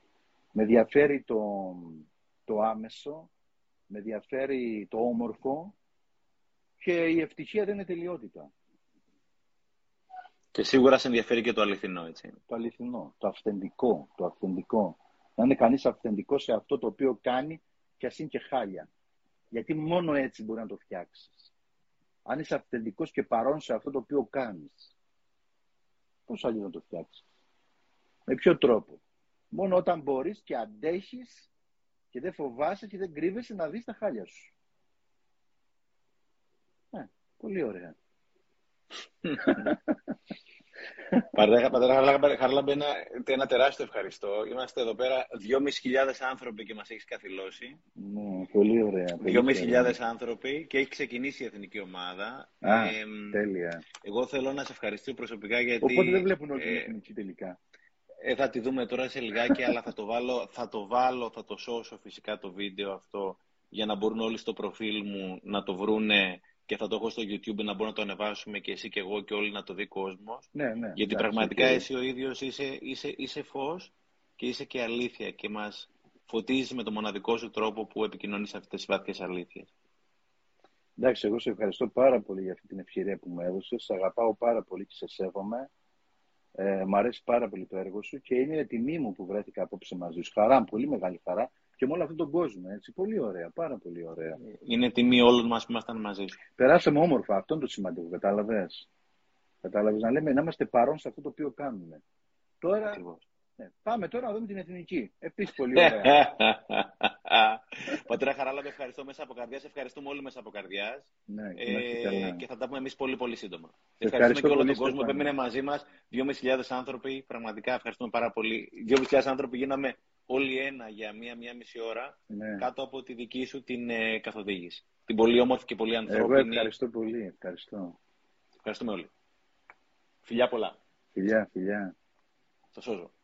Με ενδιαφέρει το, το άμεσο, με ενδιαφέρει το όμορφο και η ευτυχία δεν είναι τελειότητα. Και σίγουρα σε ενδιαφέρει και το αληθινό, έτσι. Το αληθινό, το αυθεντικό, το αυθεντικό. Να είναι κανείς αυθεντικός σε αυτό το οποίο κάνει και ας είναι και χάλια. Γιατί μόνο έτσι μπορεί να το φτιάξεις. Αν είσαι αυθεντικός και παρόν σε αυτό το οποίο κάνεις, πώς αλλιώς να το φτιάξεις; Με ποιο τρόπο; Μόνο όταν μπορείς και αντέχεις και δεν φοβάσαι και δεν κρύβεσαι να δεις τα χάλια σου. Ε, πολύ ωραία. Πατέρα Χαρλάμπε, ένα, ένα τεράστιο ευχαριστώ. Είμαστε εδώ πέρα 2.500 άνθρωποι και μας έχεις καθυλώσει. Ναι, πολύ ωραία. 2.500 άνθρωποι και έχει ξεκινήσει η εθνική ομάδα. Α, ε, τέλεια. Εγώ θέλω να σε ευχαριστήσω προσωπικά γιατί... Οπότε δεν βλέπουν όλη την εθνική τελικά. Ε, θα τη δούμε τώρα σε λιγάκι, αλλά θα το, βάλω, θα το βάλω, θα το σώσω φυσικά το βίντεο αυτό για να μπορούν όλοι στο προφίλ μου να το βρούνε και θα το έχω στο YouTube να μπορούμε να το ανεβάσουμε και εσύ και εγώ και όλοι να το δει κόσμος. Ναι, ναι, Γιατί πραγματικά εσύ ο ίδιος είσαι, είσαι, είσαι φως και είσαι και αλήθεια και μας φωτίζεις με τον μοναδικό σου τρόπο που επικοινωνείς αυτές τις βαθιέ αλήθειες. Εντάξει, εγώ σε ευχαριστώ πάρα πολύ για αυτή την ευκαιρία που μου έδωσες. Σε αγαπάω πάρα πολύ και σε σέβομαι. Ε, μ' αρέσει πάρα πολύ το έργο σου και είναι τιμή μου που βρέθηκα απόψε μαζί σου. Χαρά, πολύ μεγάλη χαρά και με όλο αυτόν τον κόσμο. Έτσι. Πολύ ωραία, πάρα πολύ ωραία. Είναι τιμή όλων μας που ήμασταν μαζί. Περάσαμε όμορφα. Αυτό είναι το σημαντικό. Κατάλαβες; Κατάλαβες να λέμε να είμαστε παρόν σε αυτό το οποίο κάνουμε. Τώρα. Ναι, πάμε τώρα να δούμε την εθνική. Επίσης πολύ ωραία. Πατέρα Χαράλαμπε, ευχαριστώ μέσα από καρδιάς. Ευχαριστούμε όλοι μέσα από καρδιάς. Ναι, ε, και θα τα πούμε εμείς πολύ πολύ σύντομα. Ευχαριστούμε και όλο τον κόσμο που έμεινε μαζί μας. 2.500 άνθρωποι. Πραγματικά ευχαριστούμε πάρα πολύ. 2.500 άνθρωποι γίναμε όλοι ένα για μία-μία μισή ώρα ναι. κάτω από τη δική σου την ε, καθοδήγηση. Την πολύ όμορφη και πολύ ανθρώπινη. Εγώ ευχαριστώ πολύ. Ευχαριστώ. Ευχαριστούμε όλοι. Φιλιά πολλά. Φιλιά, φιλιά. Θα σώζω.